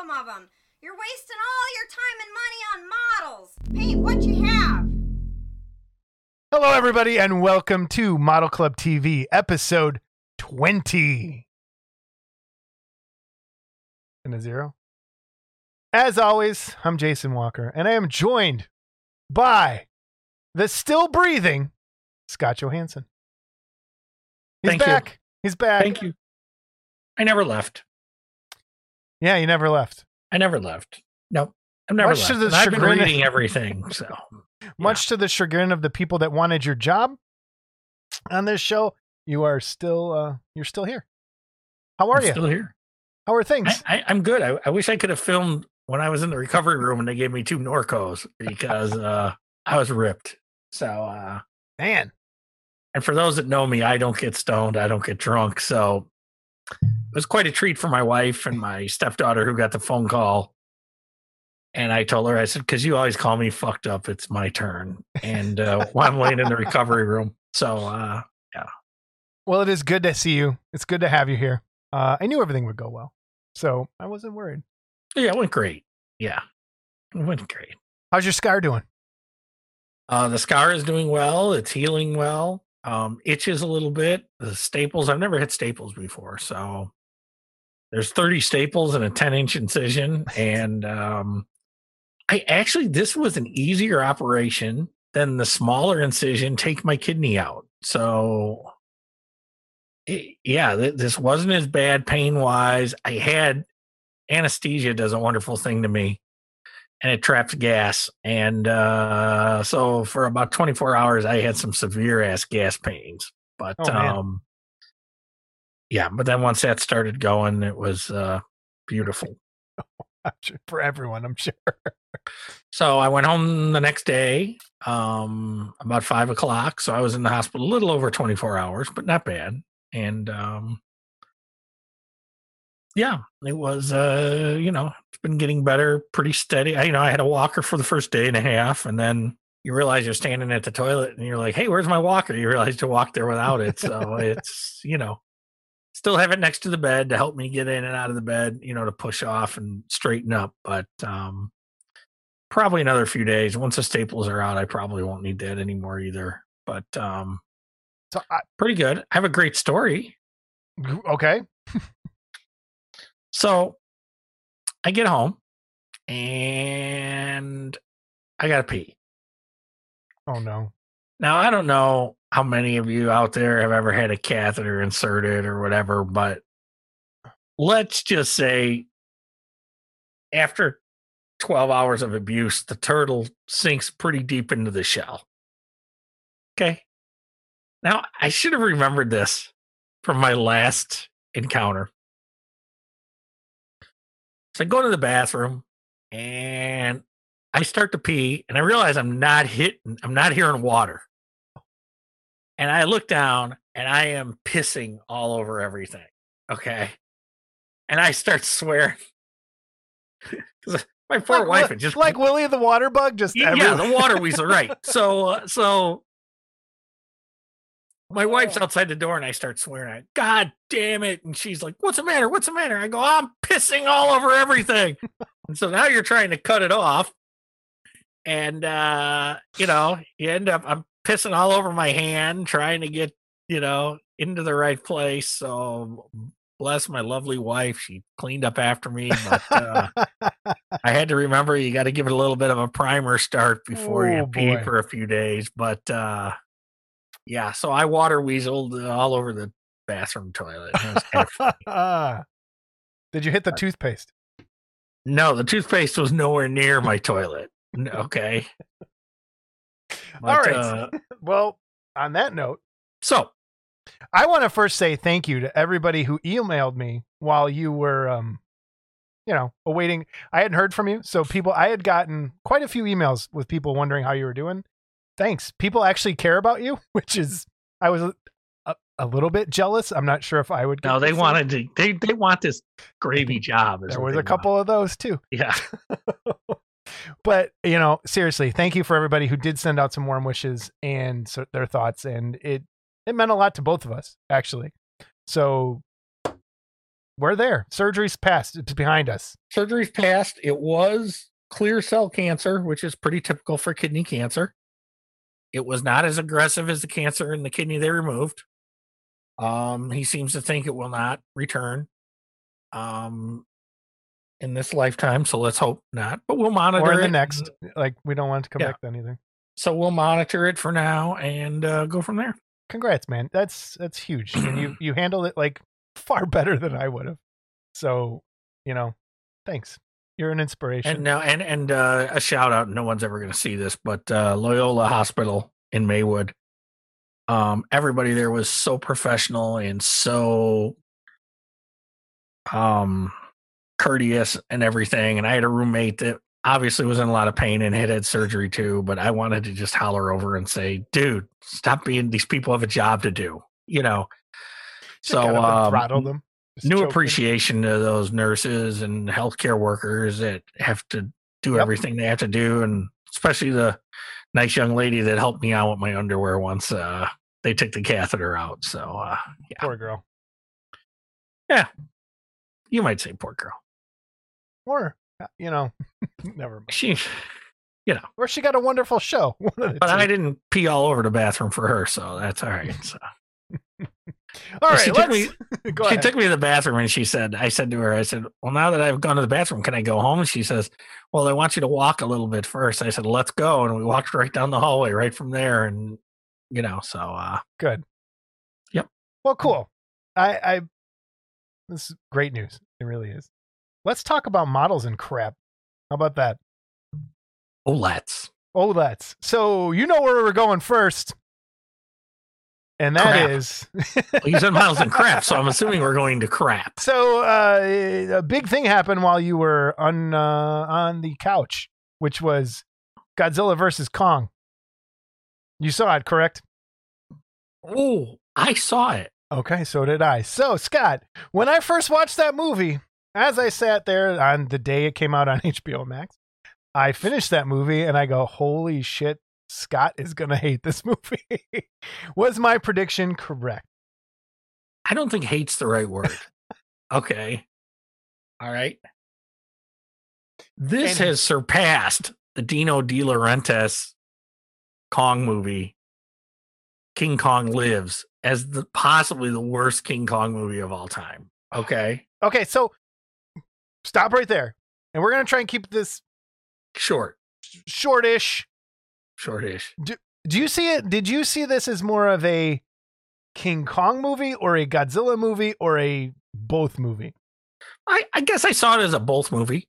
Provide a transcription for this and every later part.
some of them. You're wasting all your time and money on models. Paint what you have. Hello, everybody, and welcome to Model Club TV, episode 20. And a zero. As always, I'm Jason Walker, and I am joined by the still breathing Scott Johansson. He's Thank you. He's back. Thank you. I never left. Yeah, you never left. I never left. No, I've never Much to the I've been reading everything. So Much to the chagrin of the people that wanted your job on this show, you are still uh you're still here. How are I'm you? still here. How are things? I, I'm good. I, I wish I could have filmed when I was in the recovery room and they gave me two Norcos because uh, I was ripped. So, uh, Man. and for those that know me, I don't get stoned. I don't get drunk. So was quite a treat for my wife and my stepdaughter who got the phone call. And I told her, I said, because you always call me fucked up, it's my turn. And uh, while I'm laying in the recovery room. So, uh, yeah. Well, it is good to see you. It's good to have you here. Uh, I knew everything would go well, so I wasn't worried. yeah, it went great. Yeah, it went great. How's your scar doing? Uh, the scar is doing well. It's healing well. Um, itches a little bit. The staples, I've never had staples before. So there's 30 staples and a 10 inch incision. And um, I actually, this was an easier operation than the smaller incision, take my kidney out. So it, yeah, th- this wasn't as bad pain wise. I had anesthesia, does a wonderful thing to me and it traps gas. And uh, so for about 24 hours, I had some severe ass gas pains. But Oh, um, yeah, but then once that started going, it was uh, beautiful. For everyone, I'm sure. So I went home the next day, um, about five o'clock. So I was in the hospital a little over 24 hours, but not bad. And um, yeah, it was, uh, you know, it's been getting better, pretty steady. I, you know, I had a walker for the first day and a half, and then you realize you're standing at the toilet and you're like, hey, where's my walker? You realize to walk there without it. So it's, you know, still have it next to the bed to help me get in and out of the bed, you know, to push off and straighten up. But um, probably another few days. Once the staples are out, I probably won't need that anymore either. But um, So, I, pretty good. I have a great story. okay. So I get home and I got to pee. Oh no. Now, I don't know how many of you out there have ever had a catheter inserted or whatever, but let's just say after 12 hours of abuse, the turtle sinks pretty deep into the shell. Okay. Now, I should have remembered this from my last encounter. So I go to the bathroom and I start to pee and I realize I'm not hitting, I'm not hearing water. And I look down and I am pissing all over everything. Okay. And I start swearing. my poor like, wife Wi- just like Willie the Water Bug, just yeah, everywhere. the water weasel, right? So, uh, so my wife's outside the door, and I start swearing at, "God damn it!" And she's like, "What's the matter? What's the matter?" I go, "I'm pissing all over everything." and so now you're trying to cut it off, and uh, you know, you end up I'm pissing all over my hand, trying to get you know into the right place. So bless my lovely wife, she cleaned up after me, but. Uh, I had to remember you got to give it a little bit of a primer start before Oh, you pee boy. for a few days. But uh, yeah, so I water weaseled all over the bathroom toilet. It was kinda fun. Did you hit the toothpaste? no, the toothpaste was nowhere near my toilet. N- Okay. All right. uh, Well, on that note, so I want to first say thank you to everybody who emailed me while you were, um, you know, awaiting. I hadn't heard from you, so people. I had gotten quite a few emails with people wondering how you were doing. Thanks. People actually care about you, which is I was a, a, little bit jealous. I'm not sure if I would. get no, they wanted to. They they want this gravy job. There was a couple of those too. Yeah. but you know, seriously, thank you for everybody who did send out some warm wishes and their thoughts, and it it meant a lot to both of us actually. So we're there. Surgery's passed. It's behind us. Surgery's passed. It was clear cell cancer, which is pretty typical for kidney cancer. It was not as aggressive as the cancer in the kidney they removed. Um, he seems to think it will not return um, in this lifetime. So let's hope not. But we'll monitor Or the it. next. Like we don't want it to come Yeah. back then either. So we'll monitor it for now and uh, go from there. Congrats, man. That's that's huge. and you you handled it like far better than I would have. So, you know, thanks. You're an inspiration. And now, and and uh, a shout out. No one's ever going to see this, but uh, Loyola Hospital in Maywood. Um, everybody there was so professional and so um courteous and everything. And I had a roommate that obviously was in a lot of pain and had had surgery too. But I wanted to just holler over and say, "Dude, stop being. These people have a job to do." You know. Just So um, throttle them. Just new appreciation to those nurses and healthcare workers that have to do Yep. everything they have to do and especially the nice young lady that helped me out with my underwear once uh they took the catheter out so uh Poor girl. Yeah. You might say poor girl Or uh, you know, never mind. she you know, Or she got a wonderful show. One of the but two. i didn't pee all over the bathroom for her so that's all right so All right, she took me she ahead. took me to the bathroom and she said i said to her i said well now that i've gone to the bathroom can i go home and she says well i want you to walk a little bit first i said let's go and we walked right down the hallway right from there and you know so uh Good. Yep. Well, cool. I, I, this is great news. It really is. Let's talk about models and crap. How about that? let's Oh, let's. So you know where we're going first, and that Crap. is. well, you said miles and crap so i'm assuming we're going to crap so uh, a big thing happened while you were on uh, on the couch, which was Godzilla versus Kong. You saw it, correct? oh i saw it Okay, so did I. So, Scott, when I first watched that movie, as I sat there on the day it came out on HBO Max, I finished that movie and I go, holy shit, Scott is going to hate this movie. Was my prediction correct? i don't think hate's the right word. Okay. All right. This And- has surpassed the dino de laurentiis kong movie king kong lives as the possibly the worst king kong movie of all time. Okay? Okay, so stop right there. And we're going to try and keep this short shortish. shortish Do you see it? Did you see this as more of a King Kong movie or a Godzilla movie or a both movie? I, I guess I saw it as a both movie.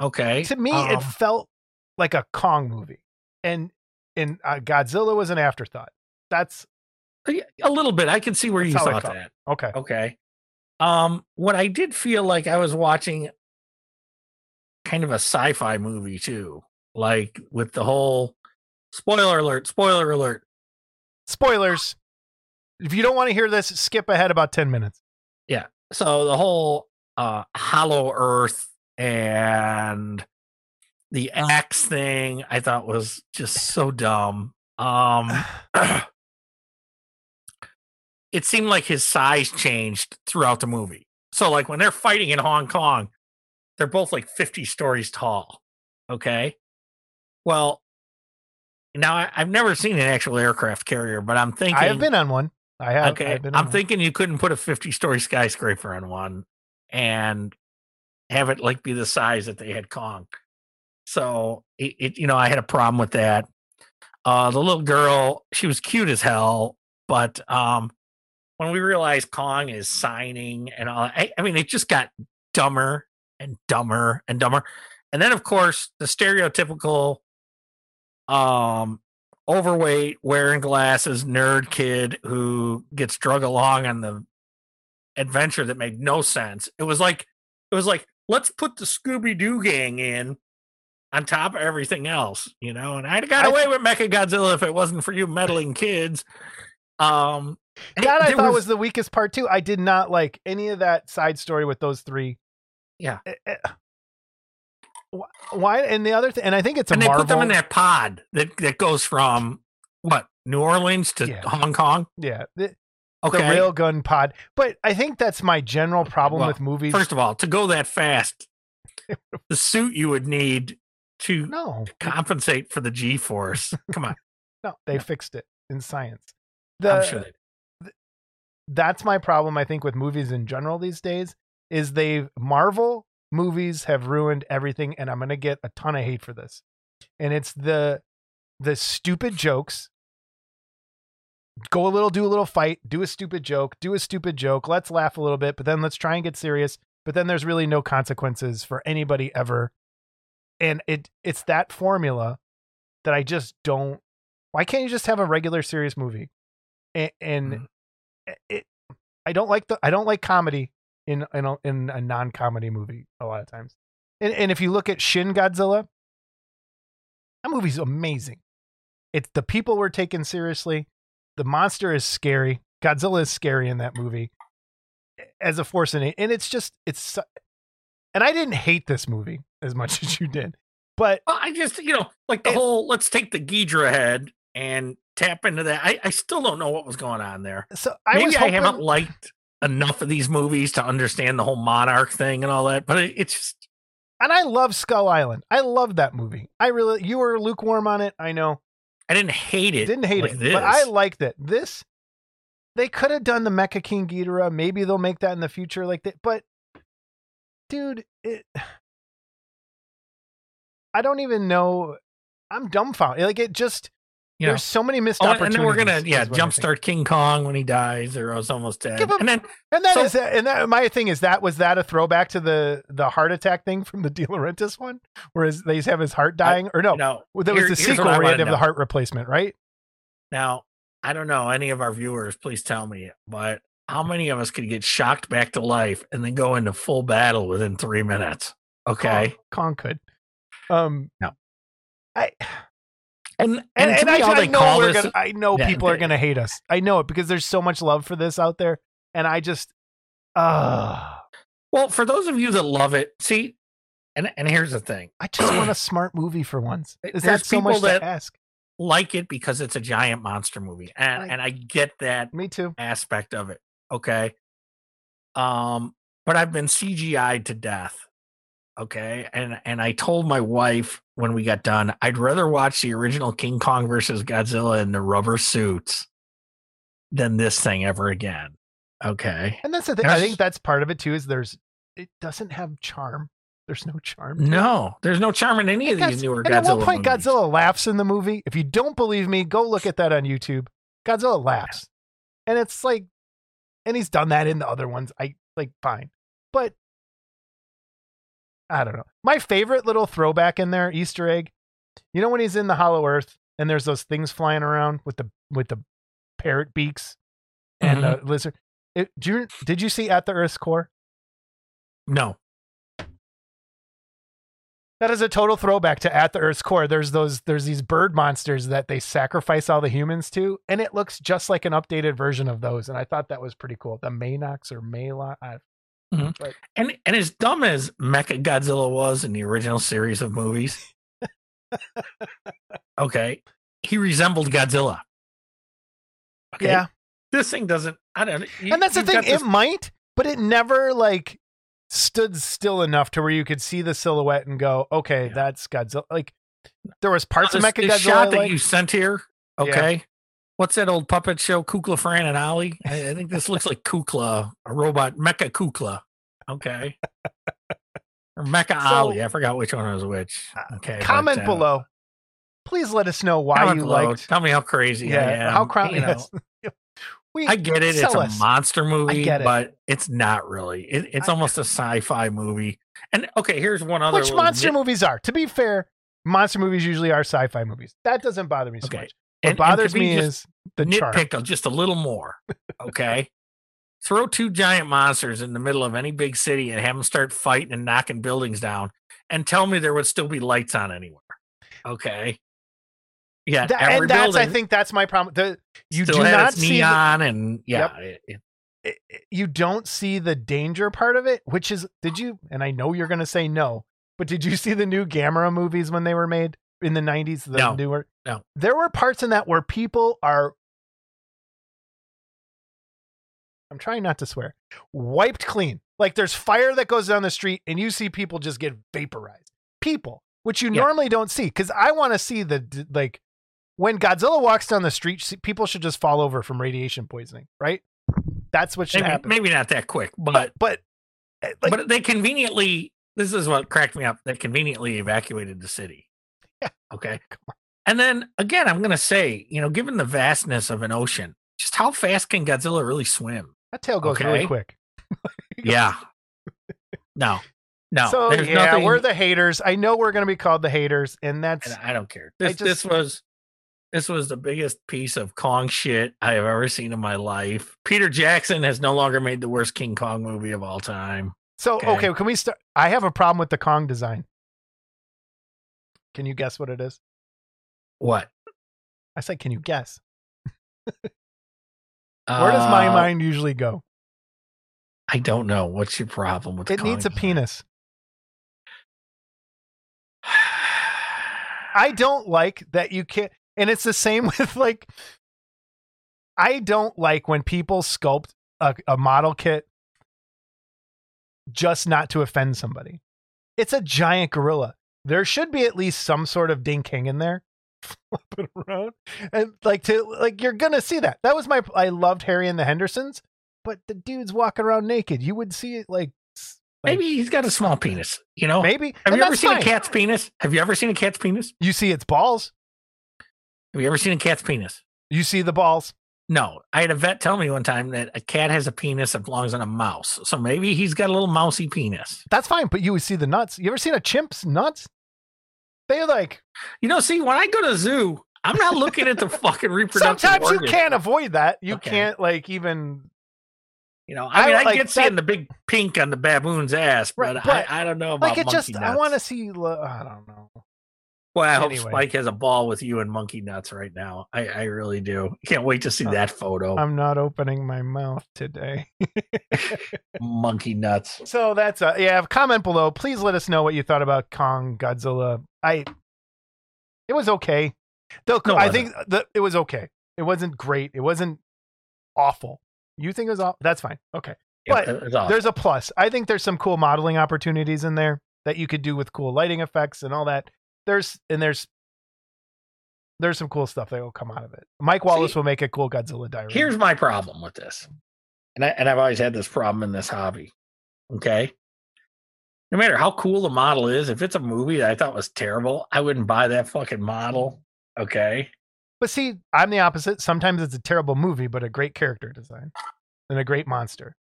Okay. to me Um, it felt like a kong movie and and uh, godzilla was an afterthought that's a little bit. I can see where you thought that. okay Okay. Um, what I did feel like I was watching kind of a sci-fi movie too, like with the whole spoiler alert, spoiler alert. spoilers if you don't want to hear this skip ahead about 10 minutes Yeah. So the whole uh hollow earth and the axe thing I thought was just so dumb. Um it seemed like his size changed throughout the movie. So like when they're fighting in Hong Kong, they're both like 50 stories tall. Okay. Well, now I, I've never seen an actual aircraft carrier, but I'm thinking i have been on one i have okay. I've been on I'm one. thinking you couldn't put a 50 story skyscraper on one and have it like be the size that they had Kong. So it, it you know, I had a problem with that. Uh the little girl, she was cute as hell, but um when we realized Kong is signing and all I, I mean it just got dumber and dumber and dumber. And then of course the stereotypical um overweight, wearing glasses, nerd kid who gets drug along on the adventure that made no sense. It was like it was like let's put the Scooby Doo gang in on top of everything else, you know. And I'd have got I- away with Mecha Godzilla if it wasn't for you meddling kids. Um, that i there thought was, the weakest part too i did not like any of that side story with those three Yeah. Eh, eh, why and the other thing and i think it's a and they marvel put them in that pod that that goes from what New Orleans to Yeah. Hong Kong. yeah th- Okay. the Railgun Pod. But I think that's my general problem Well, with movies. First of all, to go that fast, the suit you would need to no, compensate for the G force. Come on. no, they fixed it in science. The, I'm sure they that's my problem. I think with movies in general these days is they Marvel movies have ruined everything, and I'm gonna get a ton of hate for this. And it's the the stupid jokes. Go a little, do a little fight, do a stupid joke, do a stupid joke. Let's laugh a little bit, but then let's try and get serious. But then there's really no consequences for anybody ever. And it it's that formula that I just don't. Why can't you just have a regular serious movie? And, and Mhm. it, I don't like the I don't like comedy in in a, in a non comedy movie a lot of times. And and if you look at Shin Godzilla, that movie's amazing. It's the people were taken seriously. The monster is scary. Godzilla is scary in that movie as a force in it, and it's just it's. And I didn't hate this movie as much as you did, but Well, I just, you know, like the It- whole let's take the Ghidorah head and tap into that. I, I still don't know what was going on there. so I Maybe was I hoping, haven't liked enough of these movies to understand the whole monarch thing and all that, but it, it's just and I love Skull Island. I love that movie. I really you were lukewarm on it. I know. I didn't hate it. didn't hate like it, this. but I liked it. This they could have done the Mecha King Ghidorah. Maybe they'll make that in the future, like that. But dude, it. I don't even know. I'm dumbfounded. Like it just. You know. There's so many missed Oh, opportunities. and then we're gonna yeah is what I think. jumpstart King Kong when he dies or is almost dead. Him- and then And that So- is that. And that my thing is that was that a throwback to the the heart attack thing from the De Laurentiis one, where his, they have his heart dying, or no? know, Well, here- was the sequel where he had wanna have the heart replacement, right? Now, I don't know any of our viewers. Please tell me, but how many of us could get shocked back to life and then go into full battle within three minutes? Okay, Kong, Kong could. Um, No. I and and, and, and I, I know we're this, gonna, I know Yeah, people are gonna hate us. I know it because there's so much love for this out there, and I just, uh well, for those of you that love it, see, and and here's the thing: I just want a smart movie for once. Is There's that so much people that- to ask? like it because it's a giant monster movie, and Like- and I get that Me too. aspect of it. Okay. Um, but I've been CGI'd to death. Okay. And and I told my wife when we got done, I'd rather watch the original King Kong versus Godzilla in the rubber suits than this thing ever again. Okay. And that's the thing. I think that's part of it too. Is there's it doesn't have charm. There's no charm. to it. No, there's no charm in any of Because- these newer and Godzilla at one point, movies. Godzilla laughs in the movie. If you don't believe me, go look at that on YouTube. Godzilla laughs, and it's like, and he's done that in the other ones. I like fine, but I don't know. My favorite little throwback in there, Easter egg. You know when he's in the Hollow Earth and there's those things flying around with the with the parrot beaks and mm-hmm. the lizard. It, do you, did you see at the Earth's core? No. That is a total throwback to At the Earth's Core. There's those there's these bird monsters that they sacrifice all the humans to, and it looks just like an updated version of those. And I thought that was pretty cool. The Maynox or Maylock. I, Mhm. but And and as dumb as Mecha Godzilla was in the original series of movies, okay, he resembled Godzilla. Okay, yeah, this thing doesn't. I don't. you- and that's the thing. this- It might, but it never like stood still enough to where you could see the silhouette and go, "Okay, Yeah. that's Godzilla." Like there was parts of Mecha Godzilla. shot that liked. you sent here. Okay, what's that old puppet show, Kukla, Fran, and Ollie? I, I think this looks like Kukla, a robot, Mecha Kukla. Okay, or Mecha So- Ollie. I forgot which one was which. Okay, but, Comment uh, below. Please let us know why you below. liked. Tell me how crazy I Yeah, am. how crowd. you know. Yes. we, I get it. It's a us. monster movie, it. but it's not really. It, it's I- almost a sci-fi movie. And okay, here's one other. which monster nit- movies are. To be fair, monster movies usually are sci-fi movies. That doesn't bother me so Okay. much. What and- and bothers be me is the nitpick just a little more. Okay. Throw two giant monsters in the middle of any big city and have them start fighting and knocking buildings down, and tell me there would still be lights on anywhere. Okay. Yeah, That- and that's I think that's my problem. The you do not see the, and yeah, it- it- it- you don't see the danger part of it, which is did you? And I know you're going to say no, but did you see the new Gamera movies when they were made in the 90s? The No. newer, No. There were parts in that where people are I'm trying not to swear. Wiped clean. Like there's fire that goes down the street and you see people just get vaporized. People, which you Yeah. normally don't see cuz I want to see the like when Godzilla walks down the street, people should just fall over from radiation poisoning, right? That's what should Maybe, happen. maybe not that quick, but but uh, like but they conveniently. This is what cracked me up. They conveniently evacuated the city. Yeah. Okay. And then again, I'm gonna say, you know, given the vastness of an ocean, just how fast can Godzilla really swim? that tail goes really quick. Yeah. No. No. so there's yeah, nothing, we're the haters. I know we're going to be called the haters and that's and I don't care. I This just- this was this was the biggest piece of Kong shit I have ever seen in my life. Peter Jackson has no longer made the worst King Kong movie of all time. So Okay. okay. can we start? I have a problem with the Kong design. Can you guess what it is? What? I said, can you guess? Where does my Uh, mind usually go? I don't know. What's your problem with It needs a penis. I don't like that you can't, and it's the same with like. I don't like when people sculpt a, a model kit just not to offend somebody. It's a giant gorilla. There should be at least some sort of dink hanging there, flipping around, and like to like you're gonna see that. That was my. I loved Harry and the Hendersons, but the dude's walking around naked. You would see it like like, Maybe he's got a small penis. You know? maybe. Have and you ever seen fine. a cat's penis? Have you ever seen a cat's penis? You see its balls. Have you ever seen a cat's penis? You see the balls. No. I had a vet tell me one time that a cat has a penis that belongs on a mouse. So maybe he's got a little mousy penis. That's fine, but you would see the nuts. You ever seen a chimp's nuts? They're like You know, see, when I go to zoo, I'm not looking at the fucking reproductive sometimes you can't avoid that. You Okay. can't like even You know, I mean, I I, like get that- seeing the big pink on the baboon's ass, Right, but, but, I, I don't know about like it monkey just. nuts. I want to see. I don't know. Well, I hope Spike has a ball with you and monkey nuts right now. I, I really do. Can't wait to see Uh, that photo. I'm not opening my mouth today. monkey nuts. so that's a yeah. Comment below. Please let us know what you thought about Kong Godzilla. I. It was okay. Though No, I think the, it was okay. It wasn't great. It wasn't awful. You think it was awful? That's fine. Okay. But It- it's awesome. there's a plus. I think there's some cool modeling opportunities in there that you could do with cool lighting effects and all that. There's and there's there's some cool stuff that will come out of it. Mike Wallace See, will make a cool Godzilla diary. Here's my problem with this, and I and I've always had this problem in this hobby. Okay, no matter how cool the model is, if it's a movie that I thought was terrible, I wouldn't buy that fucking model. Okay, but see, I'm the opposite. Sometimes it's a terrible movie, but a great character design and a great monster.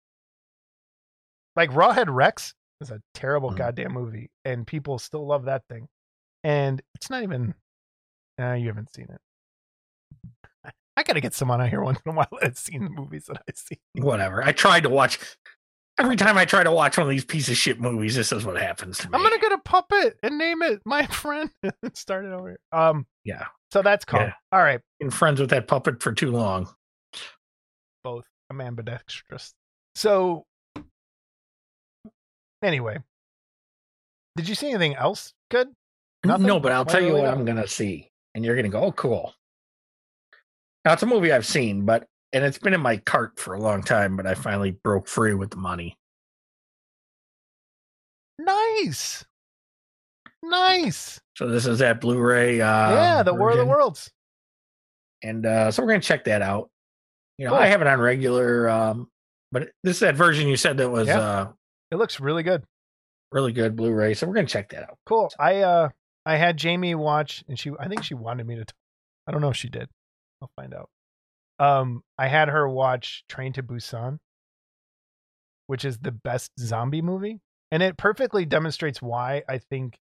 Like Rawhead Rex is a terrible Mhm. goddamn movie, and people still love that thing. And it's not even. Uh, you haven't seen it. I- I gotta get someone out here once in a while that's seen the movies that I see. whatever. I tried to watch. Every time I try to watch one of these piece of shit movies, this is what happens to me. I'm gonna get a puppet and name it my friend. Start it over here. Um, Yeah. So that's Kong. Yeah. All right, been friends with that puppet for too long. both. I'm ambidextrous. So anyway, did you see anything else good? Nothing? No, but I'll Why tell you what? I'm gonna see, and you're gonna go, "Oh, cool." Now it's a movie I've seen, but and it's been in my cart for a long time, but I finally broke free with the money. Nice, nice. So this is that Blu-ray. Uh, yeah, the War of the Worlds. and uh, so we're gonna check that out. You know, Cool. I have it on regular, um, but this is that version you said that was Yeah. uh, It looks really good. really good Blu-ray. So we're gonna check that out. Cool. I uh I had Jamie watch and she I think she wanted me to t- I don't know if she did. I'll find out. Um I had her watch Train to Busan, which is the best zombie movie, and it perfectly demonstrates why I think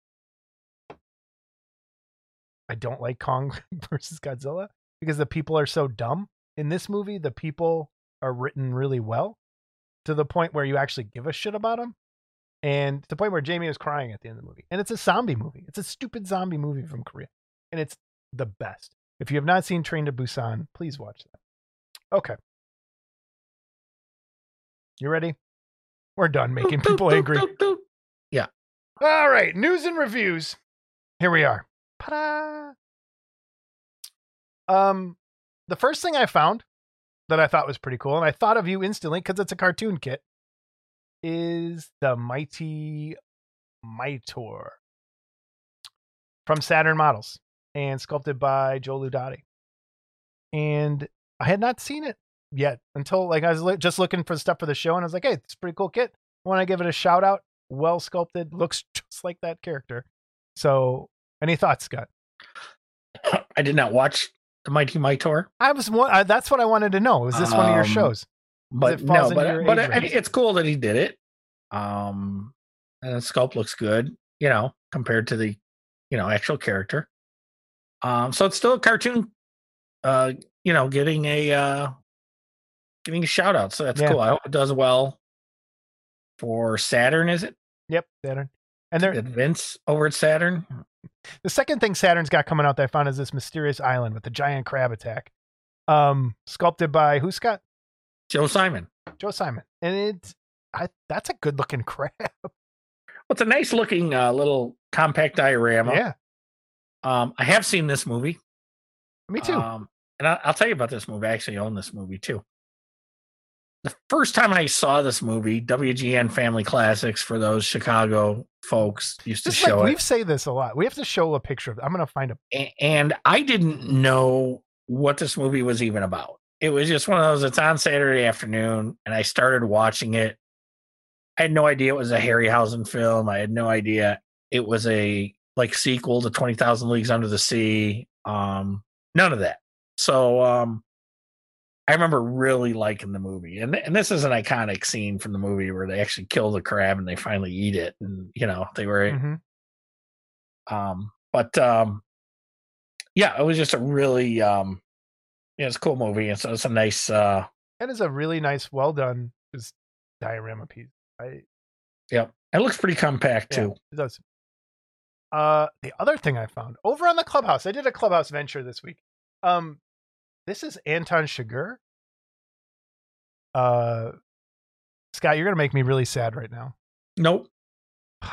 I don't like Kong versus Godzilla because the people are so dumb. In this movie, the people are written really well to the point where you actually give a shit about them and to the point where Jamie is crying at the end of the movie. And it's a zombie movie. It's a stupid zombie movie from Korea, and it's the best. If you have not seen Train to Busan, please watch that. Okay, you ready? We're done making people angry. Yeah. All right, news and reviews. Here we are. Ta-da! Um, the first thing I found that I thought was pretty cool, and I thought of you instantly because it's a cartoon kit, is the Mighty Mightor from Saturn Models and sculpted by Joe Ludati. And I had not seen it yet until like I was li- just looking for stuff for the show, and I was like, "Hey, it's a pretty cool kit." Want to give it a shout out? Well sculpted, looks just like that character. So, any thoughts, Scott? I did not watch the Mighty Mightor, I was one. Uh, that's what I wanted to know. Is this one of your Um, shows? but no, but but I it's cool that he did it. Um, and the sculpt looks good, you know, compared to the, you know, actual character. Um, so it's still a cartoon. Uh, you know, getting a uh, getting a shout out. So that's Yeah. cool. I hope it does well for Saturn. Is it? Yep, Saturn. And there, Vince over at Saturn? the second thing Saturn's got coming out that I found is this mysterious island with the giant crab attack. Um, sculpted by who, Scott? Joe Simon. Joe Simon. And it's I that's a good looking crab. Well, it's a nice looking uh, little compact diorama. yeah, Um, I have seen this movie. me too. Um, and I, I'll tell you about this movie. I actually own this movie too. The first time I saw this movie, WGN Family Classics, for those Chicago folks, used to Just like show we it. say this a lot. We have to show a picture of it. I'm gonna find a A- And I didn't know what this movie was even about. It was just one of those, it's on Saturday afternoon, and I started watching it. I had no idea it was a Harryhausen film. I had no idea it was a like sequel to 20,000 Leagues Under the Sea. Um, none of that. So um, I remember really liking the movie. And, and this is an iconic scene from the movie where they actually kill the crab and they finally eat it. And, you know, they were Mhm. um, but um, yeah, it was just a really um, yeah, it's a cool movie, and so it's a nice. uh That is a really nice, well done just diorama piece. I Yeah, it looks pretty compact Yeah, too. it does. Uh, the other thing I found over on the clubhouse, I did a clubhouse venture this week. Um, this is Anton Chigurh. Uh, Scott, you're gonna make me really sad right now. Nope.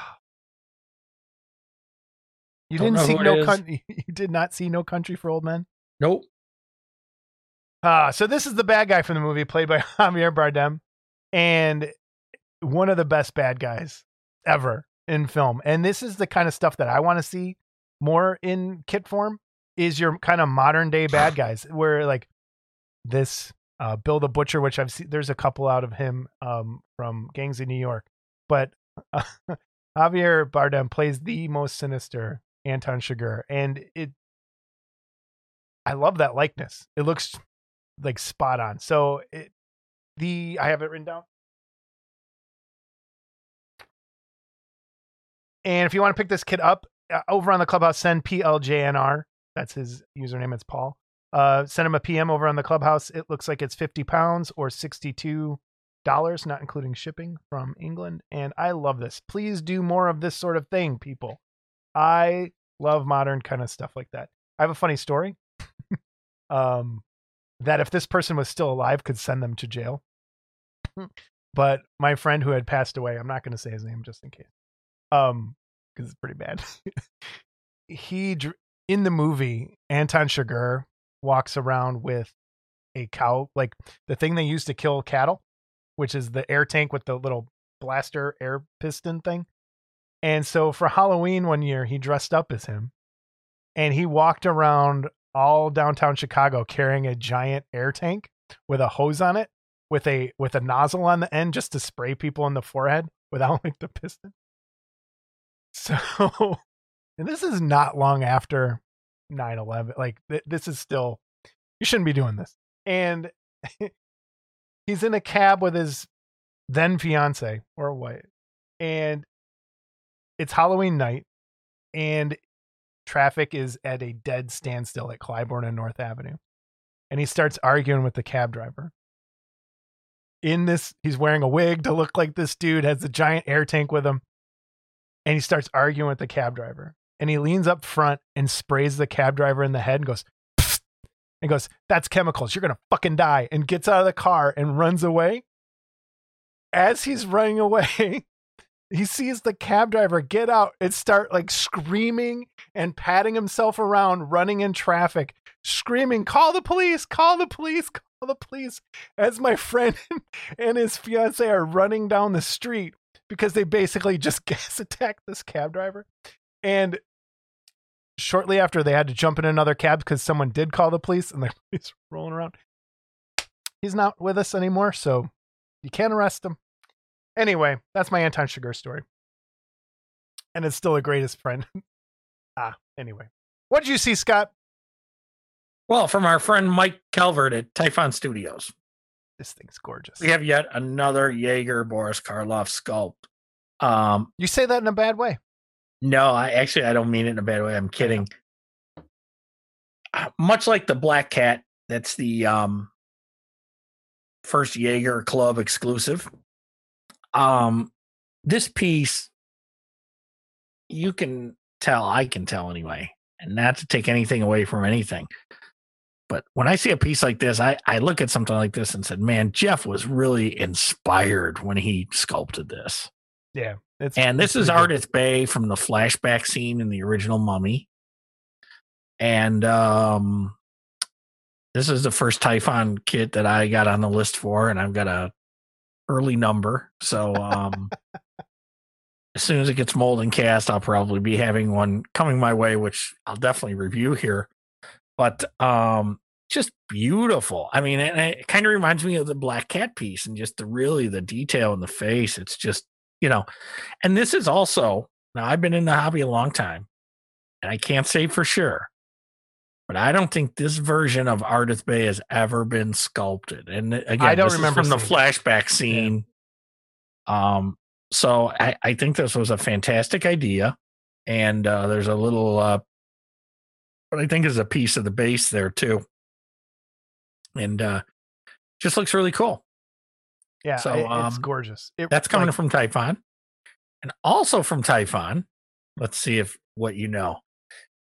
You Don't didn't see no country. You did not see No Country for Old Men. Nope. Ah, so this is the bad guy from the movie, played by Javier Bardem, and one of the best bad guys ever in film. And this is the kind of stuff that I want to see more in kit form. Is your kind of modern day bad guys, where like this uh, Bill the Butcher, which I've seen. There's a couple out of him um, from Gangs of New York, but uh, Javier Bardem plays the most sinister Anton Chigurh, and it. I love that likeness. It looks like spot on. So it, the I have it written down. And if you want to pick this kid up uh, over on the clubhouse, send PLJNR. That's his username. It's Paul. Uh, send him a PM over on the clubhouse. It looks like it's 50 pounds or 62 dollars, not including shipping from England. And I love this. Please do more of this sort of thing, people. I love modern kind of stuff like that. I have a funny story. um, that if this person was still alive, could send them to jail. but my friend who had passed away, I'm not going to say his name just in case, um, because it's pretty bad. he in the movie, Anton Chigurh walks around with a cow, like the thing they use to kill cattle, which is the air tank with the little blaster air piston thing. And so for Halloween one year, he dressed up as him and he walked around all downtown Chicago carrying a giant air tank with a hose on it with a with a nozzle on the end just to spray people in the forehead without like the piston. So and this is not long after 9/11 like th- this is still you shouldn't be doing this. And he's in a cab with his then fiance or what. and it's Halloween night and traffic is at a dead standstill at Clybourn and North Avenue. And he starts arguing with the cab driver. In this, he's wearing a wig to look like this dude, has a giant air tank with him. And he starts arguing with the cab driver. And he leans up front and sprays the cab driver in the head and goes, and goes, That's chemicals. You're going to fucking die. And gets out of the car and runs away. As he's running away, he sees the cab driver get out and start like screaming and patting himself around, running in traffic, screaming, Call the police, call the police, call the police as my friend and his fiance are running down the street because they basically just gas attacked this cab driver. And shortly after, they had to jump in another cab because someone did call the police and the police were rolling around. He's not with us anymore, so you can't arrest him. Anyway, that's my Anton Chigurh story. And it's still a greatest friend. ah, anyway. What did you see, Scott? Well, from our friend Mike Calvert at Typhon Studios, This thing's gorgeous. we have yet another Yeager Boris Karloff sculpt. Um, You say that in a bad way. no, I actually I don't mean it in a bad way. I'm kidding. Uh, Much like the Black Cat, that's the um first Yeager Club exclusive. Um, this piece, you can tell, I can tell anyway, and not to take anything away from anything. But when I see a piece like this, I, I look at something like this and said, man, Jeff was really inspired when he sculpted this. Yeah. It's, And this is good. Bay from the flashback scene in the original Mummy. And um this is the first Typhon kit that I got on the list for, and I've got a early number. So um as soon as it gets mold and cast, I'll probably be having one coming my way, which I'll definitely review here. But um just beautiful. I mean, and it kind of reminds me of the Black Cat piece and just the really the detail in the face. It's just, you know, and this is also now I've been in the hobby a long time, and I can't say for sure, but I don't think this version of Ardith Bay has ever been sculpted. And again, I don't this remember from the flashback scene. Um, so I, I think this was a fantastic idea, and uh, there's a little, uh, what I think is a piece of the base there too, and uh, just looks really cool. Yeah, so, it- it's um, gorgeous. It, That's coming like, from Typhon. And also from Typhon, let's see if what you know.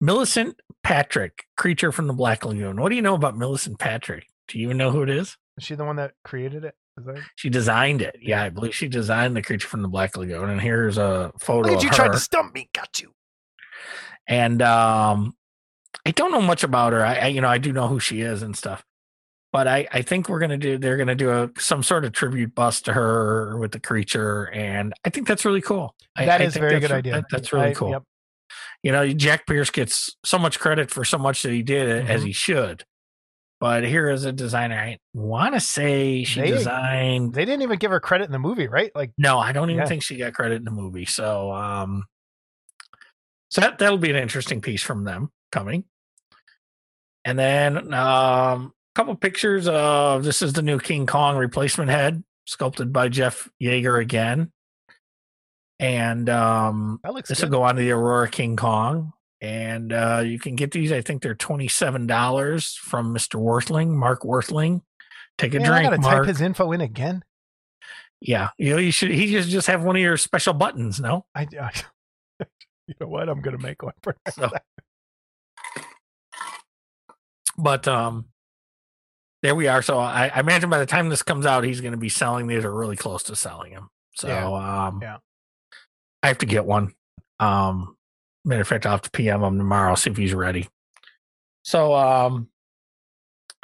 Millicent Patrick, creature from the Black Lagoon. What do you know about Millicent Patrick? Do you even know who it is? Is she the one that created it? Is that She designed it. Yeah, I believe she designed the creature from the Black Lagoon. And here's a photo Look at you her. tried to stump me. Got you. and um, I don't know much about her. I, I, you know, I do know who she is and stuff. But I, I think we're gonna do. They're gonna do a some sort of tribute bust to her with the creature, and I think that's really cool. That I is a very good idea. that- that's really cool. Yep. You know, Jack Pierce gets so much credit for so much that he did as Mhm. he should. But here is a designer, I want to say she They- designed. They didn't even give her credit in the movie, right? Like, No, I don't even Yeah. think she got credit in the movie. So, um, so that that'll be an interesting piece from them coming. And then um, a couple pictures of this is the new King Kong replacement head, sculpted by Jeff Yeager again. And um, this will go on to the Aurora King Kong. And uh, you can get these. I think they're twenty seven dollars from Mr. Worthling, Mark Worthling. Take a Man, I drink, gotta Mark. type his info in again. yeah, you know, you should. He just just have one of your special buttons. No, I, I you know what? I'm gonna make one for So-. but um, there we are. So I, I imagine by the time this comes out, he's going to be selling these or really close to selling them. So Yeah. um, Yeah. I have to get one. Um, matter of fact, I'll have to PM him tomorrow see if he's ready. So um,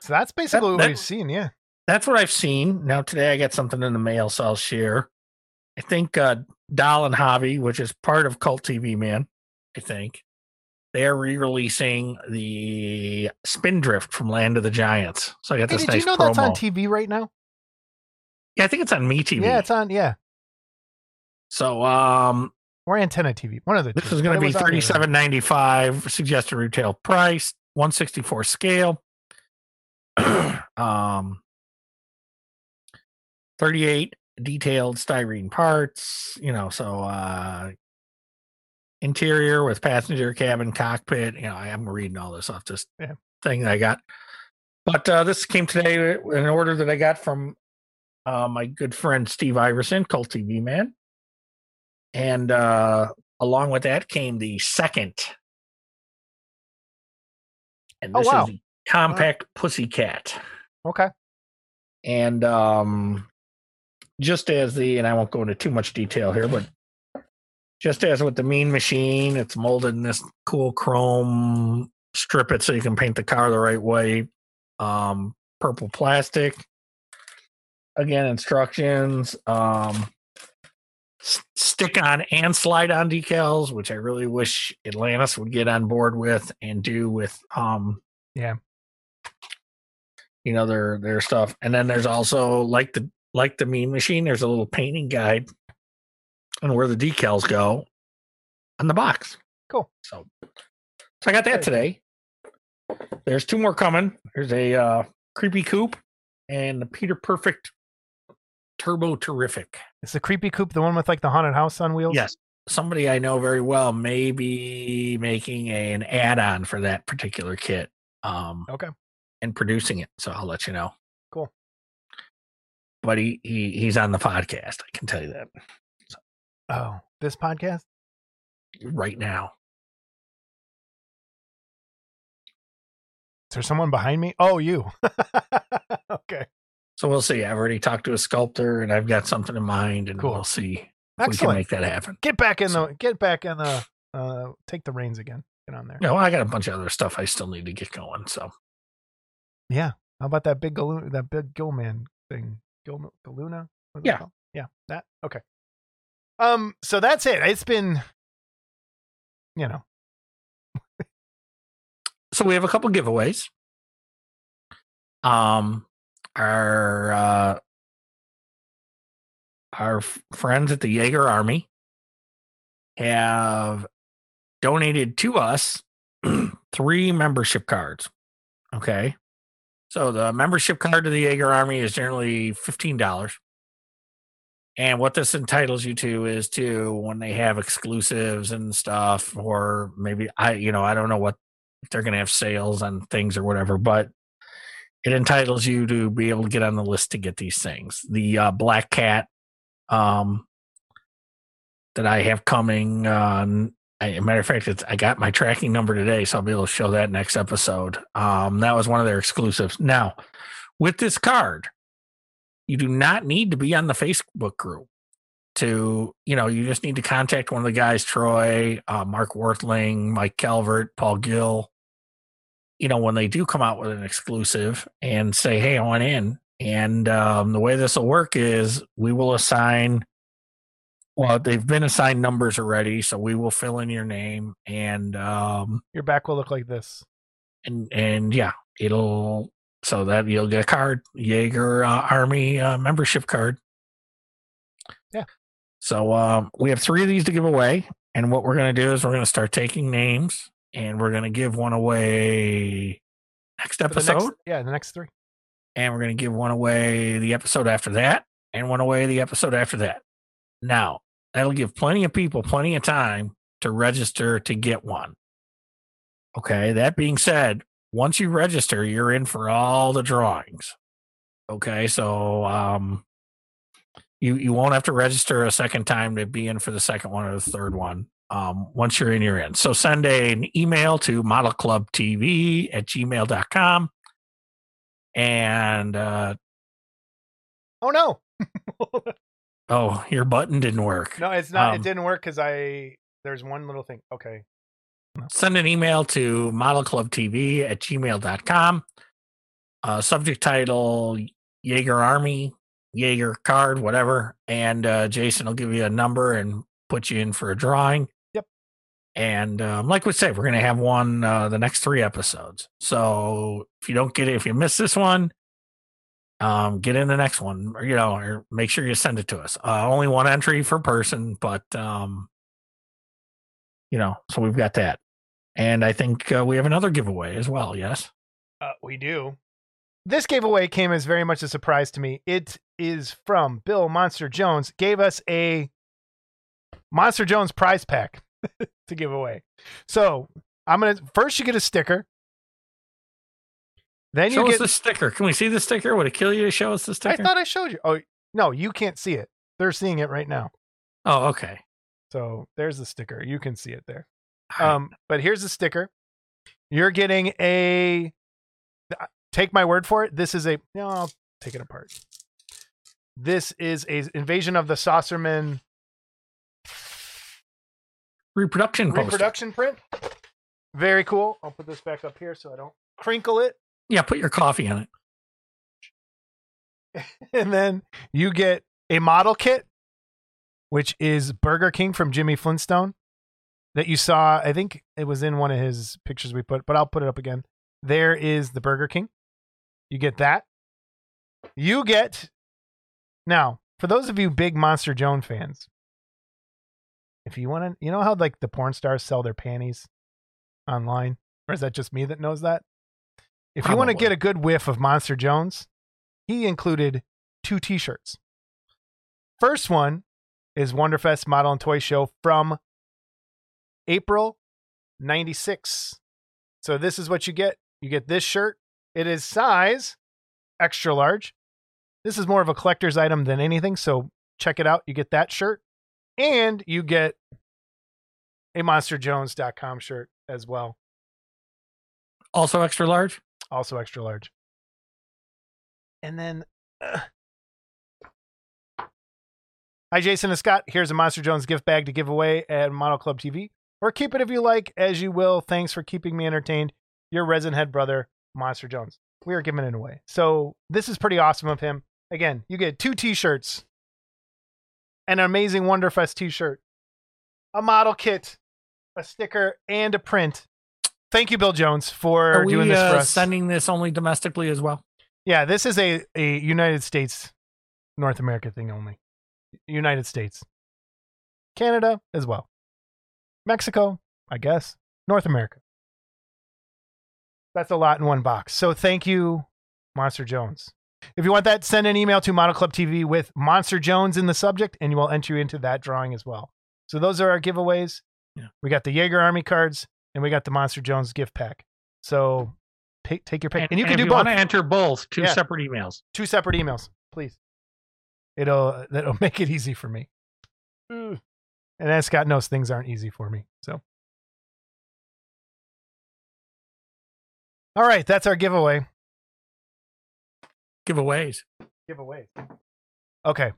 So that's basically what that- we've seen. Yeah. that's what I've seen. Now today I got something in the mail, so I'll share. I think uh Doll and Hobby, which is part of Cult TV Man, I think they are re-releasing the Spindrift from Land of the Giants. So I got Hey, this did nice you know promo. that's on TV right now? yeah, I think it's on Me TV. Yeah, it's on. Yeah, so um, or Antenna TV. One of the. this two, is going to be was on there. thirty-seven ninety-five suggested retail price, one sixty-four scale. um, thirty-eight detailed styrene parts. You know, so uh, interior with passenger cabin, cockpit. You know, I am reading all this off this thing that I got. But uh, this came today in an order that I got from uh, my good friend Steve Iverson, Cult TV man. And uh, along with that came the second. And Oh, this wow. is the compact pussycat. Okay. And um, just as the, and I won't go into too much detail here, but just as with the mean machine, it's molded in this cool chrome strip it so you can paint the car the right way. Um, purple plastic. Again, instructions. Um, s- stick on and slide on decals, which I really wish Atlantis would get on board with and do with um Yeah. you know their their stuff. And then there's also like the like the mean machine, there's a little painting guide on where the decals go on the box. Cool. So so I got that today. There's two more coming. There's a uh creepy coupe and the Peter Perfect Turbo Terrific. Is the creepy coupe the one with like the haunted house on wheels? Yes. Somebody I know very well may be making a, an add-on for that particular kit. Um Okay. and producing it. So I'll let you know. Cool. But he, he he's on the podcast, I can tell you that Oh, this podcast? right now. Is there someone behind me? Oh, you. okay. So we'll see. I've already talked to a sculptor and I've got something in mind and Cool. we'll see if we can make that happen. Get back in So- the get back in the uh take the reins again. Get on there. No, I got a bunch of other stuff I still need to get going. So Yeah. How about that big Galuna, that big Gilman thing? Gil Galuna? Yeah. Yeah. That okay. Um, so that's it. It's been you know, so we have a couple giveaways. Um, our uh, our friends at the Yagher Army have donated to us three membership cards. Okay, so the membership card to the Yagher Army is generally fifteen dollars. And what this entitles you to is to when they have exclusives and stuff, or maybe I, you know, I don't know what they're going to have sales on things or whatever, but it entitles you to be able to get on the list to get these things. The uh, Black Cat um, that I have coming. A matter of fact, I got my tracking number today, so I'll be able to show that next episode. Um, that was one of their exclusives. Now, with this card, you do not need to be on the Facebook group to, you know, you just need to contact one of the guys, Troy, uh, Mark Worthling, Mike Calvert, Paul Gill, you know, when they do come out with an exclusive and say, hey, I want in. And um, the way this will work is we will assign, well, they've been assigned numbers already. So we will fill in your name and, um, your back will look like this. and, and yeah, it'll, so that you'll get a card, Yagher uh, Army uh, membership card. Yeah. So um, we have three of these to give away. And what we're going to do is we're going to start taking names and we're going to give one away next For the episode. next, yeah, the next three. and we're going to give one away the episode after that and one away the episode after that. Now, that'll give plenty of people plenty of time to register to get one. Okay. That being said, once you register, you're in for all the drawings. Okay. So, um, you, you won't have to register a second time to be in for the second one or the third one. Um, once you're in, you're in. So send a, an email to modelclubtv at gmail.com and uh, Oh no. oh, your button didn't work. No, it's not. Um, it didn't work because I there's one little thing. Okay. Send an email to modelclubtv at gmail.com. Uh, subject title Yagher Army, Yagher card, whatever. And uh, Jason will give you a number and put you in for a drawing. Yep. And um, like we said, we're going to have one uh, the next three episodes. So if you don't get it, if you miss this one, um, get in the next one, or, you know, or make sure you send it to us. Uh, only one entry per person, but um, you know, so we've got that. And I think uh, we have another giveaway as well. Yes. Uh, we do. This giveaway came as very much a surprise to me. It is from Bill Monster Jones. Gave us a Monster Jones prize pack to give away. So I'm gonna first you get a sticker. Then show you us get. the sticker. Can we see the sticker? Would it kill you to show us the sticker? I thought I showed you. Oh no, you can't see it. They're seeing it right now. oh, okay. So there's the sticker. You can see it there. Um, but here's a sticker. You're getting a. uh, Take my word for it. This is a. No, I'll take it apart. This is a invasion of the Saucerman reproduction poster. reproduction print. Very cool. I'll put this back up here so I don't crinkle it. Yeah, put your coffee on it. and then you get a model kit, which is Burger King from Jimmy Flintstone that you saw. I think it was in one of his pictures we put, but I'll put it up again. There is the Burger King. You get that. You get now for those of you big Monster Jones fans. If you want to, you know how like the porn stars sell their panties online, or is that just me that knows that? If you want to get a good whiff of Monster Jones, he included two T-shirts. First one is Wonderfest Model and Toy Show from April 96. So this is what you get. You get this shirt. It is size extra large. This is more of a collector's item than anything, so check it out. You get that shirt and you get a monsterjones.com shirt as well, Also extra large. also extra large. And then uh, Hi Jason and Scott, here's a Monster Jones gift bag to give away at Model Club TV. Or keep it if you like, as you will. Thanks for keeping me entertained. Your resin head brother, Monster Jones. We are giving it away. So this is pretty awesome of him. Again, you get two t-shirts, an amazing Wonderfest t-shirt, a model kit, a sticker, and a print. Thank you, Bill Jones, for we doing this for uh, us. sending this only domestically as well? Yeah, this is a, a United States, North America thing only. United States. Canada as well. Mexico, I guess. North America. That's a lot in one box. So thank you, Monster Jones. If you want that, send an email to Model Club TV with Monster Jones in the subject, and you will enter you into that drawing as well. So those are our giveaways. Yeah. We got the Yagher Army cards, and we got the Monster Jones gift pack. So take, take your pick. And, you can if do you both want to enter both, two Yeah. separate emails. two separate emails, please. It'll that'll make it easy for me. Mm. And as Scott knows, things aren't easy for me. So, all right, that's our giveaway. Giveaways. Giveaway. Okay,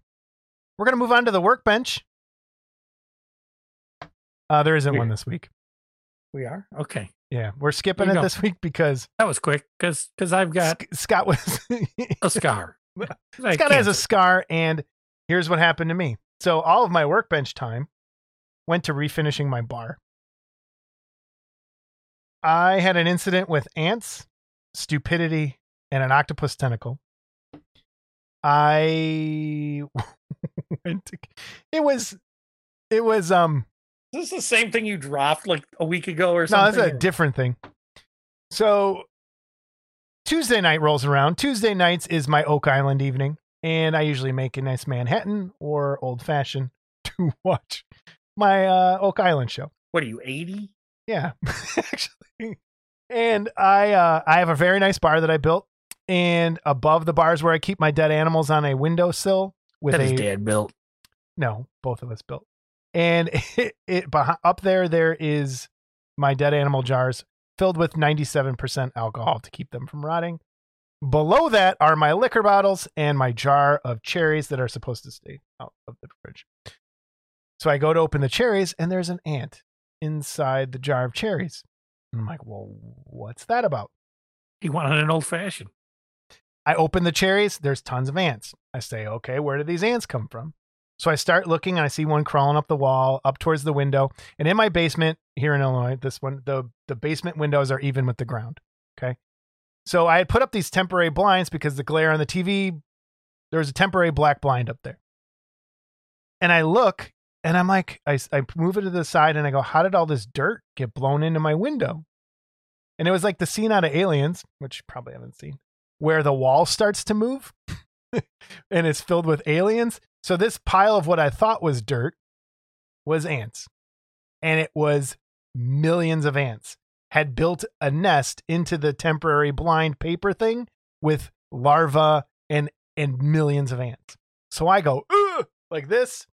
we're gonna move on to the workbench. Uh, there isn't one this week. We are okay. Yeah, we're skipping it go. this week because That was quick because because I've got Sc- Scott was a scar. Scott has a scar, and here's what happened to me. So all of my workbench time went to refinishing my bar. I had an incident with ants, stupidity, and an octopus tentacle. I went to it was it was um Is this the same thing you dropped like a week ago or something? no, that's a different thing. So Tuesday night rolls around. Tuesday nights is my Oak Island evening, and I usually make a nice Manhattan or old fashioned to watch my uh, Oak Island show. what are you, 80? Yeah, actually. And I uh, I have a very nice bar that I built, and above the bars where I keep my dead animals on a windowsill with That a dad built. no, both of us built. And it, it behind, up there, there is my dead animal jars filled with 97% alcohol to keep them from rotting. Below that are my liquor bottles and my jar of cherries that are supposed to stay out of the fridge. So I go to open the cherries, and there's an ant inside the jar of cherries. And I'm like, well, what's that about? He wanted an old fashioned. I open the cherries, there's tons of ants. I say, okay, where did these ants come from? So I start looking and I see one crawling up the wall, up towards the window. And in my basement here in Illinois, this one, the, the basement windows are even with the ground. Okay. So I had put up these temporary blinds because the glare on the TV, there was a temporary black blind up there. And I look and I'm like, I, I move it to the side and I go, how did all this dirt get blown into my window? And it was like the scene out of Aliens, which you probably haven't seen where the wall starts to move and it's filled with aliens. So this pile of what I thought was dirt was ants. And it was millions of ants had built a nest into the temporary blind paper thing with larvae and and millions of ants. So I go like this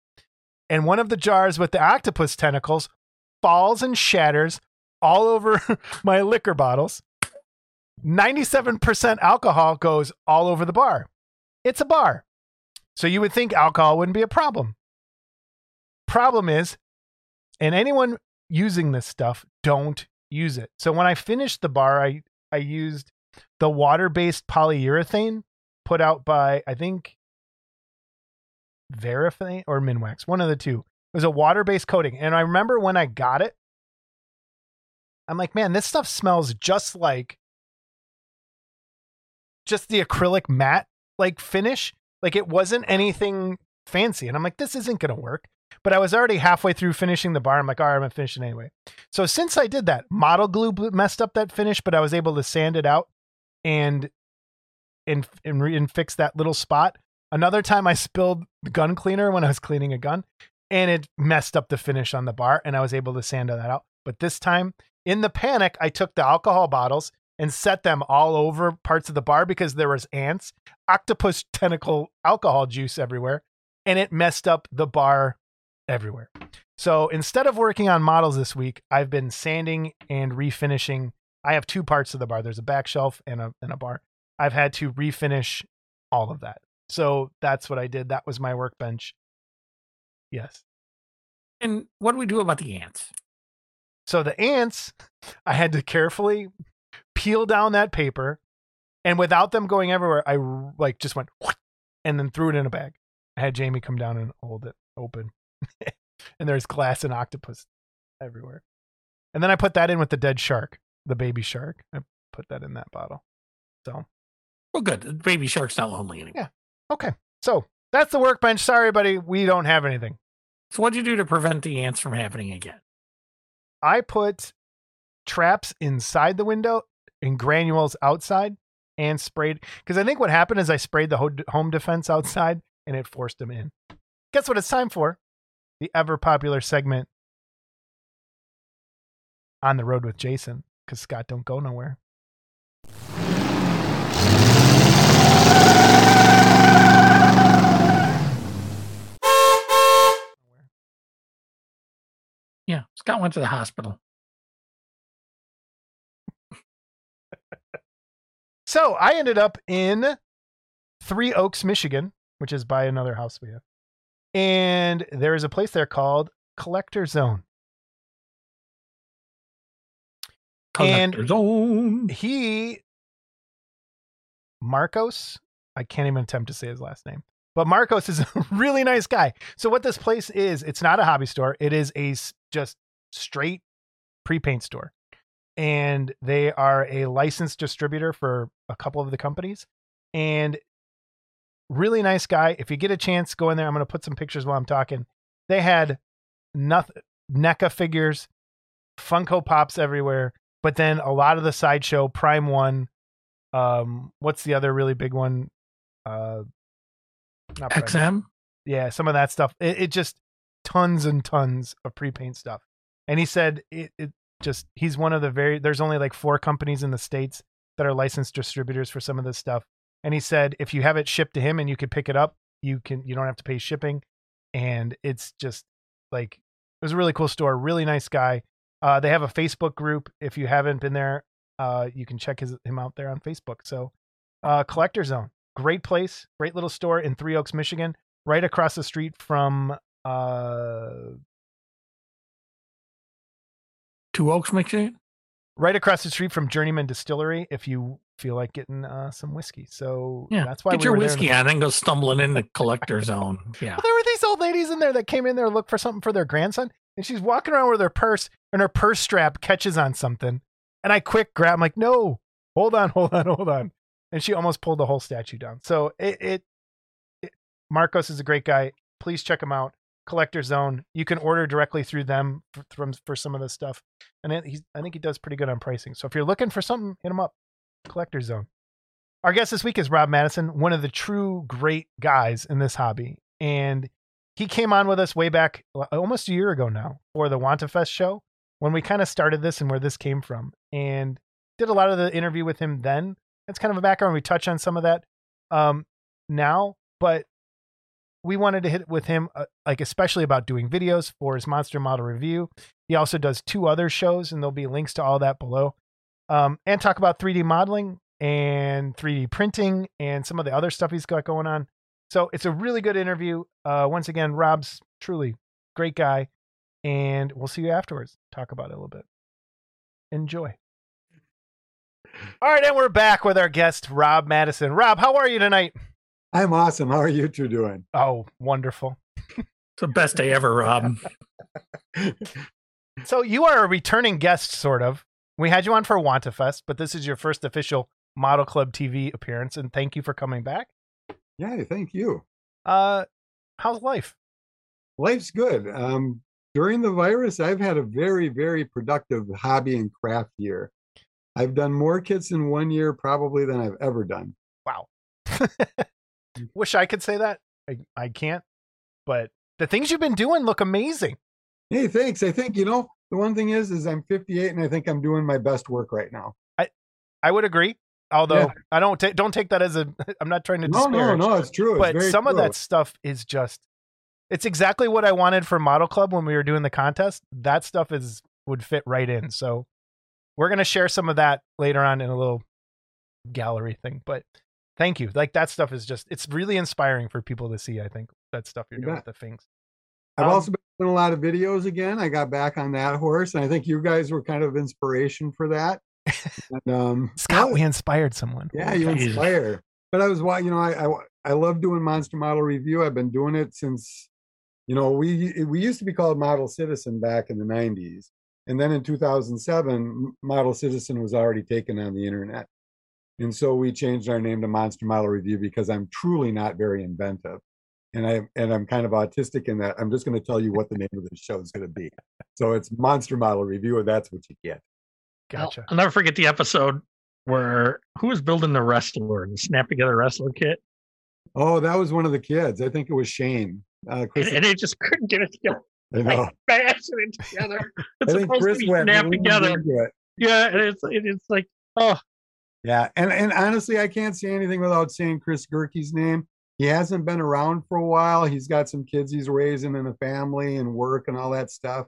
and one of the jars with the octopus tentacles falls and shatters all over my liquor bottles 97% alcohol goes all over the bar. It's a bar. So you would think alcohol wouldn't be a problem. Problem is, and anyone using this stuff, don't use it. So when I finished the bar, I, I used the water based polyurethane put out by I think Varathane or Minwax, one of the two. It was a water-based coating, and I remember when I got it, I'm like, man, this stuff smells just like just the acrylic matte like finish. Like it wasn't anything fancy, and I'm like, this isn't gonna work. But I was already halfway through finishing the bar. I'm like, all right, I'm gonna finish it anyway. So since I did that, model glue messed up that finish, but I was able to sand it out and and and, re- and fix that little spot. Another time, I spilled gun cleaner when I was cleaning a gun, and it messed up the finish on the bar, and I was able to sand that out. But this time, in the panic, I took the alcohol bottles and set them all over parts of the bar because there was ants, octopus tentacle alcohol juice everywhere, and it messed up the bar everywhere. So instead of working on models this week, I've been sanding and refinishing. I have two parts of the bar. There's a back shelf and a and a bar. I've had to refinish all of that. So that's what I did. That was my workbench. Yes. And what do we do about the ants? So the ants, I had to carefully peel down that paper, and without them going everywhere, I like just went and then threw it in a bag. I had Jamie come down and hold it open, and there's glass and octopus everywhere. And then I put that in with the dead shark, the baby shark. I put that in that bottle. So Well, good. The Baby shark's not lonely anymore. Yeah. Okay, so that's the workbench. Sorry, buddy, we don't have anything. So what'd you do to prevent the ants from happening again? I put traps inside the window and granules outside and sprayed because I think what happened is I sprayed the home defense outside and it forced them in. Guess what it's time for? The ever popular segment on the road with Jason because Scott don't go nowhere. Yeah, Scott went to the hospital. So I ended up in Three Oaks, Michigan, which is by another house we have. And there is a place there called Collector Zone. And- Collector zone. he Marcos, I can't even attempt to say his last name. But Marcos is a really nice guy. So what this place is, it's not a hobby store. It is a just straight pre-paint store. And they are a licensed distributor for a couple of the companies. And really nice guy. If you get a chance, go in there. I'm going to put some pictures while I'm talking. They had nothing NECA figures, Funko Pops everywhere, but then a lot of the sideshow, Prime One, um, what's the other really big one? Uh, not XM. Yeah, some of that stuff. It, it just tons and tons of pre-paint stuff. And he said it, it just he's one of the very there's only like four companies in the states that are licensed distributors for some of this stuff. And he said if you have it shipped to him and you could pick it up, you can you don't have to pay shipping. And it's just like it was a really cool store, really nice guy. Uh, they have a Facebook group. If you haven't been there, uh, you can check his, him out there on Facebook. So, uh, Collector Zone, great place, great little store in Three Oaks, Michigan, right across the street from uh, Two Oaks Michigan. right across the street from Journeyman Distillery. If you feel like getting uh, some whiskey, so Yeah, that's why Get we your were there the- whiskey on, then go stumbling in the collector zone. Yeah. Well, there were these old ladies in there that came in there to look for something for their grandson, and she's walking around with her purse, and her purse strap catches on something. And I quick grab, I'm like, no, hold on, hold on, hold on. And she almost pulled the whole statue down. So it, it, it Marcos is a great guy. Please check him out. Collector Zone. You can order directly through them for, for some of this stuff, and he's I think he does pretty good on pricing. So if you're looking for something, hit him up. Collector Zone. Our guest this week is Rob Madison, one of the true great guys in this hobby. And he came on with us way back uh, almost a year ago now for the Wonderfest show when we kind of started this and where this came from. And did a lot of the interview with him then. That's kind of a background. We touch on some of that um, now, but we wanted to hit with him, uh, like especially about doing videos for his monster model review. He also does two other shows, and there'll be links to all that below. Um, and talk about 3D modeling and 3D printing and some of the other stuff he's got going on. So it's a really good interview. Uh, once again, Rob's truly great guy, and we'll see you afterwards. Talk about it a little bit. Enjoy. All right, and we're back with our guest, Rob Madison. Rob, how are you tonight? I'm awesome. How are you two doing? Oh, wonderful. It's the best day ever, Rob. So you are a returning guest, sort of. We had you on for Wonderfest, but this is your first official Model Club TV appearance, and thank you for coming back. Yeah, thank you. Uh, how's life? Life's good. Um, during the virus, I've had a very, very productive hobby and craft year. I've done more kits in one year probably than I've ever done. Wow. Wish I could say that. I, I can't. But the things you've been doing look amazing. Hey, thanks. I think you know the one thing is, is I'm 58 and I think I'm doing my best work right now. I I would agree. Although Yeah. I don't take don't take that as a. I'm not trying to No, no, disparage. no, it's true. It's but some of that stuff is just. It's exactly what I wanted for Model Club when we were doing the contest. That stuff is would fit right in. So we're gonna share some of that later on in a little gallery thing. But thank you. Like that stuff is just. It's really inspiring for people to see. I think that stuff you're You doing bet. with the things. I've Um, also been doing a lot of videos again. I got back on that horse, and I think you guys were kind of inspiration for that. And, um, Scott, yeah, we inspired someone. Yeah, you Jesus. inspire. But I was, wa- you know, I, I I love doing monster model review. I've been doing it since, you know, we we used to be called Model Citizen back in the '90s, and then in 2007, Model Citizen was already taken on the internet, and so we changed our name to Monster Model Review because I'm truly not very inventive, and I and I'm kind of autistic in that I'm just going to tell you what the name of the show is going to be. So it's Monster Model Review, and that's what you get. Gotcha. I'll never forget the episode where who was building the wrestler, the snap together wrestler kit, Oh, that was one of the kids. I think it was Shane. Uh, and, Chris, and they just couldn't get it together. I know. Like bashing it together. It's I think supposed Chris to be went snapped really together. it. Yeah, and it's it's like oh Yeah, and and honestly, I can't say anything without saying Chris Gerke's name. He hasn't been around for a while. He's got some kids he's raising and a family and work and all that stuff.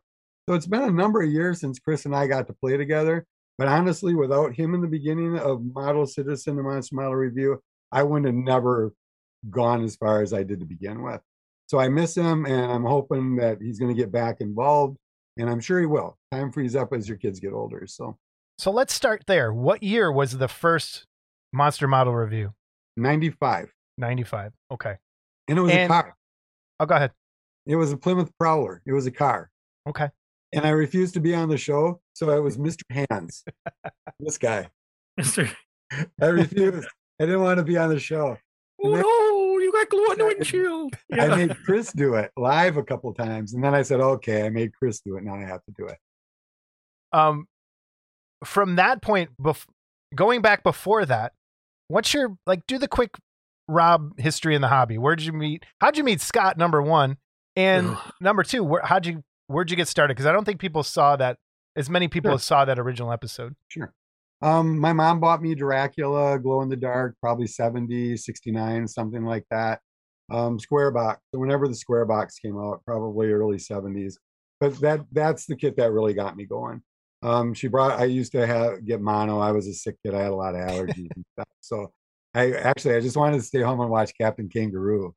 So it's been a number of years since Chris and I got to play together. But honestly, without him in the beginning of Model Citizen and Monster Model Review, I wouldn't have never gone as far as I did to begin with. So I miss him, and I'm hoping that he's going to get back involved, and I'm sure he will. Time frees up as your kids get older. So So let's start there. What year was the first Monster Model review? 95, 95. Okay. and it was And- a car. Oh, go ahead. It was a Plymouth Prowler. It was a car. Okay. And I refused to be on the show. So I was Mr. Hands. this guy. Mister I refused. I didn't want to be on the show. Oh then- no, you got glue on the windshield. I made Chris do it live a couple times. And then I said, okay, I made Chris do it. Now I have to do it. Um, from that point, bef- going back before that, what's your like? Do the quick Rob history in the hobby. Where'd you meet? How'd you meet Scott? Number one, and Ugh. number two, where how'd you where'd you get started? Because I don't think people saw that as many people Sure. saw that original episode. Sure. Um, my mom bought me Dracula, glow in the dark, probably 70, 69, something like that. Um, square box. So whenever the square box came out, probably early 70s. But that that's the kit that really got me going. Um, she brought I used to have get mono. I was a sick kid. I had a lot of allergies and stuff. So I actually I just wanted to stay home and watch Captain Kangaroo.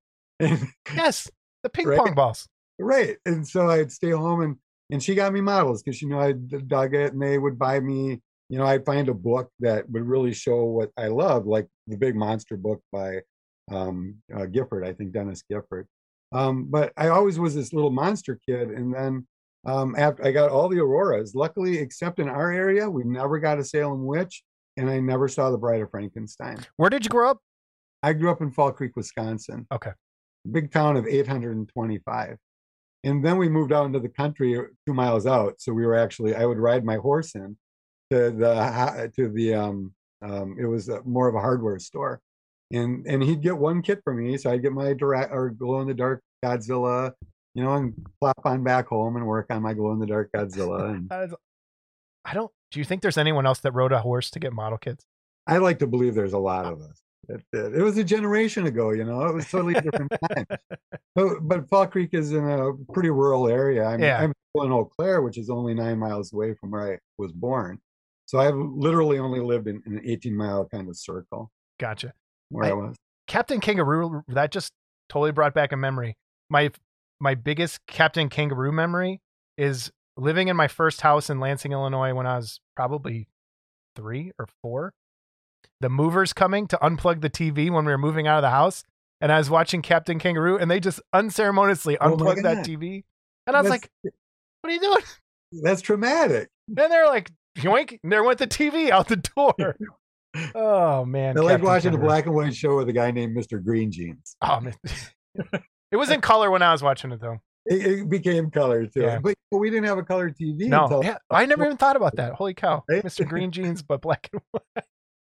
Yes, the ping Right. pong balls. right and so i'd stay home and and she got me models because she knew I dug it and they would buy me you know i'd find a book that would really show what i love like the big monster book by um uh, gifford i think denis gifford um but i always was this little monster kid and then um after i got all the auroras luckily except in our area we never got a salem witch and i never saw the bride of frankenstein Where did you grow up? I grew up in Fall Creek, Wisconsin. Okay. Big town of 825. And then we moved out into the country uh, two miles out. So we were actually, I would ride my horse in to the, to the, um, um, it was uh more of a hardware store. And, and he'd get one kit for me. So I'd get my direct or glow in the dark Godzilla, you know, and plop on back home and work on my glow in the dark Godzilla. And I don't. Do you think there's anyone else that rode a horse to get model kits? I like to believe there's a lot uh of us. It, it, it was a generation ago, you know. It was totally different time. But, but Fall Creek is in a pretty rural area. I'm, Yeah. I'm in Eau Claire, which is only nine miles away from where I was born. So I've literally only lived in, in an 18 mile kind of circle Gotcha. where I, I- was. Captain Kangaroo. That just totally brought back a memory. My my biggest Captain Kangaroo memory is living in my first house in Lansing, Illinois, when I was probably three or four. The movers coming to unplug the TV when we were moving out of the house, and I was watching Captain Kangaroo, and they just unceremoniously Oh unplugged that TV, and I was That's- like, "What are you doing?" That's traumatic. And they're like, "Yoink!" And there went the TV out the door. oh man! I like watching a black and white show with a guy named Mr. Green Jeans. Oh man. it was in color when I was watching it though. It, it became color too. Yeah. But, but we didn't have a color TV No, until yeah, I never even thought about that. Holy cow, Right? Mr. Green Jeans, but black and white.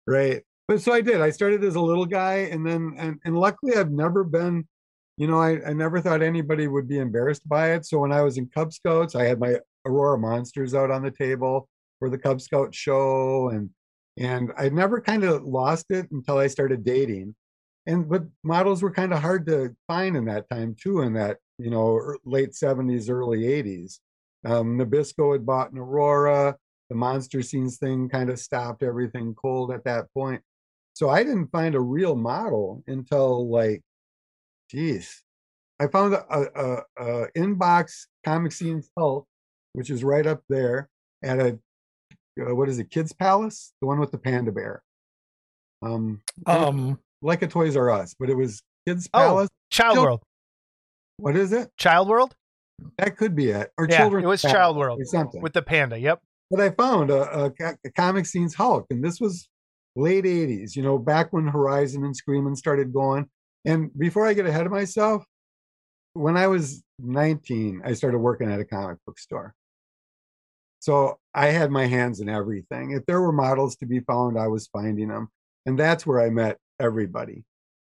right. But so I did. I started as a little guy, and then and, and luckily I've never been, you know, I, I never thought anybody would be embarrassed by it. So when I was in Cub Scouts, I had my Aurora Monsters out on the table for the Cub Scout show, and and I never kind of lost it until I started dating. And but models were kind of hard to find in that time too, in that you know er- late seventies, early eighties. Um, Nabisco had bought an Aurora. The monster scenes thing kind of stopped everything cold at that point. So I didn't find a real model until like, geez, I found a, a, a inbox comic scenes Hulk, which is right up there at a uh, what is it, Kids Palace, the one with the panda bear. Um, Um, like a Toys R Us, but it was Kids Oh. Palace. Child Chil- World. What is it? Child World? That could be it, or Yeah, Children's it was Palace Child World or something. with the panda. Yep. but I found a, a, a comic scenes Hulk, and this was late '80s. You know, back when Horizon and Screaming started going. And before I get ahead of myself, when I was 19, I started working at a comic book store. So I had my hands in everything. If there were models to be found, I was finding them, and that's where I met everybody.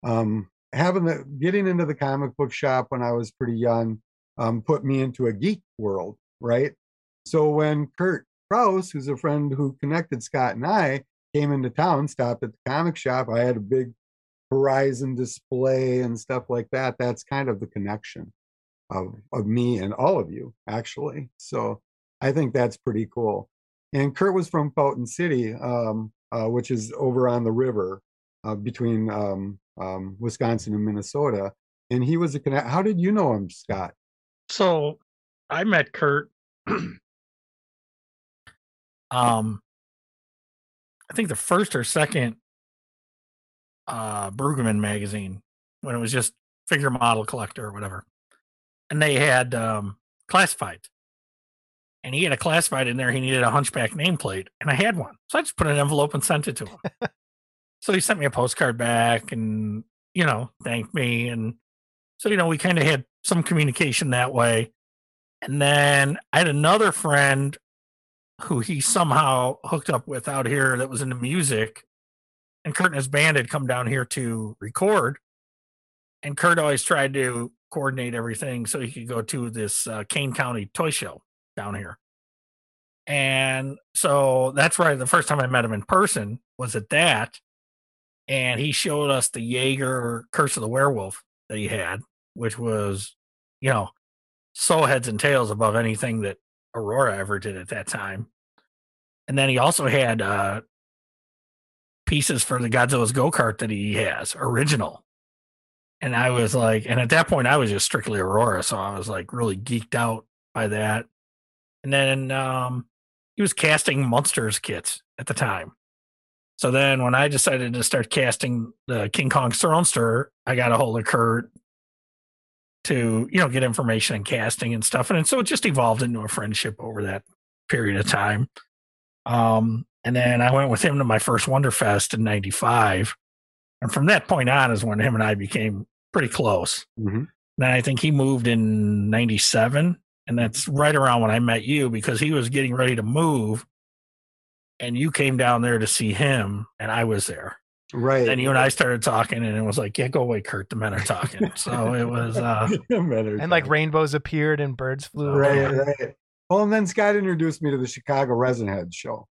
Um, having the getting into the comic book shop when I was pretty young um, put me into a geek world, right? So when Kurt Kraus, who's a friend who connected Scott and I, came into town, stopped at the comic shop, I had a big Horizon display and stuff like that. That's kind of the connection of of me and all of you, actually. So I think that's pretty cool. And Kurt was from Fountain City, um, which is over on the river uh, between um, um, Wisconsin and Minnesota. And he was a connect. How did you know him, Scott? so I met Kurt. um, I think the first or second uh magazine when it was just figure model collector or whatever, and they had um classified, and he had a classified in there. He needed a hunchback nameplate, and I had one, so I just put an envelope and sent it to him. so he sent me a postcard back, and you know thanked me, and so you know we kind of had some communication that way. And then I had another friend who he somehow hooked up with out here that was into music. And Kurt and his band had come down here to record. And Kurt always tried to coordinate everything so he could go to this uh, Kane County toy show down here. And so that's I, the first time I met him in person was at that. And he showed us the Yagher Curse of the Werewolf that he had, which was, you know, so heads and tails above anything that Aurora ever did at that time. And then he also had uh pieces for the Godzilla's go kart that he has, original. And I was like, and at that point I was just strictly Aurora, so I was like really geeked out by that. And then um he was casting monsters kits at the time. So then when I decided to start casting the King Kong Thronester, I got a hold of Kurt to, you know, get information and casting and stuff. And so it just evolved into a friendship over that period of time. Um, and then I went with him to my first Wonderfest in 95. And from that point on is when him and I became pretty close. Mm-hmm. Then I think he moved in 97. And that's right around when I met you because he was getting ready to move. And you came down there to see him, and I was there. Right. And you and I started talking, and it was like, yeah, go away, Kurt. The men are talking. so it was, uh, And like rainbows appeared and birds flew. over. right, right. Well, and then Scott introduced me to the Chicago Resin Heads show.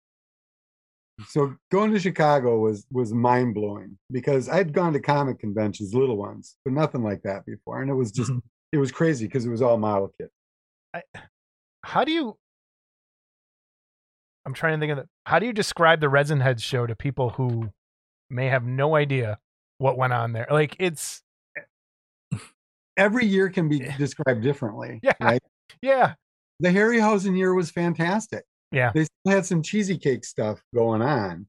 So going to Chicago was was mind blowing because I'd gone to comic conventions, little ones, but nothing like that before, and it was just Mhm. it was crazy because it was all model kit. How do you? I'm trying to think of the. How do you describe the Resin Heads show to people who may have no idea what went on there? Like it's Every year can be eh. described differently. Yeah. Right. yeah, The Harryhausen year was fantastic. Yeah. They still had some cheesy cake stuff going on.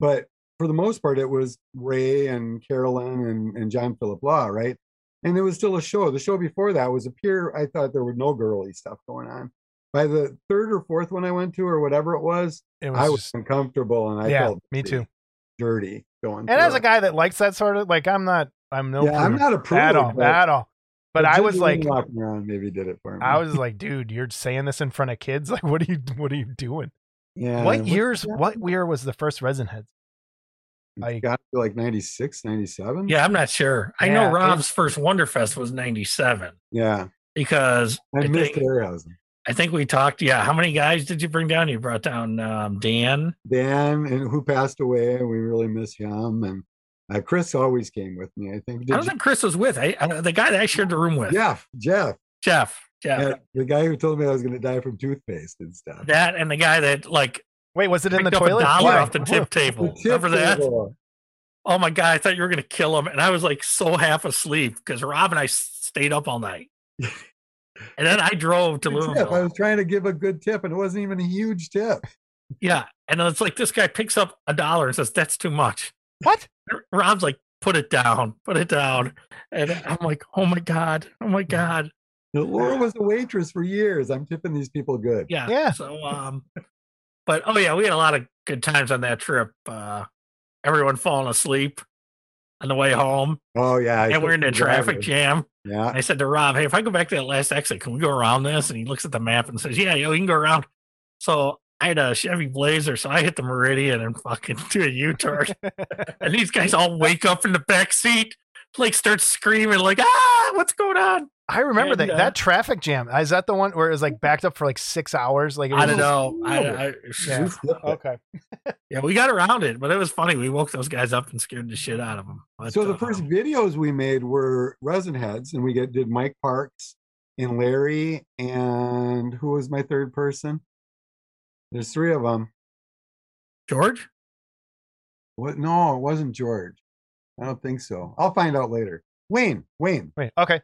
But for the most part, it was Ray and Carolyn and, and John Phillip Law, right? And it was still a show. The show before that was a pure, I thought there was no girly stuff going on. By the third or fourth one I went to, or whatever it was, It was I was just, uncomfortable and I yeah, felt me too. dirty going. And as a guy that likes that sort of like, I'm not, I'm no, yeah, I'm not a prude at all, but- at all. But I was like, walking around maybe did it for me. I was like, dude, you're saying this in front of kids. Like, what are you, what are you doing? yeah. what years? What year was the first resin heads? It's like- got to be like 96, 97. Yeah, I'm not sure. I know Rob's first Wonderfest was 97 Yeah. because I, I missed think, Harryhausen. I think we talked. Yeah. How many guys did you bring down? You brought down um, Dan. Dan and who passed away. We really miss him. And uh, Chris always came with me. I think. I don't you- think Chris was with. I, I, the guy that I shared the room with. Jeff, Jeff, Jeff. Jeff. yeah, the guy who told me I was going to die from toothpaste and stuff. That and the guy that like Wait, was it in the picked up toilet? a dollar Why? off the tip table. The tip Remember that? table. Oh my god! I thought you were gonna kill him, and I was like so half asleep because Rob and I stayed up all night, and then I drove to Good tip. I was trying to give a good tip, and it wasn't even a huge tip. Yeah, and it's like this guy picks up a dollar and says that's too much. What? Rob's like, put it down, put it down, and I'm like, oh my god, oh my god, Laura was a waitress for years. I'm tipping these people good. yeah, Yeah. So, um, but oh yeah, we had a lot of good times on that trip. Uh, everyone falling asleep on the way home, Oh yeah, and we're in a the traffic jam. Yeah, I said to Rob, "Hey, if I go back to that last exit, can we go around this?" And he looks at the map and says, "Yeah, yo, you can go around." So I had a Chevy Blazer, so I hit the Meridian and fucking do a U-turn. and these guys all wake up in the back seat, like start screaming, like, "Ah, what's going on?" I remember And, that uh, that traffic jam. Is that the one where it was like backed up for like six hours? Like it was I don't know. I, I, Yeah. Just tipped it. Okay. yeah, we got around it, but it was funny. We woke those guys up and scared the shit out of them. But, so the uh, first videos we made were resin heads, and we get, did Mike Parks and Larry, and who was my third person? There's three of them. George, What? No, it wasn't George. I don't think so. I'll find out later. Wayne, Wayne. Wait. Okay.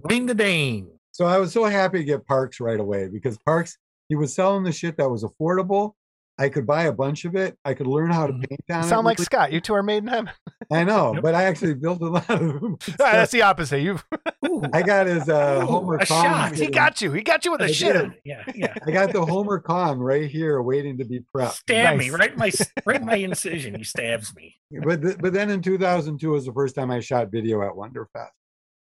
Wing the Dane. So I was so happy to get Parks right away because Parks he was selling the shit that was affordable. I could buy a bunch of it. I could learn how to Mhm. paint on You it. sound like Scott. You two are made in heaven. I know, Yep. but I actually built a lot of them. Ah, That's the opposite. You. I got his uh, Ooh, Homer a Kong. shot. He got you. He got you with I a did. shit. yeah, yeah. I got the Homer Kong right here, waiting to be prepped. Stab me right in my right in my incision. He stabs me. But th- but then in 2002 was the first time I shot video at Wonderfest.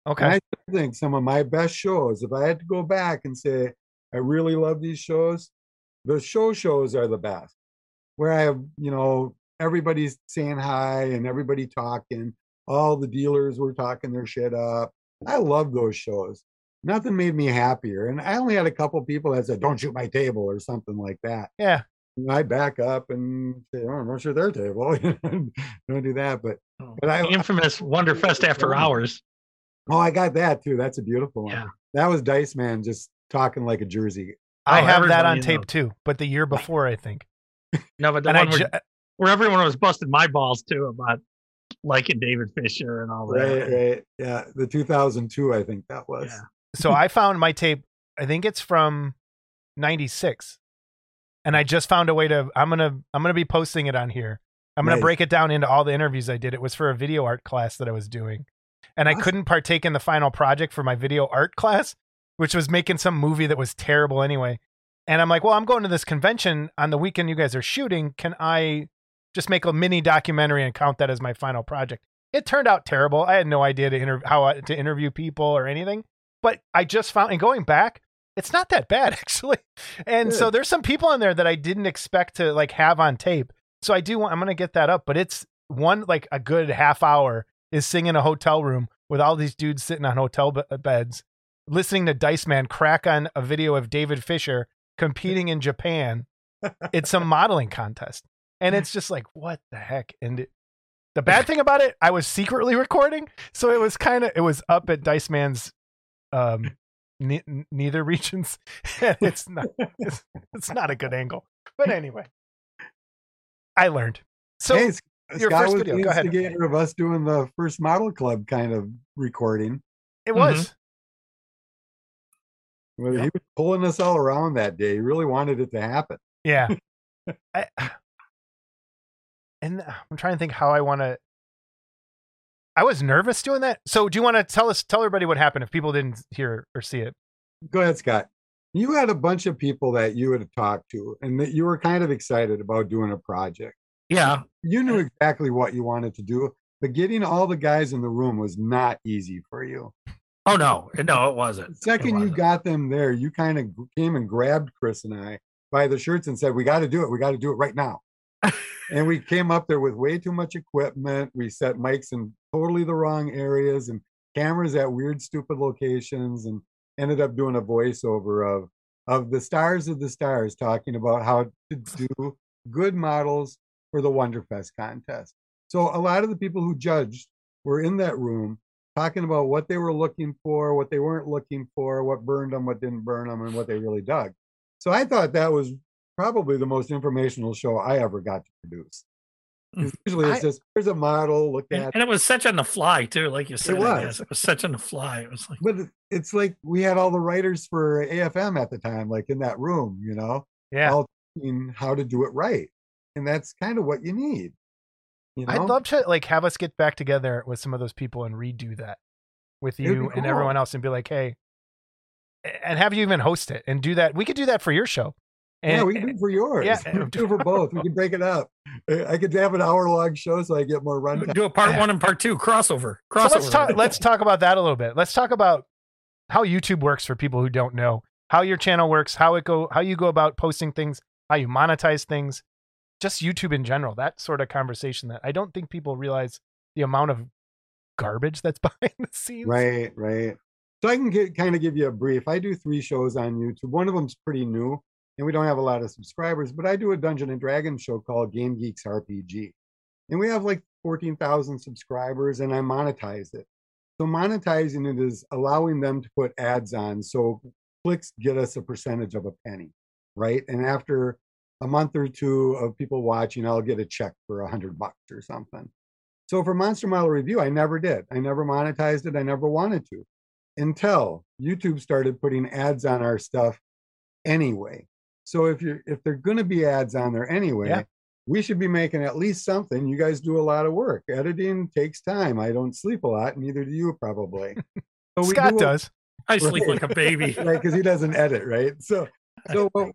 Okay. And I think some of my best shows, if I had to go back and say I really love these shows, the show shows are the best. Where I have, you know, everybody's saying hi and everybody talking. All the dealers were talking their shit up. I love those shows. Nothing made me happier. And I only had a couple people that said, "Don't shoot my table" or something like that. Yeah. And I back up and say, "Oh, don't shoot their table." don't do that. But oh, But I- The infamous Wonderfest after hours. Oh, I got that too. That's a beautiful one. Yeah. That was Dice Man just talking like a Jersey. I Oh, have that everybody on knows. tape too, but the year before, I think. No, but the And one where, ju- uh where everyone was busting my balls too about liking David Fisher and all that. Right, right. Yeah. The 2002, I think that was. Yeah. so I found my tape. I think it's from '96, and I just found a way to. I'm gonna. I'm gonna be posting it on here. I'm gonna Nice. break it down into all the interviews I did. It was for a video art class that I was doing, and I couldn't partake in the final project for my video art class, which was making some movie that was terrible anyway. And I'm like, well, I'm going to this convention on the weekend you guys are shooting. Can I just make a mini documentary and count that as my final project? It turned out terrible. I had no idea to inter- how I- to interview people or anything. But I just found, and going back, it's not that bad actually. And so there's some people in there that I didn't expect to like have on tape. So I do want, I'm going to get that up, but it's one like a good half hour is sitting in a hotel room with all these dudes sitting on hotel be- beds, listening to Dice Man crack on a video of David Fisher competing in Japan. It's a modeling contest. And it's just like, what the heck? And it, the bad thing about it, I was secretly recording. So it was kind of, it was up at Dice Man's um, ne- neither regions. and it's not, it's, it's not a good angle. But anyway, I learned. So hey, S- your Scott first was video, the go ahead. instigator of us doing the first model club kind of recording. it was. Well. He was pulling us all around that day. He really wanted it to happen. Yeah. I, and uh, I'm trying to think how I want to. I was nervous doing that. So, do you want to tell us, tell everybody what happened if people didn't hear or see it? Go ahead, Scott. You had a bunch of people that you had talked to, and that you were kind of excited about doing a project. Yeah. You knew exactly what you wanted to do, but getting all the guys in the room was not easy for you. Oh no, no, it wasn't. The second you wasn't. got them there, you kind of came and grabbed Chris and I by the shirts and said, "We got to do it. We got to do it right now." and we came up there with way too much equipment. We set mics in totally the wrong areas and cameras at weird, stupid locations, and ended up doing a voiceover of of the stars of the stars talking about how to do good models for the Wonderfest contest. So a lot of the people who judged were in that room talking about what they were looking for, what they weren't looking for, what burned them, what didn't burn them, and what they really dug. So I thought that was probably the most informational show I ever got to produce. Mm. Usually it's I- just here's a model, look And, at and it was such on the fly too, like you said. I was. It was such on the fly. It was like but it's like we had all the writers for AFM at the time, like in that room, you know, Yeah. all how to do it right. And that's kind of what you need. You know? I'd love to like have us get back together with some of those people and redo that with It'd be you and everyone else and be like, hey, and have you even host it and do that. We could do that for your show. And, yeah, we can do it for yours. yeah, we can do it for both. We can break it up. I could have an hour long show so I get more runtime. do a part one and part two crossover. so Crossover. let's talk. Let's talk about that a little bit. Let's talk about how YouTube works for people who don't know how your channel works, how it go, how you go about posting things, how you monetize things, just YouTube in general. That sort of conversation that I don't think people realize the amount of garbage that's behind the scenes. Right, right. So I can get, kind of give you a brief. I do three shows on YouTube. One of them's pretty new, and we don't have a lot of subscribers, but I do a Dungeon and Dragons show called Game Geeks RPG. And we have like 14,000 subscribers, and I monetize it. So monetizing it is allowing them to put ads on. So clicks get us a percentage of a penny, right? And after a month or two of people watching, I'll get a check for a hundred bucks or something. So for Monster Model Review, I never did. I never monetized it. I never wanted to until YouTube started putting ads on our stuff anyway. So if you're if they're going to be ads on there anyway, Yeah. we should be making at least something. You guys do a lot of work. Editing takes time. I don't sleep a lot, neither do you probably. So we Scott do does. I sleep Right. like a baby. right because he doesn't edit right so so what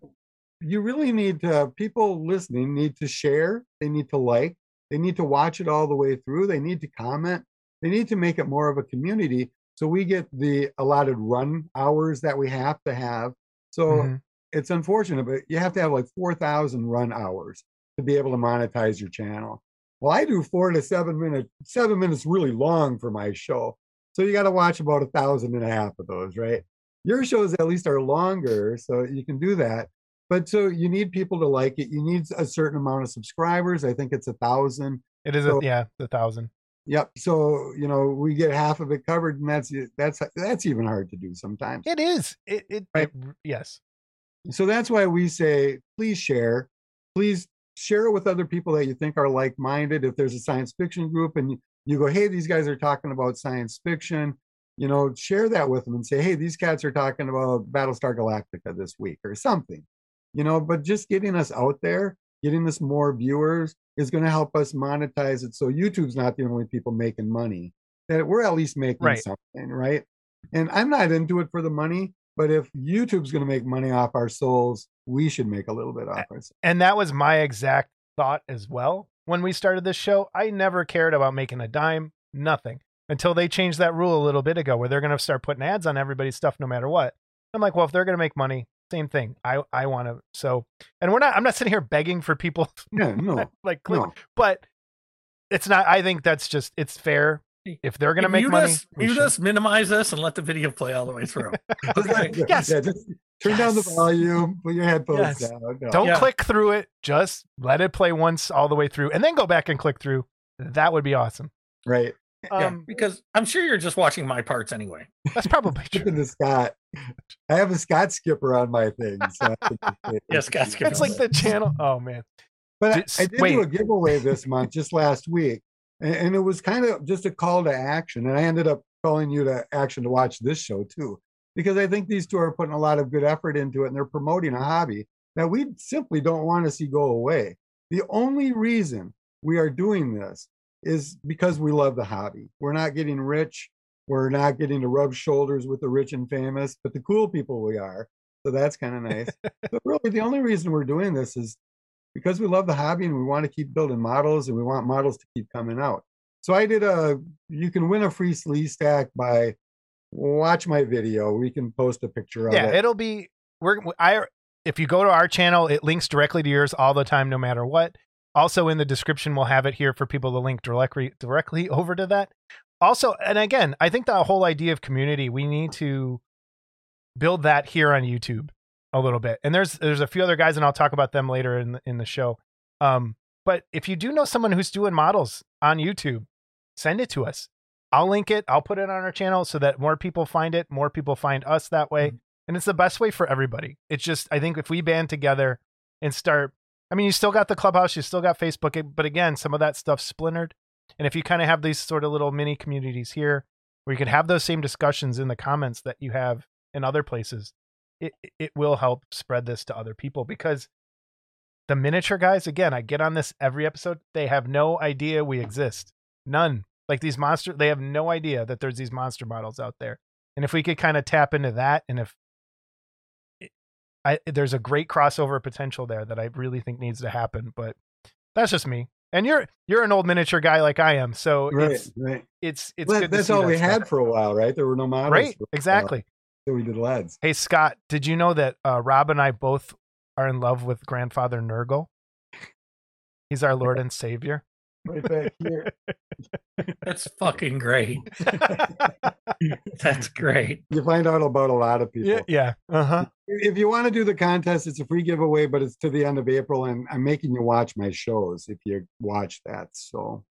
you really need to people listening need to share they need to like they need to watch it all the way through they need to comment they need to make it more of a community so we get the allotted run hours that we have to have. So Mhm. it's unfortunate but you have to have like 4000 run hours to be able to monetize your channel. Well i do four to seven minutes seven minutes really long for my show so you got to watch about a thousand and a half of those right? Your shows at least are longer so you can do that but so you need people to like it you need a certain amount of subscribers i think it's a thousand It is So- a yeah, the thousand. yep so you know we get half of it covered and that's that's that's even hard to do sometimes It is. It it, Right. it yes. so that's why we say please share please share it with other people that you think are like-minded if there's a science fiction group and you, you go hey these guys are talking about science fiction you know share that with them and say hey these cats are talking about battlestar galactica this week or something you know but just getting us out there getting us more viewers is going to help us monetize it so youtube's not the only people making money that we're at least making Right. something right and i'm not into it for the money but if youtube's going to make money off our souls we should make a little bit off ourselves And that was my exact thought as well when we started this show. I never cared about making a dime, nothing, until they changed that rule a little bit ago where they're going to start putting ads on everybody's stuff no matter what. I'm like, well, if they're going to make money, same thing. I I want to. So, and we're not. I'm not sitting here begging for people yeah no like click, no but it's not. I think that's just it's fair. If they're going to make you money, just, you should. just minimize this and let the video play all the way through. Okay. Yes. yeah, just turn down the volume put your headphones Yes. down no. don't Yeah. click through it. Just let it play once all the way through, and then go back and click through. That would be awesome. right Yeah, Um, because I'm sure you're just watching my parts anyway. that's probably true. Listen to Scott. I have a Scott skipper on my thing. So I think it's great. Yeah, Scott skipper. It's like the channel. Oh man. But I, I did wait. do a giveaway this month, just last week, and, and it was kind of just a call to action. And I ended up calling you to action to watch this show too, because I think these two are putting a lot of good effort into it, and they're promoting a hobby that we simply don't want to see go away. The only reason we are doing this is because we love the hobby. We're not getting rich. We're not getting to rub shoulders with the rich and famous, but the cool people we are. So that's kind of nice. but really, the only reason we're doing this is because we love the hobby and we want to keep building models and we want models to keep coming out. So I did a, you can win a free Sleestak by watch my video. We can post a picture of it. Yeah, it'll be we're I if you go to our channel, it links directly to yours all the time, no matter what. Also in the description, we'll have it here for people to link directly directly over to that. Also, and again, I think the whole idea of community, we need to build that here on YouTube a little bit. And there's there's a few other guys, and I'll talk about them later in the, in the show. Um, but if you do know someone who's doing models on YouTube, send it to us. I'll link it. I'll put it on our channel so that more people find it, more people find us that way. And it's the best way for everybody. It's just, I think if we band together and start, I mean, you still got the clubhouse, you still got Facebook, eh, but again, some of that stuff splintered. And if you kind of have these sort of little mini communities here where you can have those same discussions in the comments that you have in other places, it, it will help spread this to other people because the miniature guys, again, I get on this every episode, they have no idea we exist. None. Like these monster, they have no idea that there's these monster models out there. And if we could kind of tap into that, and if I, there's a great crossover potential there that I really think needs to happen, but that's just me. And you're you're an old miniature guy like I am, so right, it's right. it's it's Well, that's all that we stuff. had for a while, right? There were no models. Right, for a while, exactly. So we did LEDs. Hey Scott, did you know that uh, Rob and I both are in love with Grandfather Nurgle? He's our Lord and Savior. Right back here. That's fucking great. That's great. you find out about a lot of people. yeah, yeah. Uh huh. If you want to do the contest, it's a free giveaway, but it's to the end of April, and I'm making you watch my shows if you watch that. So,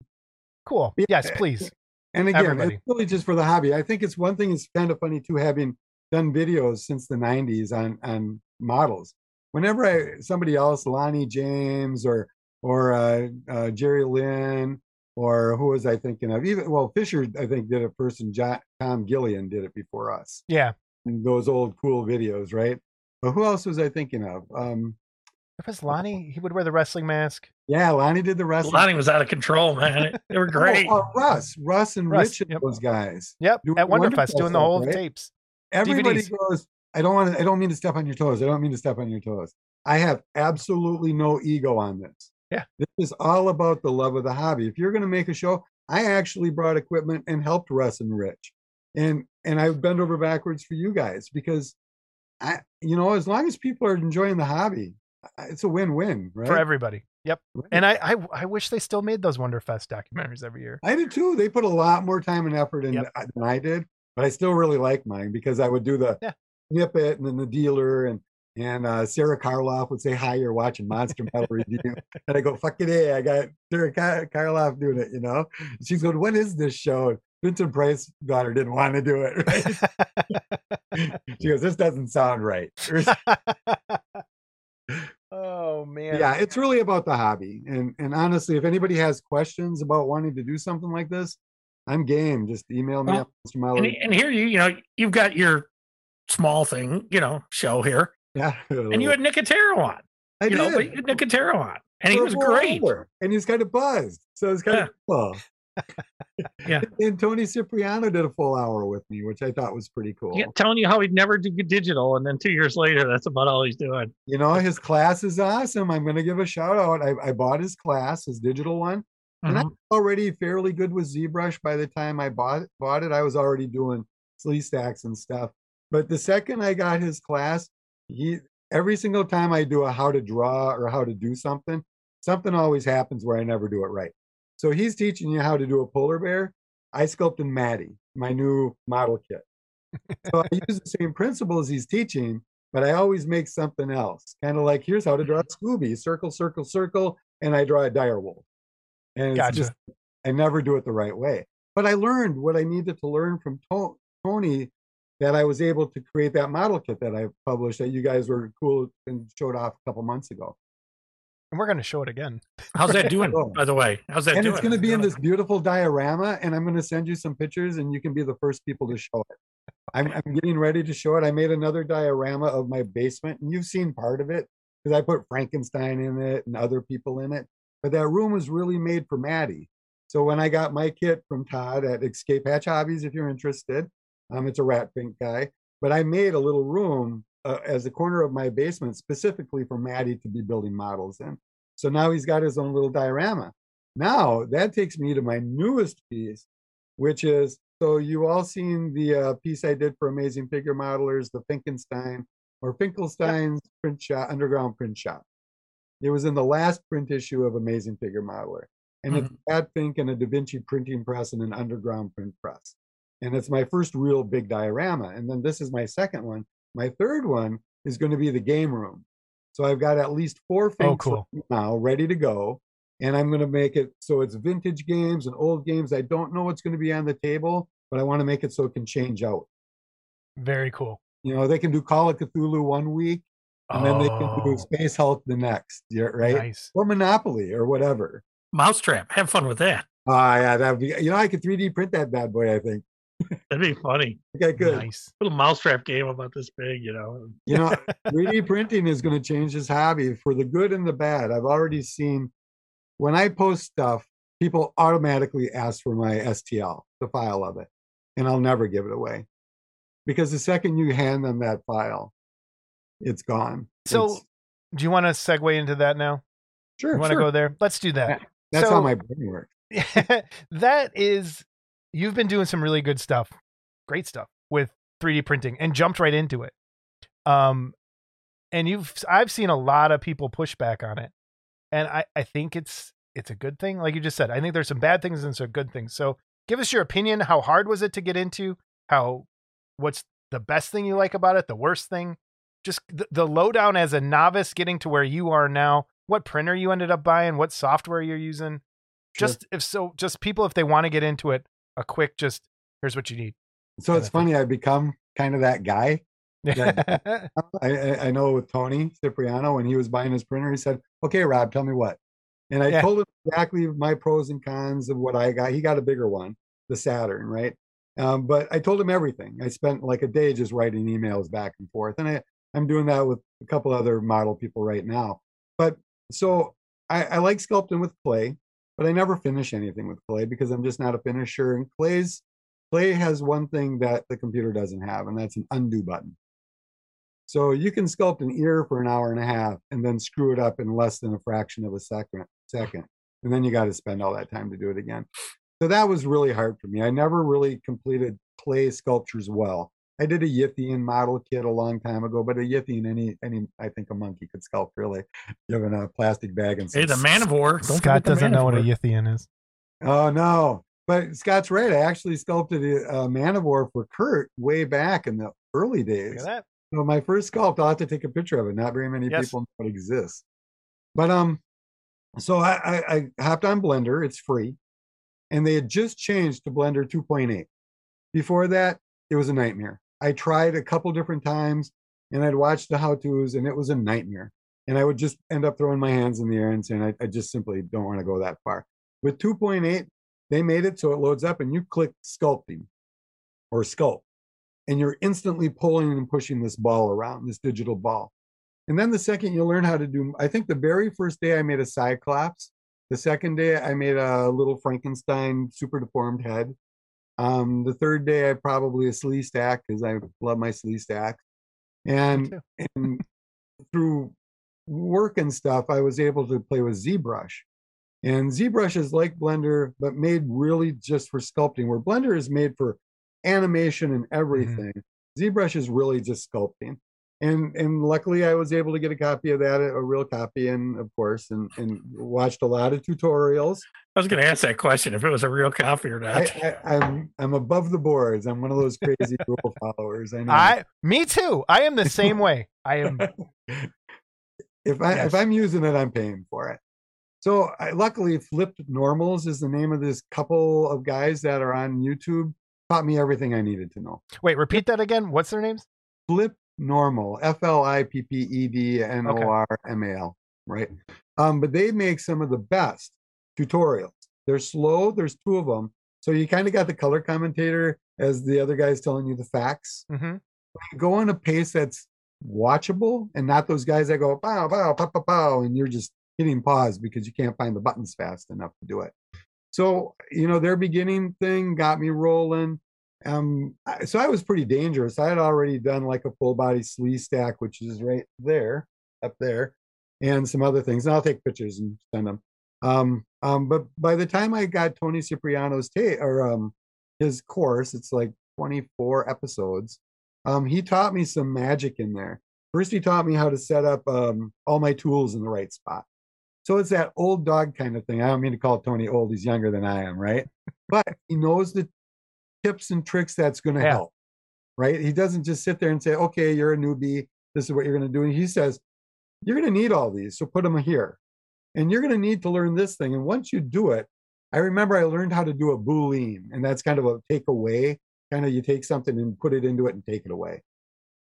Cool. Yeah. Yes, please. and again, Everybody. it's really just for the hobby. I think it's one thing. It's kind of funny too, having done videos since the '90s on on models. Whenever I somebody else, Lonnie James or or uh, uh, Jerry Lynn or who was I thinking of? Even well, Fisher I think did it first, and John, Tom Gillian did it before us. Yeah. in those old cool videos, right? But who else was I thinking of? Um, If it's Lonnie, he would wear the wrestling mask. yeah, Lonnie did the wrestling. Lonnie was out of control, man. They were Oh, great. uh, Russ, Russ, and Russ, Rich, and yep. those guys. Yep. Doing At Wonderfest, doing the stuff, whole right? tapes. Everybody DVDs. goes. I don't want to. I don't mean to step on your toes. I don't mean to step on your toes. I have absolutely no ego on this. Yeah. This is all about the love of the hobby. If you're going to make a show, I actually brought equipment and helped Russ and Rich, and and I bend over backwards for you guys because I, you know, as long as people are enjoying the hobby, it's a win-win, right? for everybody. Yep. And I, I I wish they still made those Wonderfest documentaries every year. I did too. They put a lot more time and effort in Yep. than I did, but I still really like mine because I would do the Yeah. snippet and then the dealer and and uh, Sarah Karloff would say, "Hi, you're watching Monster Model Review," and I go, "Fuck it, hey, I got Sarah Kar- Karloff doing it," you know. She's going, "What is this show?" Vincent Price daughter didn't want to do it. Right? she goes, "This doesn't sound right." oh man. yeah, it's really about the hobby, and and honestly, if anybody has questions about wanting to do something like this, I'm game. Just email me Well, at Mr. Metal. And, and here you, you know, you've got your small thing, you know, show here, Yeah, and you had Nicotero on. I You did. know, but you had Nicotero on, and he was great. hour, and he's kind of buzzed, so it's kind Yeah. of cool. Yeah. And Tony Cipriano did a full hour with me, which I thought was pretty cool. Yeah, telling you how he'd never do digital, and then two years later, that's about all he's doing. You know, his class is awesome. I'm going to give a shout out. I, I bought his class, his digital one, and I'm Mhm. already fairly good with ZBrush by the time I bought bought it. I was already doing Sleestaks and stuff. But the second I got his class, he every single time I do a how to draw or how to do something, something always happens where I never do it right. So he's teaching you how to do a polar bear. I sculpted Maddie, my new model kit. So I use the same principles he's teaching, but I always make something else. Kind of like here's how to draw mm-hmm. Scooby: circle, circle, circle, and I draw a dire wolf. And it's Gotcha. just I never do it the right way. But I learned what I needed to learn from Tony that I was able to create that model kit that I published that you guys were cool and showed off a couple months ago. And we're gonna show it again. How's that doing, Oh. by the way? How's that and doing? it's going to be in this beautiful diorama, and I'm going to send you some pictures, and you can be the first people to show it. I'm, I'm getting ready to show it. I made another diorama of my basement, and you've seen part of it. because I put Frankenstein in it and other people in it. But that room was really made for Maddie. So when I got my kit from Todd at Escape Hatch Hobbies, if you're interested, um, it's a Rat Fink guy. But I made a little room uh, as a corner of my basement specifically for Maddie to be building models in. So now he's got his own little diorama. Now that takes me to my newest piece, which is so you all seen the uh, piece I did for Amazing Figure Modelers, the Finkenstein or Finkelstein's print shop, underground print shop. It was in the last print issue of Amazing Figure Modeler. And it's Rat Fink and a Da Vinci printing press and an underground print press. And it's my first real big diorama. And then this is my second one. My third one is going to be the game room. So I've got at least four Oh, Finks cool. now ready to go. And I'm going to make it so it's vintage games and old games. I don't know what's going to be on the table, but I want to make it so it can change out. Very cool. You know, they can do Call of Cthulhu one week and then they can do Oh, Space Hulk the next, right? Nice. Or Monopoly or whatever. Mousetrap. Have fun with that. Ah, yeah, that'd be, you know, I could 3D print that bad boy, I think. That'd be funny. Okay, good. Nice. Little mousetrap game about this big, you know. You know, 3D printing is going to change his hobby for the good and the bad. I've already seen when I post stuff, people automatically ask for my STL, the file of it, and I'll never give it away because the second you hand them that file, it's gone. So, It's- do you want to segue into that now? sure, You want to sure. go there? Let's do that. That's so- how my brain works. that is, you've been doing some really good stuff, great stuff with 3D printing, and jumped right into it. Um, and you've, I've seen a lot of people push back on it, and I, I think it's, it's a good thing. Like you just said, I think there's some bad things and some good things. So, give us your opinion. How hard was it to get into? How, what's the best thing you like about it? The worst thing? Just the, the lowdown as a novice getting to where you are now. What printer you ended up buying? What software you're using? Sure. just if so just people if they want to get into it a quick just here's what you need So it's funny. I become kind of that guy. Yeah. yeah I, I, I know with Tony Cipriano when he was buying his printer, he said, "Okay, Rob, tell me what." And I Yeah. told him exactly my pros and cons of what I got. He got a bigger one, the Saturn, right? Um, but I told him everything. I spent like a day just writing emails back and forth, and I, I'm doing that with a couple other model people right now. But so I, I like sculpting with clay, but I never finish anything with clay because I'm just not a finisher. And clay's clay has one thing that the computer doesn't have, and that's an undo button. So you can sculpt an ear for an hour and a half and then screw it up in less than a fraction of a second. Second, and then you got to spend all that time to do it again. So that was really hard for me. I never really completed clay sculptures well. I did a Yithian model kit a long time ago, but a Yithian, any, any, I think a monkey could sculpt really, You given a plastic bag and some Hey, the Man of War. Don't scott doesn't know what a War. yithian is Oh no! But Scott's right. I actually sculpted a, a man of war for Kurt way back in the early Look days. at that So my first sculpt, I'll have to take a picture of it. Not very many Yes. people know it exists. But um, so I, I, I hopped on Blender. It's free, and they had just changed to Blender 2.8. Before that, it was a nightmare. I tried a couple different times, and I'd watched the how-tos, and it was a nightmare. And I would just end up throwing my hands in the air and saying, I, I just simply don't want to go that far. With 2.8, they made it so it loads up, and you click sculpting or sculpt and you're instantly pulling and pushing this ball around, this digital ball. And then the second you learn how to do, I think the very first day I made a Cyclops. The second day I made a little Frankenstein super deformed head. Um, the third day I probably a Sleestak because I love my Sleestak. And, and through work and stuff, I was able to play with ZBrush. And ZBrush is like Blender, but made really just for sculpting, where Blender is made for animation and everything. ZBrush is really just sculpting. And and luckily I was able to get a copy of that, a real copy, and of course, and, and watched a lot of tutorials. I was going to ask that question if it was a real copy or not. I, I, I'm I'm above the boards. I'm one of those crazy rule followers. I know. i me too i am the same way i am if I Yes. if I'm using it, I'm paying for it. So I, luckily, Flipped Normals is the name of this couple of guys that are on YouTube. Taught me everything I needed to know. wait repeat that again what's their names Flip Normal, F L I P P E D N O R M A L, right? Um, but they make some of the best tutorials. They're slow. There's two of them, so you kind of got the color commentator as the other guy's telling you the facts. hmm Go on a pace that's watchable and not those guys that go pow pow pow pow pow and you're just hitting pause because you can't find the buttons fast enough to do it. So you know their beginning thing got me rolling. Um, so I was pretty dangerous. I had already done like a full body Sleestak, which is right there, up there, and some other things. And I'll take pictures and send them. Um, um, but by the time I got Tony Cipriano's tape or um, his course, it's like 24 episodes. Um, he taught me some magic in there. First, he taught me how to set up um, all my tools in the right spot. So it's that old dog kind of thing. I don't mean to call Tony old; he's younger than I am, right? But he knows the tips and tricks that's going to Yeah. help, right? He doesn't just sit there and say, "Okay, you're a newbie. This is what you're going to do." And he says, "You're going to need all these, so put them here, and you're going to need to learn this thing. And once you do it, I remember I learned how to do a boolean, and that's kind of a take away. Kind of you take something and put it into it and take it away.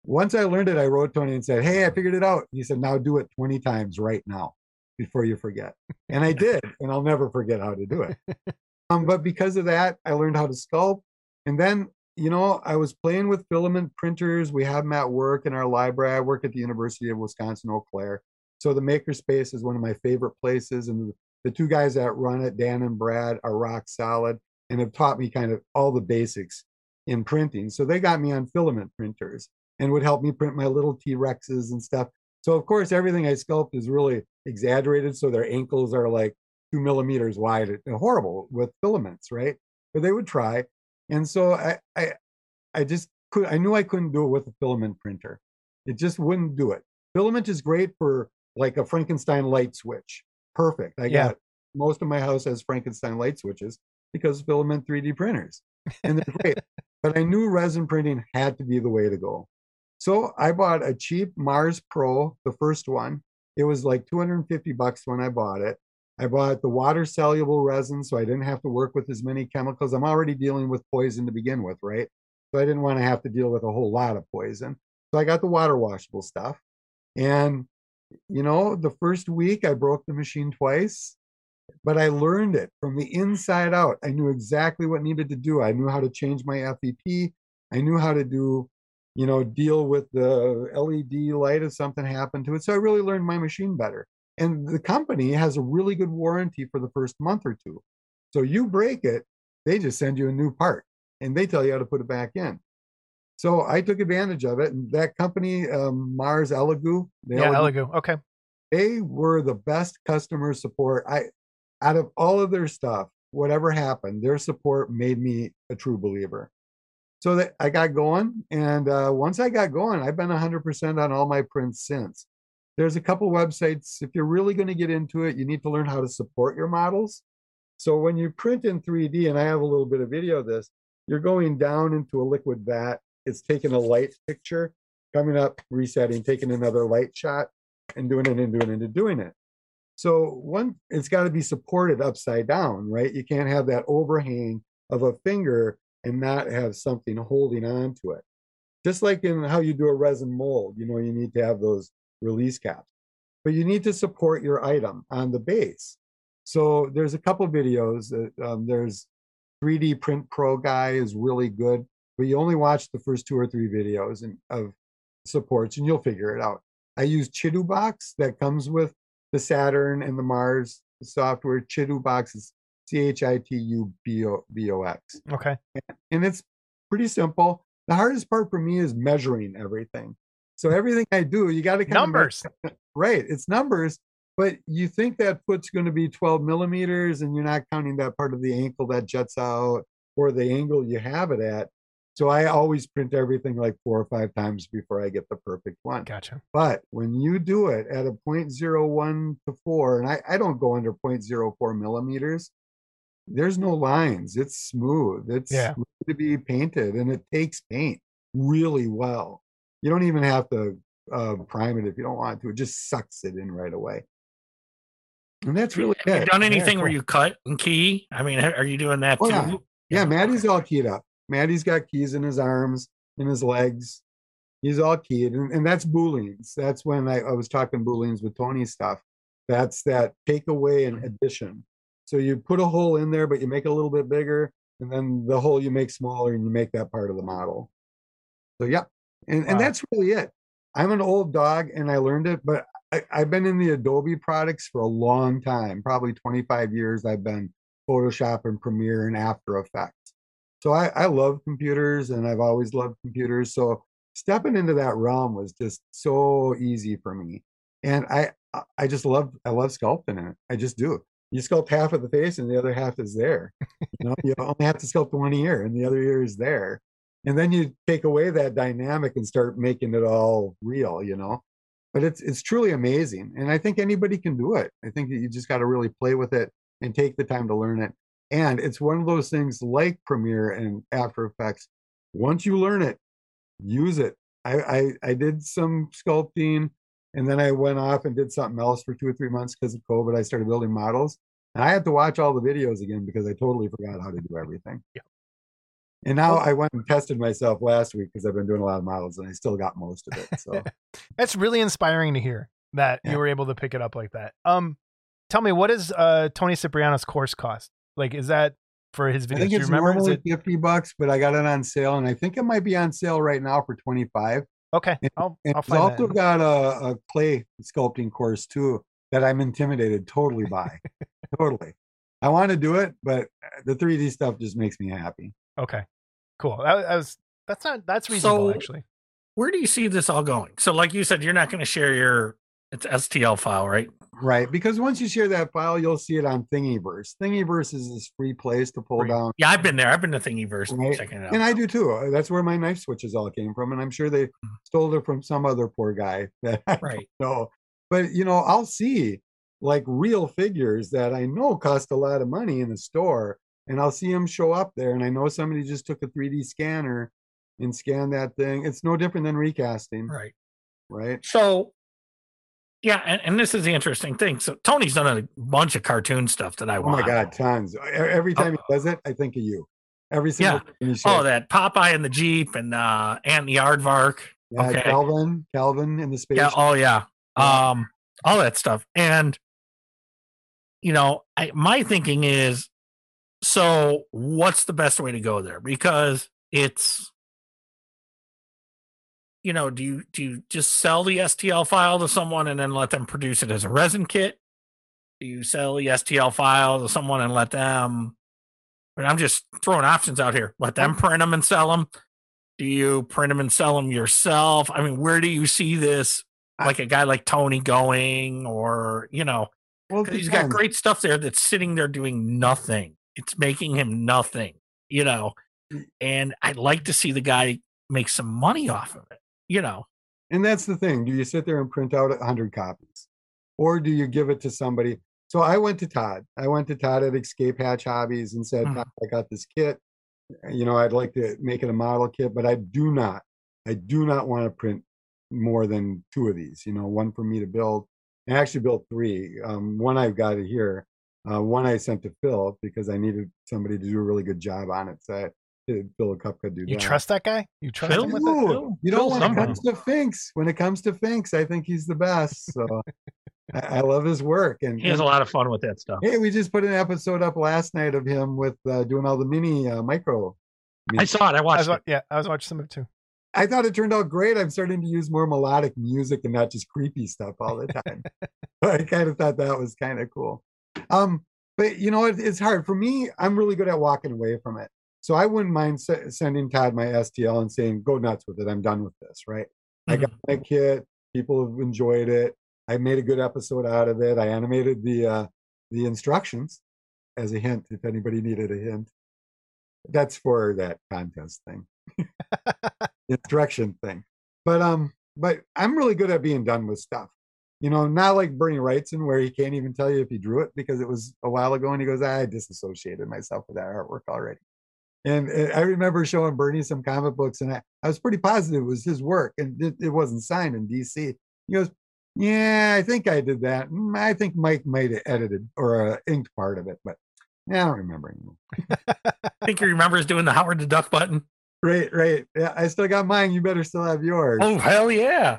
Once I learned it, I wrote Tony and said, "Hey, I figured it out." He said, "Now do it 20 times right now before you forget." And I did, and I'll never forget how to do it. Um, but because of that, I learned how to sculpt, and then you know I was playing with filament printers. We have them at work in our library. I work at the University of Wisconsin Eau Claire, so the makerspace is one of my favorite places, and the, two guys that run it, Dan and Brad, are rock solid and have taught me kind of all the basics in printing. So they got me on filament printers and would help me print my little T Rexes and stuff. So of course, everything I sculpt is really exaggerated, so their ankles are like two millimeters wide. and Horrible with filaments, right? But they would try, and so I, I, I just could. I knew I couldn't do it with a filament printer. It just wouldn't do it. Filament is great for like a Frankenstein light switch. Perfect. I Yeah. got most of my house has Frankenstein light switches because filament 3D printers, and they're great. but I knew resin printing had to be the way to go. So I bought a cheap Mars Pro, the first one. It was like 250 bucks when I bought it. I bought the water soluble resin so I didn't have to work with as many chemicals. I'm already dealing with poison to begin with, right? So I didn't want to have to deal with a whole lot of poison. So I got the water washable stuff. And, you know, the first week I broke the machine twice, but I learned it from the inside out. I knew exactly what needed to do. I knew how to change my FEP. I knew how to do, you know, deal with the LED light if something happened to it. So I really learned my machine better. And the company has a really good warranty for the first month or two. So you break it, they just send you a new part and they tell you how to put it back in. So I took advantage of it. And that company, um, Mars Elegoo, Yeah, Elegoo. Okay. they were the best customer support. I out of all of their stuff, whatever happened, their support made me a true believer. So that I got going, and uh, once I got going, I've been 100% on all my prints since. There's a couple websites. If you're really going to get into it, you need to learn how to support your models. So when you print in 3D, and I have a little bit of video of this, you're going down into a liquid vat. It's taking a light picture, coming up, resetting, taking another light shot, and doing it and doing it and doing it. So one, it's got to be supported upside down, right? You can't have that overhang of a finger and not have something holding on to it. Just like in how you do a resin mold, you know, you need to have those release caps, but you need to support your item on the base. So there's a couple videos. That, um, there's 3D Print Pro guy is really good, but you only watch the first two or three videos and, of supports, and you'll figure it out. I use ChiTuBox that comes with the Saturn and the Mars software. ChiTuBox is C H I T U B O B O X. Okay. And it's pretty simple. The hardest part for me is measuring everything. So everything I do, you got to Numbers. right. It's numbers, but you think that foot's going to be 12 millimeters, and you're not counting that part of the ankle that juts out or the angle you have it at. So I always print everything like four or five times before I get the perfect one. Gotcha. But when you do it at a 0.01 to 4, and I, I don't go under 0.04 millimeters, there's no lines. It's smooth. It's Yeah. smooth to be painted, and it takes paint really well. You don't even have to uh, prime it if you don't want to. It just sucks it in right away. And that's really Have you it. done Yeah, anything where cool. you cut and key? I mean, are you doing that Oh, too? yeah. Yeah, Maddie's all keyed up. Maddie's got keys in his arms, in his legs. He's all keyed. And, and that's booleans. That's when I, I was talking booleans with Tony stuff. That's that takeaway and addition. So you put a hole in there, but you make it a little bit bigger. And then the hole you make smaller and you make that part of the model. So, yeah. And, Wow. and that's really it. I'm an old dog and I learned it, but I, I've been in the Adobe products for a long time, probably 25 years. I've been Photoshop and Premiere and After Effects. So I, I love computers and I've always loved computers. So stepping into that realm was just so easy for me. And I I just love I love sculpting it. I just do. You sculpt half of the face and the other half is there. You know, you only have to sculpt one ear and the other ear is there. And then you take away that dynamic and start making it all real, you know. But it's it's truly amazing. And I think anybody can do it. I think you just got to really play with it and take the time to learn it. And it's one of those things like Premiere and After Effects. Once you learn it, use it. I, I, I did some sculpting and then I went off and did something else for two or three months because of COVID. I started building models. And I had to watch all the videos again because I totally forgot how to do everything. Yeah. And now I went and tested myself last week because I've been doing a lot of models and I still got most of it. So That's really inspiring to hear that Yeah. you were able to pick it up like that. Um, tell me, what is uh Tony Cipriano's course cost? Like, is that for his videos? I think it's remember? Normally it 50 bucks, but I got it on sale and I think it might be on sale right now for 25. okay? I'll And I'll find also that. got a, a clay sculpting course too that I'm intimidated totally by. totally. I want to do it, but uh, the 3D stuff just makes me happy. Okay, cool. That, that was that's not that's reasonable So- actually. Where do you see this all going? So, like you said, you're not going to share your it's STL file, right? Right. Because once you share that file, you'll see it on Thingiverse. Thingiverse is this free place to pull Free. down. Yeah, I've been there. I've been to Thingiverse Right. checking it out. And I do too. Uh, That's where my knife switches all came from. And I'm sure they stole it from some other poor guy that I right. know. But, you know, I'll see like real figures that I know cost a lot of money in the store. And I'll see them show up there. And I know somebody just took a 3D scanner and scanned that thing. It's no different than recasting. Right. Right. So, yeah, and, and this is the interesting thing. So Tony's done a bunch of cartoon stuff that I Oh my God, tons. Every time he does it, I think of you. Every single Yeah. Oh, that Popeye and the Jeep and uh and the Aardvark. Yeah, Okay. Calvin, Calvin in the space. Yeah. Oh yeah. Yeah. Um, all that stuff. And you know, I, my thinking is, so what's the best way to go there? Because it's, you know, do you do you just sell the STL file to someone and then let them produce it as a resin kit? Do you sell the STL file to someone and let them? But I'm just throwing options out here. Let them print them and sell them. Do you print them and sell them yourself? I mean, where do you see this? Like a guy like Tony going, or you know, well, he's got great stuff there that's sitting there doing nothing. It's making him nothing, you know. Mm. And I'd like to see the guy make some money off of it, you know. And that's the thing. Do you sit there and print out a hundred copies, or do you give it to somebody? So I went to Todd. I went to Todd at Escape Hatch Hobbies and said. "Todd, "I got this kit. You know, I'd like to make it a model kit, but I do not. I do not want to print more than two of these. You know, one for me to build. I actually built three. Um, one I've got it here. Uh, one I sent to Phil because I needed somebody to do a really good job on it. So I, Phil Cup could do You that. trust that guy? You trust Phil? him with? Ooh, Phil- you know, Phil when it comes to Finks, when it comes to Finks, I think he's the best. So I, I love his work. And, He has a lot of fun with that stuff. hey, we just put an episode up last night of him with uh, doing all the mini uh, micro. I saw it. I I watched was, it. yeah, I was watching some of it too. I thought it turned out great. I'm starting to use more melodic music and not just creepy stuff all the time. I kind of thought that was kind of cool. Um, but you know, it, it's hard for me. I'm really good at walking away from it. So I wouldn't mind se- sending Todd my STL and saying, "Go nuts with it. I'm done with this." Right? I got my kit. People have enjoyed it. I made a good episode out of it. I animated the uh, the instructions as a hint if anybody needed a hint. That's for that contest thing, instruction thing. But um, but I'm really good at being done with stuff. You know, not like Bernie Wrightson where he can't even tell you if he drew it because it was a while ago and he goes, I disassociated myself with that artwork already. And I remember showing Bernie some comic books, and I, I was pretty positive it was his work, and it, it wasn't signed in DC. He goes, "Yeah, I think I did that. Mm, I think Mike might have edited or uh, inked part of it, but yeah, I don't remember anymore." I think he remembers doing the Howard the Duck button. Right, right. Yeah, I still got mine. You better still have yours. Oh hell yeah,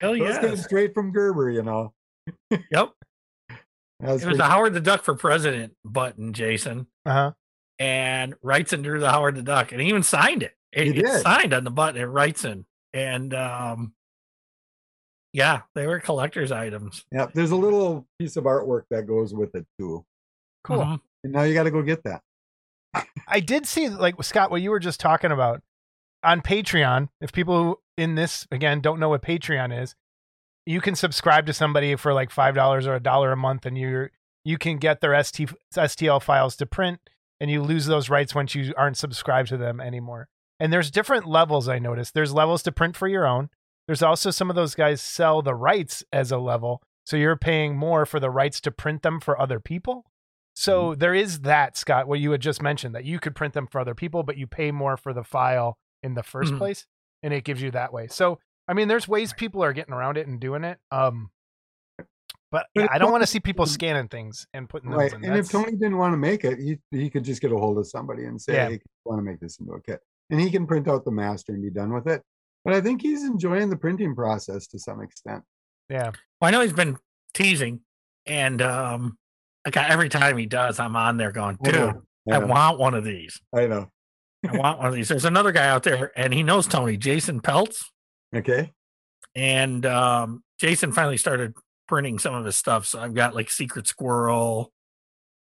hell Those yeah. came straight from Gerber, you know. Yep, That was it was pretty- the Howard the Duck for president button, Jason. Uh huh. and Wrightson drew the Howard the Duck, and he even signed it. It, He it's did. signed on the button at Wrightson, and um, Yeah, they were collector's items. Yeah, There's a little piece of artwork that goes with it too. Cool. Mhm. And now you got to go get that. I did see like Scott what you were just talking about on Patreon. If people who in this again don't know what Patreon is, you can subscribe to somebody for like five dollars or a dollar a month, and you you can get their ST, STL files to print, and you lose those rights once you aren't subscribed to them anymore. And there's different levels. I noticed there's levels to print for your own. There's also some of those guys sell the rights as a level, so you're paying more for the rights to print them for other people. So there is that, Scott, what you had just mentioned that you could print them for other people, but you pay more for the file in the 1st Mhm. place, and it gives you that way. So I mean, there's ways people are getting around it and doing it. Um, but But yeah, I don't want to see people scanning things and putting those Right. in. And if Tony didn't want to make it, he, he could just get a hold of somebody and say, Yeah. hey, I want to make this into a kit. And he can print out the master and be done with it. But I think he's enjoying the printing process to some extent. yeah, Well, I know he's been teasing, and um, like every time he does, I'm on there going, dude, know. I I want one of these. I know. I want one of these. There's another guy out there, and he knows Tony, Jason Peltz, Okay. and um, Jason finally started printing some of his stuff. So I've got like Secret Squirrel.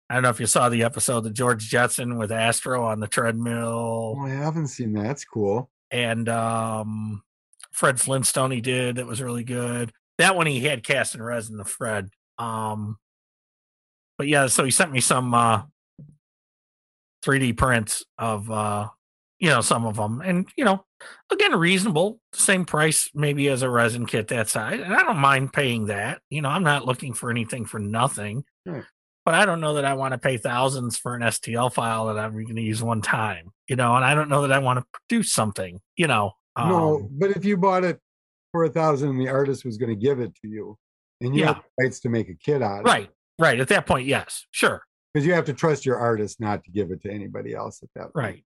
I don't know if you saw the episode of George Jetson with Astro on the treadmill, Oh, I haven't seen that. That's cool. and um, Fred Flintstone he did that was really good. That one he had cast and resin the Fred. Um, but yeah, so he sent me some uh 3D prints of uh you know some of them, and you know again reasonable, same price maybe as a resin kit that size, and I don't mind paying that. You know, I'm not looking for anything for nothing. Right. But I don't know that I want to pay thousands for an STL file that I'm going to use one time, you know, and I don't know that I want to produce something, you know. no, um, but if you bought it for a thousand and the artist was going to give it to you, and you Yeah. have the rights to make a kit out of it. right, right. At that point, yes, sure. Because you have to trust your artist not to give it to anybody else at that point. Right.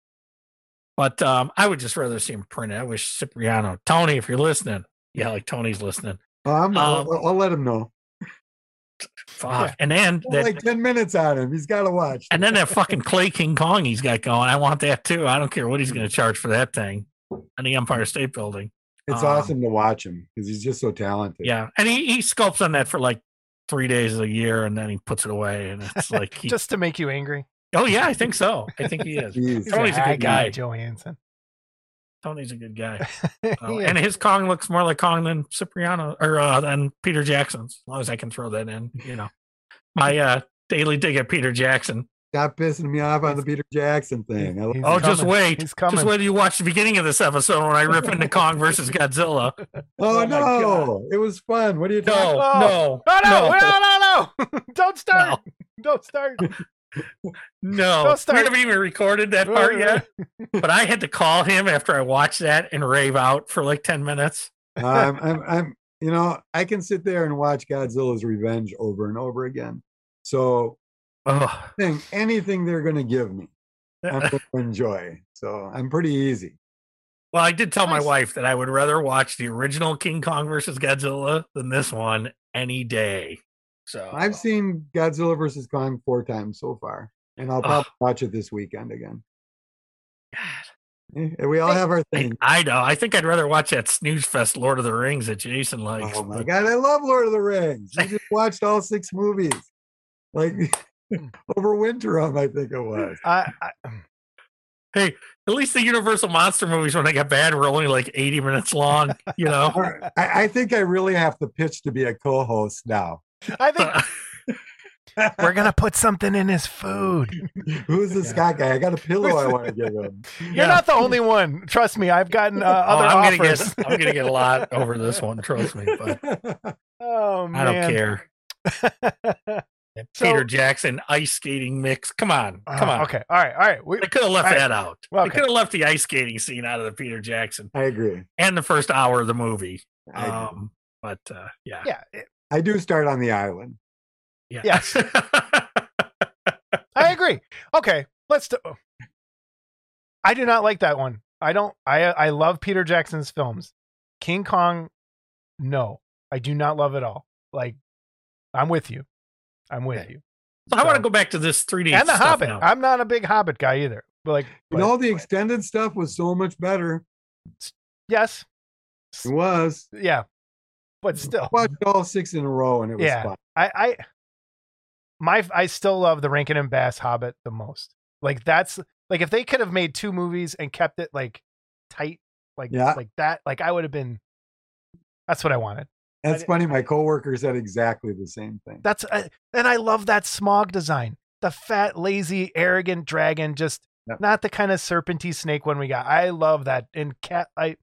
But um, I would just rather see him print it. I wish Cipriano, Tony, if you're listening, yeah, like Tony's listening. Well, I'm, I'll, Um, I'll let him know. Fuck. And then that, like 10 minutes on him. He's got to watch. and then that fucking Clay King Kong he's got going. I want that too. I don't care what he's going to charge for that thing on the Empire State Building. It's um, awesome to watch him because he's just so talented. Yeah, and he he sculpts on that for like three days a year, and then he puts it away, and it's like, he, just to make you angry. oh yeah, I think so. I think he is. Jeez. Tony's a good guy. Johansson. Tony's a good guy. Yeah. And his Kong looks more like Kong than Cipriano or uh, than Peter Jackson's. As long as I can throw that in, you know, my uh, daily dig at Peter Jackson. Stop pissing me off on the Peter Jackson thing. I love He's Oh, just wait. He's coming. Just wait till you watch the beginning of this episode when I rip into Kong versus Godzilla. Oh, Oh no, it was fun. What are you talking? No, Oh, no, no, no, no, no, no! Don't start! Don't start! no. Don't We start. haven't even recorded that part yet. But I had to call him after I watched that and rave out for like ten minutes. I'm, I'm, I'm, you know, I can sit there and watch Godzilla's Revenge over and over again. So, Oh, thing, anything they're going to give me, I'm going to enjoy. So I'm pretty easy. Well, I did tell my wife that I would rather watch the original King Kong versus Godzilla than this one any day. So I've seen Godzilla versus Kong four times so far, and I'll probably watch it this weekend again. Eh, We all have our I, thing. I know. I think I'd rather watch that snooze fest Lord of the Rings that Jason likes. Oh my but- god, I love Lord of the Rings. I just watched all six movies, like over Winterum, I think it was. I, I, Hey, at least the Universal monster movies when they got bad were only like 80 minutes long, you know? I, I think I really have to pitch to be a co-host now. I think we're gonna put something in his food. Who's this Yeah. Scott guy? I got a pillow I want to give him. You're not the only one. Trust me, I've gotten uh, Oh, other I'm gonna offers. get I'm gonna get a lot over this one, trust me. But oh I don't care. So- Peter Jackson ice skating mix. Come on, Uh, come on. Okay, all right, all right. We, They could have left All right. that out. Well, They could have left the ice skating scene out of the Peter Jackson I agree. and the first hour of the movie. Um, but uh, yeah, yeah, it- I do start on the island. yeah. Yes. I agree. Okay, let's do. I do not like that one. I don't. I I love Peter Jackson's films. King Kong, no, I do not love it all. Like, I'm with you. I'm with Okay. you. So I want to go back to this 3D And the stuff Hobbit. now. I'm not a big Hobbit guy either. But like, You but know, the extended stuff was so much better. yes, It was. yeah. but still, I watched all six in a row and it was Yeah. fun. I, I my I still love the Rankin and Bass Hobbit the most. Like that's like if they could have made two movies and kept it like tight, like Yeah. like that, like I would have been. That's what I wanted. That's funny. My coworker said exactly the same thing. That's uh, and I love that Smaug design. The fat, lazy, arrogant dragon, just Yep. not the kind of serpenty snake one we got. I love that. And cat, I.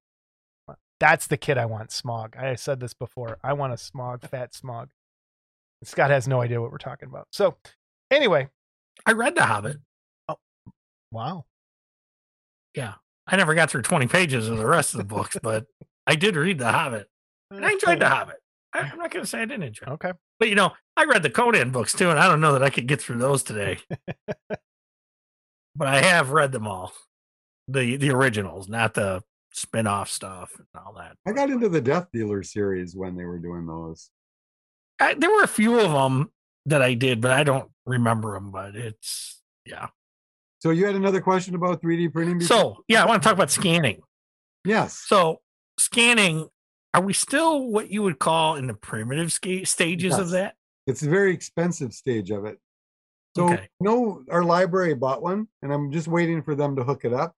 That's the kid I want. Smaug. I said this before. I want a Smaug, fat Smaug. Scott has no idea what we're talking about. So, anyway, I read The Hobbit. Oh, wow. Yeah, I never got through 20 pages of the rest of the books, but I did read The Hobbit. And I enjoyed The Hobbit. I, I'm not going to say I didn't enjoy it. Okay. But, you know, I read the Conan books too, and I don't know that I could get through those today. but I have read them all. The the originals, not the spin off stuff and all that. I got into the Death Dealer series when they were doing those. I, there were a few of them that I did, but I don't remember them. But it's, yeah. So you had another question about 3D printing? before? So, yeah, I want to talk about scanning. yes. So, scanning, are we still what you would call in the primitive sca- stages of that? It's a very expensive stage of it. So Okay. no, our library bought one, and I'm just waiting for them to hook it up.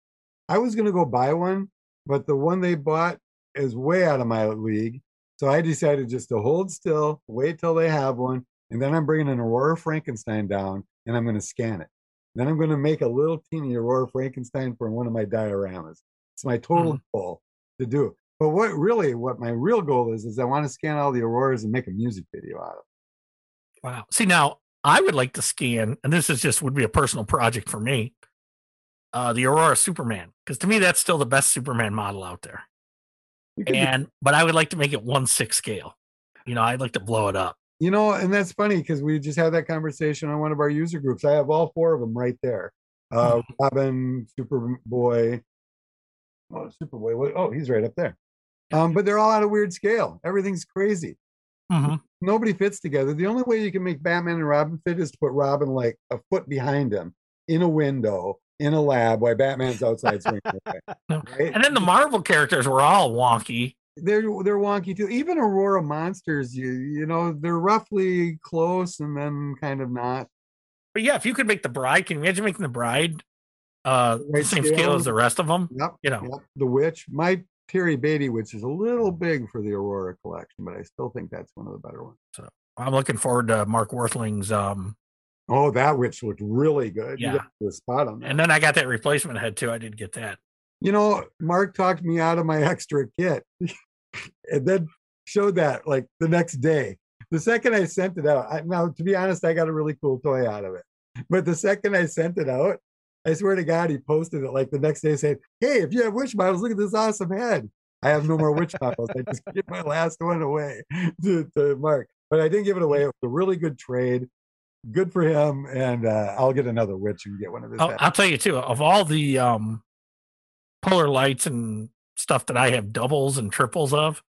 I was gonna go buy one, but the one they bought is way out of my league. So I decided just to hold still, wait till they have one, and then I'm bringing an Aurora Frankenstein down, and I'm gonna scan it. Then I'm gonna make a little teeny Aurora Frankenstein for one of my dioramas. It's my total mm. goal to do. But what really, what my real goal is, is I want to scan all the Auroras and make a music video out of it. Wow. See, now I would like to scan, and this is just would be a personal project for me. Uh, the Aurora Superman, because to me that's still the best Superman model out there. Could do And but I would like to make it one six scale. You know, I'd like to blow it up. You know, and that's funny because we just had that conversation on one of our user groups. I have all four of them right there. Uh, Robin, Superboy, oh, Superboy. Oh, he's right up there. Um, but they're all out of weird scale. Everything's crazy. Mhm. Nobody fits together. The only way you can make Batman and Robin fit is to put Robin like a foot behind him in a window in a lab while Batman's outside swinging. away, right? And then the Marvel characters were all wonky. they're they're wonky too. Even Aurora monsters, you you know, they're roughly close and then kind of not. But yeah, if you could make the bride, can you imagine making the bride uh the same scale. scale as the rest of them? Yep. You know. Yep. The witch, my Terry Beatty, which is a little big for the Aurora collection, but I still think that's one of the better ones. So I'm looking forward to Mark Worthling's um Oh, that witch looked really good. Yeah. the spot on that. and then I got that replacement head too. I did get that. you know, Mark talked me out of my extra kit and then showed that like the next day. The second I sent it out, I, now to be honest, I got a really cool toy out of it. But the second I sent it out, I swear to God, he posted it like the next day saying, Hey, if you have witch models, look at this awesome head. I have no more witch models. I just gave my last one away to, to Mark. But I didn't give it away. It was a really good trade. Good for him. And uh, I'll get another witch and get one of his I'll. I'll tell you too, of all the um polar lights and stuff that I have doubles and triples of,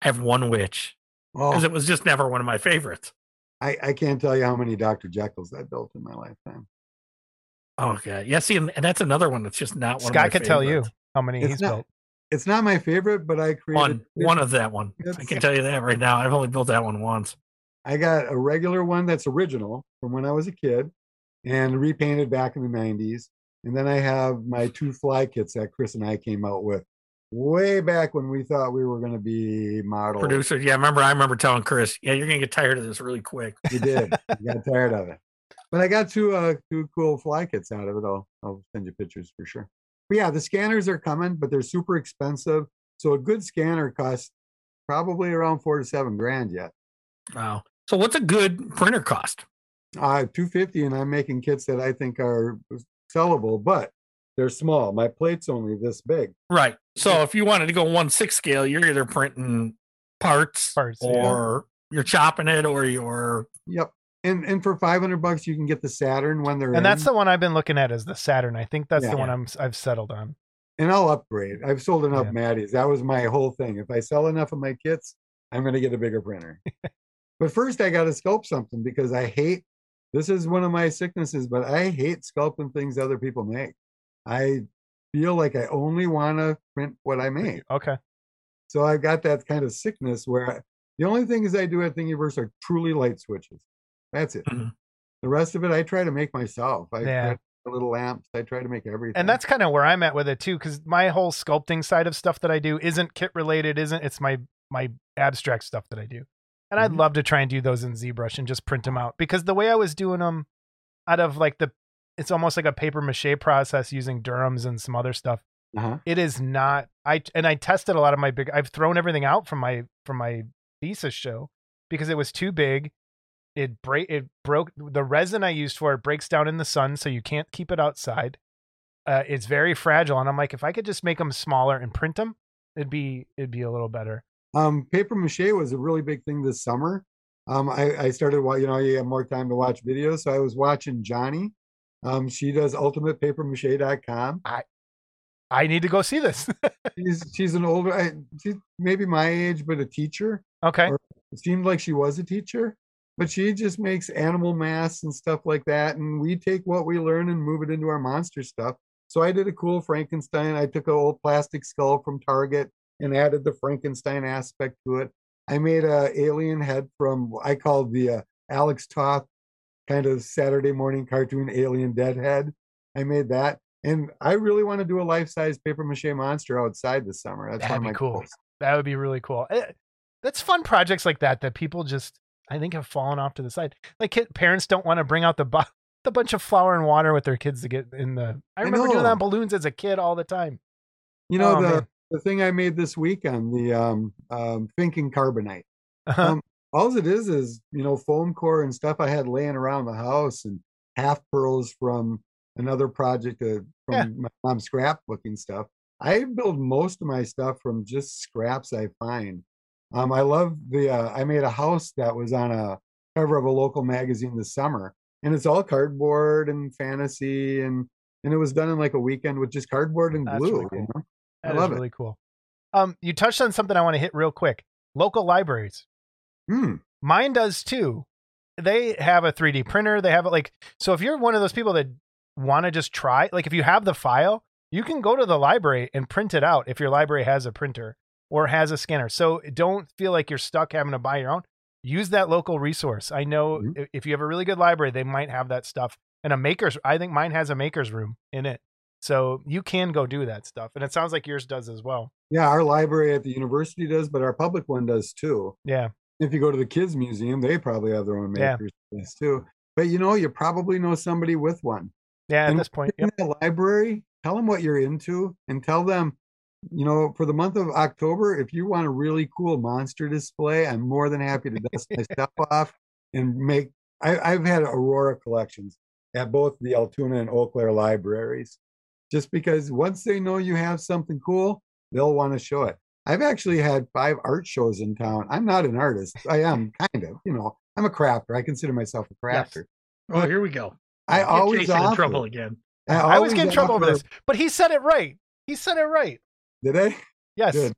I have one witch Oh. because it was just never one of my favorites. I, I can't tell you how many Dr. Jekylls I built in my lifetime. Oh god, yeah. See, and, and that's another one that's just not one. of Scott could tell you how many It's he's not- built. It's not my favorite, but I created One, one of that one. I can tell you that right now. I've only built that one once. I got a regular one that's original from when I was a kid and repainted back in the 90s. And then I have my two fly kits that Chris and I came out with way back when we thought we were going to be model. producers. yeah. Remember, I remember telling Chris, "Yeah, you're gonna get tired of this really quick." You did. you got tired of it. But I got two uh two cool fly kits out of it. I'll I'll send you pictures for sure. But yeah, the scanners are coming, but they're super expensive. So a good scanner costs probably around four to seven grand yet. Wow. So, what's a good printer cost? Uh 250 and I'm making kits that I think are sellable, but they're small. My plate's only this big. Right. So, if you wanted to go one six scale, you're either printing parts, Parts, yeah. or you're chopping it, or you're Yep. And and for 500 bucks you can get the Saturn when they're And that's the one I've been looking at is the Saturn. I think that's Yeah. the one I'm I've settled on. and I'll upgrade. I've sold enough Yeah. Maddies. That was my whole thing. If I sell enough of my kits, I'm going to get a bigger printer. but first, I got to sculpt something because I hate. This is one of my sicknesses, but I hate sculpting things other people make. I feel like I only want to print what I make. Okay. So I've got that kind of sickness where The only things I do at Thingiverse are truly light switches. That's it. Mhm. The rest of it I try to make myself. I Yeah. little lamps. I try to make everything. and that's kind of where I'm at with it too, because my whole sculpting side of stuff that I do isn't kit related, isn't it's my my abstract stuff that I do, and I'd Mhm. love to try and do those in ZBrush and just print them out because the way I was doing them out of like the it's almost like a paper mache process using Durhams and some other stuff. uh-huh. It is not I and I tested a lot of my big I've thrown everything out from my from my thesis show because it was too big. It break it broke the resin I used for it breaks down in the sun, so you can't keep it outside. Uh, it's very fragile, and I'm like, if I could just make them smaller and print them, it'd be it'd be a little better. Um, paper mache was a really big thing this summer. Um, I, I started, you know, you have more time to watch videos. So I was watching Jonni. Um, she does ultimatepapermache.com. I I need to go see this. She's, she's an older, I, she's maybe my age, but a teacher. okay, Or- It seemed like she was a teacher, but she just makes animal masks and stuff like that. And we take what we learn and move it into our monster stuff. So I did a cool Frankenstein. I took an old plastic skull from Target and added the Frankenstein aspect to it. I made a alien head from I called the uh, Alex Toth kind of Saturday morning cartoon alien dead head. I made that. And I really want to do a life-size paper mache monster outside this summer. That's That'd be cool. goals. that would be really cool. Eh, That's fun projects like that that people just I think have fallen off to the side. Like kid, parents don't want to bring out the the bunch of flour and water with their kids to get in the. I I remember doing that on balloons as a kid all the time. You know, Oh, the, man. the thing I made this weekend, the um, um, thinking carbonite. Uh-huh. Um, all it is is, you know, foam core and stuff I had laying around the house and half pearls from another project uh, from Yeah. my mom's scrapbooking stuff. I build most of my stuff from just scraps I find. Um, I love the, uh, I made a house that was on a cover of a local magazine this summer and it's all cardboard and fantasy and, and it was done in like a weekend with just cardboard and That's glue. really you cool. know? I That is love it. really cool. Um, you touched on something I want to hit real quick. Local libraries. Hmm. Mine does too. They have a 3D printer. They have it like so. If you're one of those people that want to just try, like if you have the file, you can go to the library and print it out if your library has a printer or has a scanner. So don't feel like you're stuck having to buy your own. Use that local resource. I know Mhm. if you have a really good library, they might have that stuff. And a maker's, I think mine has a maker's room in it. So you can go do that stuff. And it sounds like yours does as well. Yeah, our library at the university does, but our public one does too. Yeah. If you go to the kids museum, they probably have their own Yeah. makers space too. But you know, you probably know somebody with one. Yeah. At this point. in Yep. the library, tell them what you're into and tell them, you know, for the month of October, if you want a really cool monster display, I'm more than happy to dust my stuff off and make. I, I've had Aurora collections at both the Altoona and Eau Claire libraries, just because once they know you have something cool, they'll want to show it. I've actually had five art shows in town. I'm not an artist. I am kind of, you know, I'm a crafter. I consider myself a Yes. crafter. Oh, here we go. I Get always Jason in trouble again. I always always get in trouble over this, but he said it right. He said it right. Did I? Yes. Good.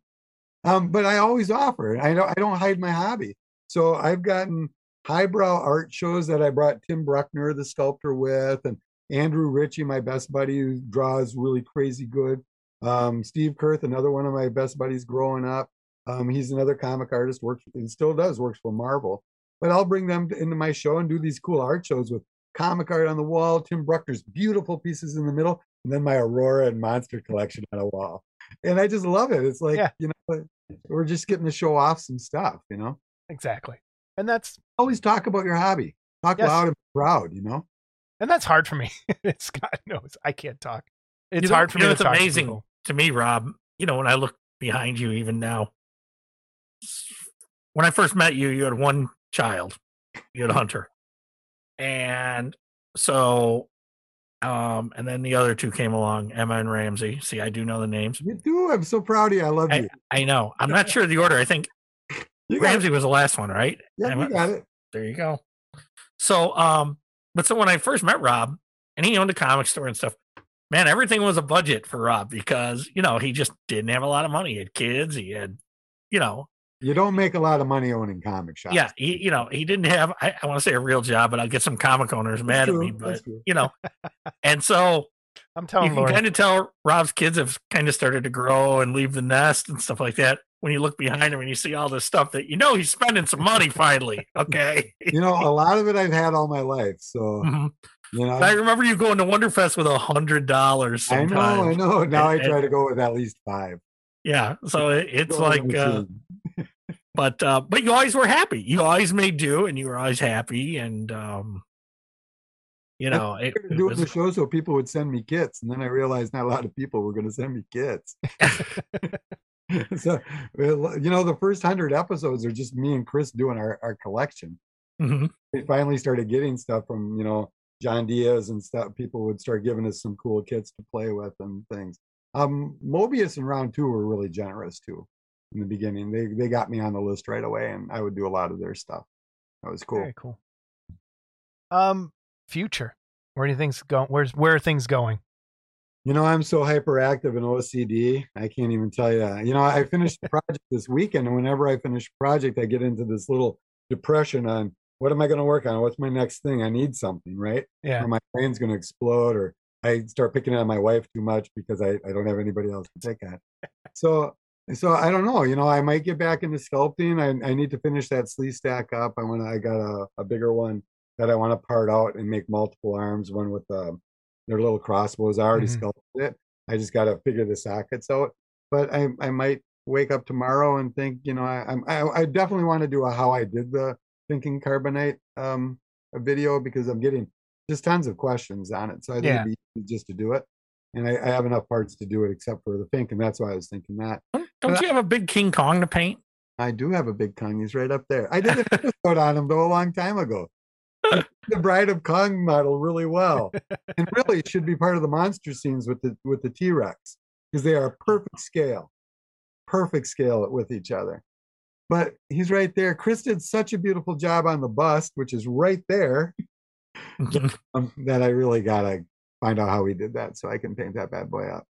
Um, but I always offer. I don't. I don't hide my hobby. So I've gotten highbrow art shows that I brought Tim Bruckner, the sculptor, with, and Andrew Ritchie, my best buddy, who draws really crazy good. Um, Steve Kurth, another one of my best buddies growing up. Um, he's another comic artist, works and still does works for Marvel. But I'll bring them to- into my show and do these cool art shows with comic art on the wall, Tim Bruckner's beautiful pieces in the middle, and then my Aurora and Monster collection on a wall. And I just love it. It's like Yeah. you know, we're just getting to show off some stuff. You know, Exactly. And that's always talk about your hobby. Talk Yes. loud and proud. You know. and that's hard for me. it's God knows I can't talk. It's You know- hard for you me know, to it's talk amazing to to me, Rob. You know, when I look behind you, even now, when I first met you, you had one child, you had Hunter, and so, um, and then the other two came along, Emma and Ramsey. See, I do know the names. You do. I'm so proud of you. I love I, you. I know. I'm not sure the order. I think got it. Ramsey was the last one, right? Yeah, Emma- you got it. There you go. So, um, but so when I first met Rob, and he owned a comic store and stuff, man, everything was a budget for Rob because you know he just didn't have a lot of money. He had kids, he had, you know, You don't make a lot of money owning comic shops. yeah, he, you know, he didn't have. I, I want to say a real job, but I'll get some comic owners That's mad true, at me. But you know, and so I'm telling you telling can kind of tell Rob's kids have kind of started to grow and leave the nest and stuff like that. when you look behind him and you see all this stuff that you know he's spending some money finally. Okay. You know, a lot of it I've had all my life. So Mhm. you know, I remember you going to Wonderfest with a hundred dollars. I know, I know. Now I And- try to go with at least five. Yeah. So it, it's like, uh, machine. But uh, but you always were happy. You always made do, and you were always happy, and um, you know, it, it doing the show so people would send me kits, and then I realized not a lot of people were going to send me kits. so, you know, the first hundred episodes are just me and Chris doing our, our collection. Mhm. We finally started getting stuff from you know John Diaz and stuff. People would start giving us some cool kits to play with and things. Um, Mobius and Round Two were really generous too. In the beginning, they they got me on the list right away, and I would do a lot of their stuff. That was cool. Very cool. Um, future. Where do you think's going? Where's where are things going? You know, I'm so hyperactive and OCD. I can't even tell you. You know, I finished the project this weekend, and whenever I finish a project, I get into this little depression on what am I going to work on? What's my next thing? I need something, right? Yeah. Or my brain's going to explode, or I start picking on my wife too much because I, I don't have anybody else to pick on. So, so I don't know. You know, I might get back into sculpting. I, I need to finish that Sleestak up. I want. I got a, a bigger one that I want to part out and make multiple arms. One with uh, their little crossbows. I already Mhm. sculpted it. I just got to figure the sockets out. But I I might wake up tomorrow and think, you know, I I'm, I, I definitely want to do a how I did the thinking carbonite um a video because I'm getting just tons of questions on it. So I think Yeah. it'd be easy just to do it. And I, I have enough parts to do it except for the pink, and that's why I was thinking that. Don't- you have a big King Kong to paint? I do have a big Kong. He's right up there. I did an episode on him though a long time ago. The Bride of Kong model really well, and really should be part of the monster scenes with the with the T Rex because they are perfect scale, perfect scale with each other. But he's right there. Chris did such a beautiful job on the bust, which is right there, um, that I really gotta find out how he did that so I can paint that bad boy up.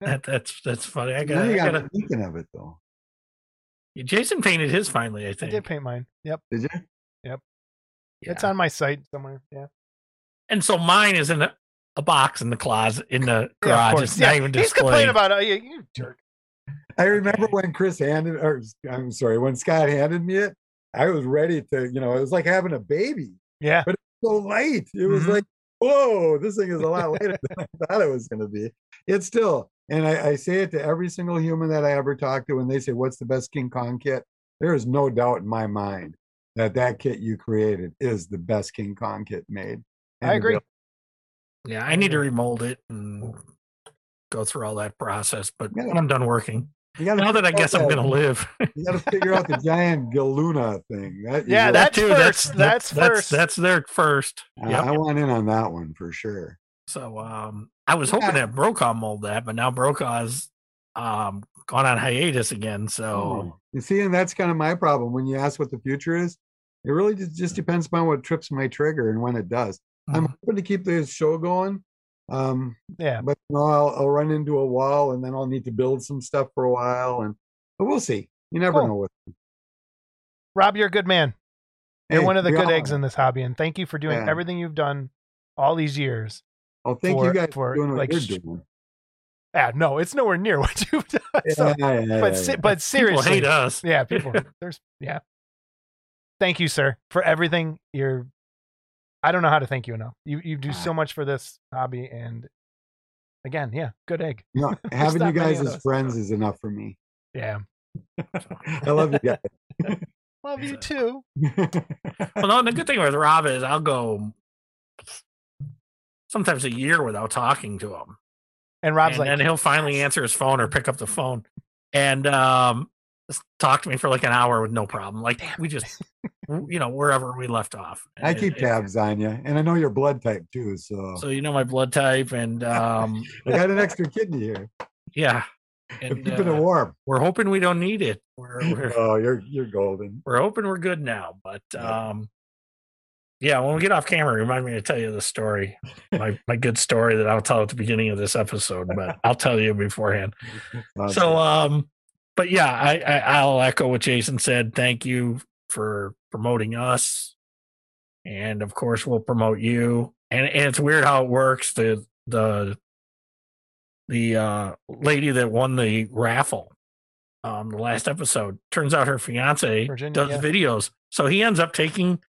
That, that's that's funny. I got. you I got thinking of it though. Jason painted his finally. I I think. did paint mine. Yep. Did you? Yep. It's on my site somewhere. Yeah. and so mine is in a, a box in the closet in the garage. course. it's Yeah, not even displayed. He's complaining about it. You, you jerk. I remember when Chris handed, or I'm sorry, when Scott handed me it, I was ready to, you know, it was like having a baby. Yeah. But it's so light. It was Mhm. like, whoa, this thing is a lot lighter than I thought it was going to be. It's still, and I, I say it to every single human that I ever talk to when they say, what's the best King Kong kit? There is no doubt in my mind that that kit you created is the best King Kong kit made. I agree. available. Yeah, I need to remold it and go through all that process. But Yeah. when I'm done working, now that I figure out guess I'm gonna live, You got to figure out the giant Galuna thing. That, Yeah, really- That's first. That's that's first. that's their first. I- Yep. I want in on that one for sure. So um, I was hoping Yeah. that Brokaw mold that, but now Brokaw's um gone on hiatus again. So Oh, you see, and that's kind of my problem. When you ask what the future is, it really just, depends upon what trips my trigger and when it does. I'm mhm. hoping to keep this show going, um, yeah. but you know, I'll, I'll run into a wall and then I'll need to build some stuff for a while, and but we'll see. You never Cool. know what. Rob, you're a good man. You're one of the good eggs in this hobby, and thank you for doing Yeah. everything you've done all these years. Oh, thank for- you guys for, for doing what like, you're doing. Yeah, no, it's nowhere near what you've done. Yeah, So- yeah, yeah, but yeah, se- yeah. but people seriously, hate us. yeah, people. There's yeah. Thank you, sir, for everything. You're. I don't know how to thank you enough. You you do Ah. so much for this hobby, and again, yeah, good egg. You know, having you guys as friends is enough for me. Yeah, I love you guys. love you too. Well, no, the good thing with Rob is I'll go sometimes a year without talking to him. And Rob's and like, then he'll finally answer his phone or pick up the phone and um talk to me for like an hour with no problem. Like we just you know, wherever we left off. I keep it- tabs on you, and I know your blood type too. So, So you know my blood type and um I got an extra kidney here. yeah. I'm And, keeping uh, it warm. we're hoping we don't need it. We're we're, Oh, you're you're golden. we're hoping we're good now. But Yeah. um yeah, when we get off camera, remind me to tell you the story. My my good story that I'll tell at the beginning of this episode, but I'll tell you beforehand. So um but yeah I, I i'll echo what jason said thank you for promoting us and of course we'll promote you and, and it's weird how it works the the the uh lady that won the raffle um, the last episode. Turns out her fiance Virginia, does yeah. videos. So he ends up taking.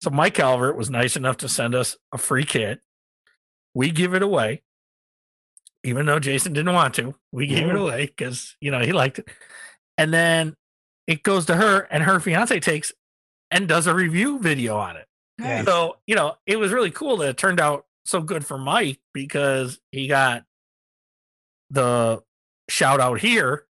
So Mike Calvert was nice enough to send us a free kit. We give it away, even though Jason didn't want to. We gave it away because you know he liked it, and then it goes to her, and her fiance takes and does a review video on it. Yeah. So, you know, it was really cool that it turned out so good for Mike because he got the shout out here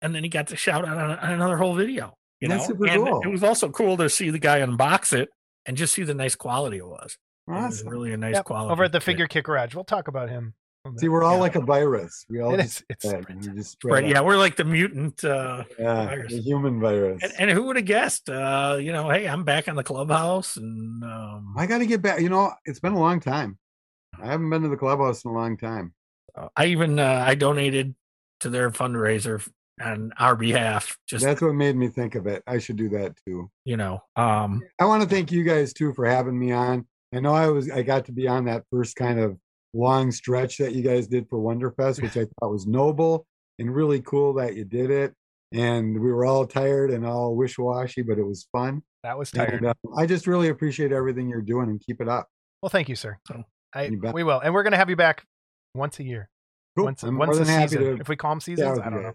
and then he got the shout out on, on another whole video. You That's know, super and cool. it was also cool to see the guy unbox it and just see the nice quality it was. It was really a nice Yep, quality. over at the kit. Figure Kit Garage. We'll talk about him. See, we're all Yeah. like a virus. We all It just is. It's spread, and we just Right. spread Yeah. out. We're like the mutant. Uh, yeah, virus. the human virus. and, and who would have guessed? Uh, you know, hey, I'm back in the clubhouse and um, I got to get back. You know, it's been a long time. I haven't been to the clubhouse in a long time. Uh, I even uh, I donated to their fundraiser f- on our behalf. Just That's what made me think of it. I should do that too. you know, um, I want to thank you guys too for having me on. I know I was I got to be on that first kind of long stretch that you guys did for Wonderfest, which I thought was noble and really cool that you did it. And we were all tired and all wish washy, but it was fun. That was tired. And, uh, I just really appreciate everything you're doing and keep it up. well, thank you, sir. So, I, you we will, and we're going to have you back once a year. Cool. Once, once a season. to If we call them seasons, with I don't know.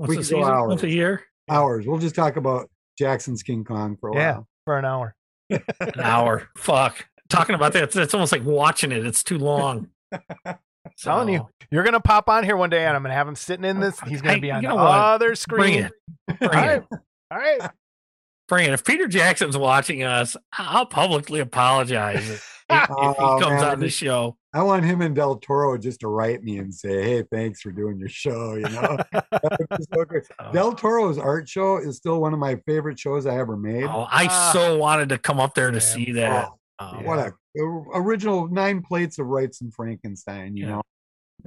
Guys. once We a could go season, once a year, Hours. We'll just talk about Jackson's King Kong for a while. Yeah. while. For an hour. an hour. Fuck, talking about that. It's, it's almost like watching it. It's too long. Telling you. You're going to pop on here one day, and I'm going to have him sitting in oh, this. He's going Hey, to be on you the know what? other bring screen. it, bring All right. it, All right. bring it. If Peter Jackson's watching us, I'll publicly apologize if, if he Oh, comes man, on the show. I want him and Del Toro just to write me and say, "Hey, thanks for doing your show." You know, That would be so great. So- Del Toro's art show is still one of my favorite shows I ever made. Oh, I Ah. so wanted to come up there to Yeah. see that. Oh, Um, What a a original nine plates of Wrightson Frankenstein. You Yeah. know,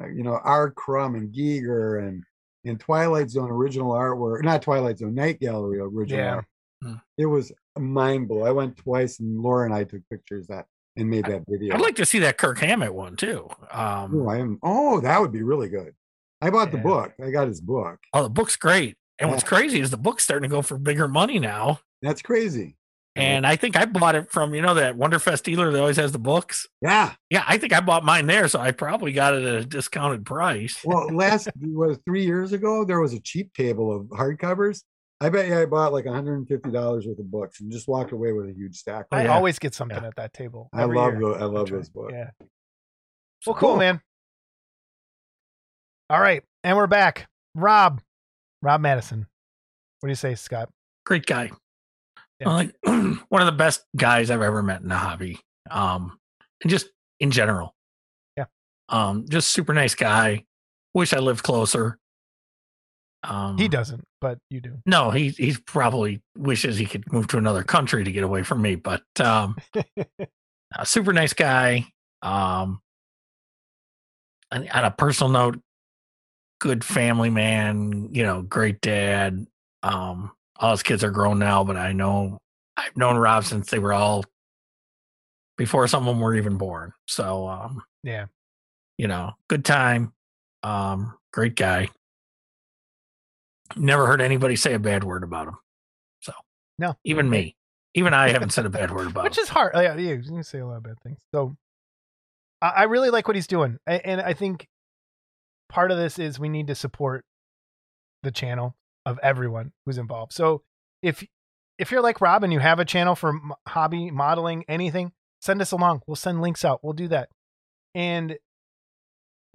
Uh, you know R. Crumb and Giger and and Twilight Zone original artwork, not Twilight Zone, Night Gallery original. Yeah. art. Hmm. It was mind blowing. I went twice, and Laura and I took pictures that and made that video. I'd like to see that Kirk Hammett one too. Um, Oh, I am. Oh, that would be really good. I bought the book. I got his book. Oh, the book's great. And what's crazy is the book's starting to go for bigger money now. That's crazy. And I think I bought it from, you know, that Wonderfest dealer that always has the books. Yeah. Yeah, I think I bought mine there. So I probably got it at a discounted price. Well, last was three years ago. There was a cheap table of hardcovers. I bet you I bought like $150 worth of books and just walked away with a huge stack. Oh, I yeah. always get something at that table. I love year. those. I love try. those books. Yeah. Well, cool, Cool. man. All right, and we're back. Rob, Rob Madison. What do you say, Scott? Great guy. Yeah. Uh, Like one of the best guys I've ever met in the hobby. Um, and just in general. Yeah. Um, just super nice guy. Wish I lived closer. Um, He doesn't, but you do. No, he he probably wishes he could move to another country to get away from me. But um, a super nice guy. Um, on, on a personal note, good family man. You know, great dad. Um, all his kids are grown now, but I know I've known Rob since they were all before some of them were even born. So um, Yeah. you know, good time. Um, great guy. Never heard anybody say a bad word about him. So No. even me, even I haven't said a bad word about Which him. is hard. Yeah, yeah, you can say a lot of bad things. So I, I really like what he's doing. A- And I think part of this is we need to support the channel of everyone who's involved. So if if you're like Rob and you have a channel for m- hobby modeling anything, send us along. We'll send links out. We'll do that. And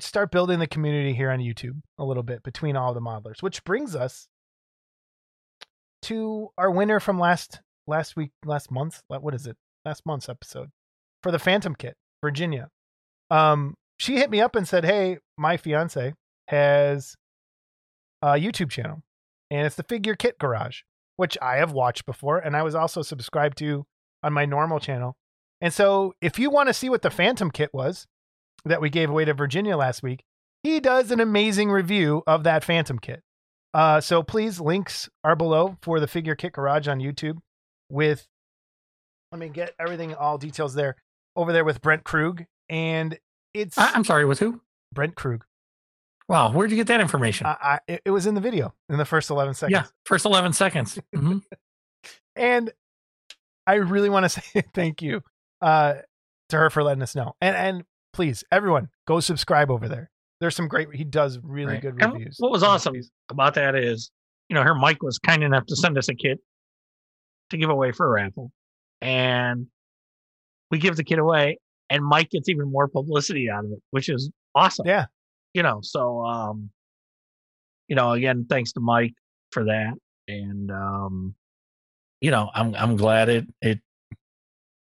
start building the community here on YouTube a little bit between all the modelers, which brings us to our winner from last last week, last month. What is it? Last month's episode for the Phantom Kit, Virginia. Um, she hit me up and said, "Hey, my fiance has a YouTube channel, and it's the Figure Kit Garage, which I have watched before, and I was also subscribed to on my normal channel. And so, if you want to see what the Phantom Kit was that we gave away to Virginia last week, he does an amazing review of that Phantom Kit. Uh, so please, links are below for the Figure Kit Garage on YouTube. With let me get everything, all details there over there with Brent Krug, and it's I, I'm sorry, with who? Brent Krug. Wow, where'd you get that information? I, I, it, was in the video in the first 11 seconds. yeah, first 11 seconds. Mhm. And I really want to say thank you uh, to her for letting us know. And and please, everyone, go subscribe over there. There's some great. He does really Right. good And reviews. What was awesome about that is, you know, her Mike was kind enough to send us a kit to give away for a raffle. And we give the kit away and Mike gets even more publicity out of it, which is awesome. Yeah. You know, so um you know, again, thanks to Mike for that. And um you know, I'm I'm glad it it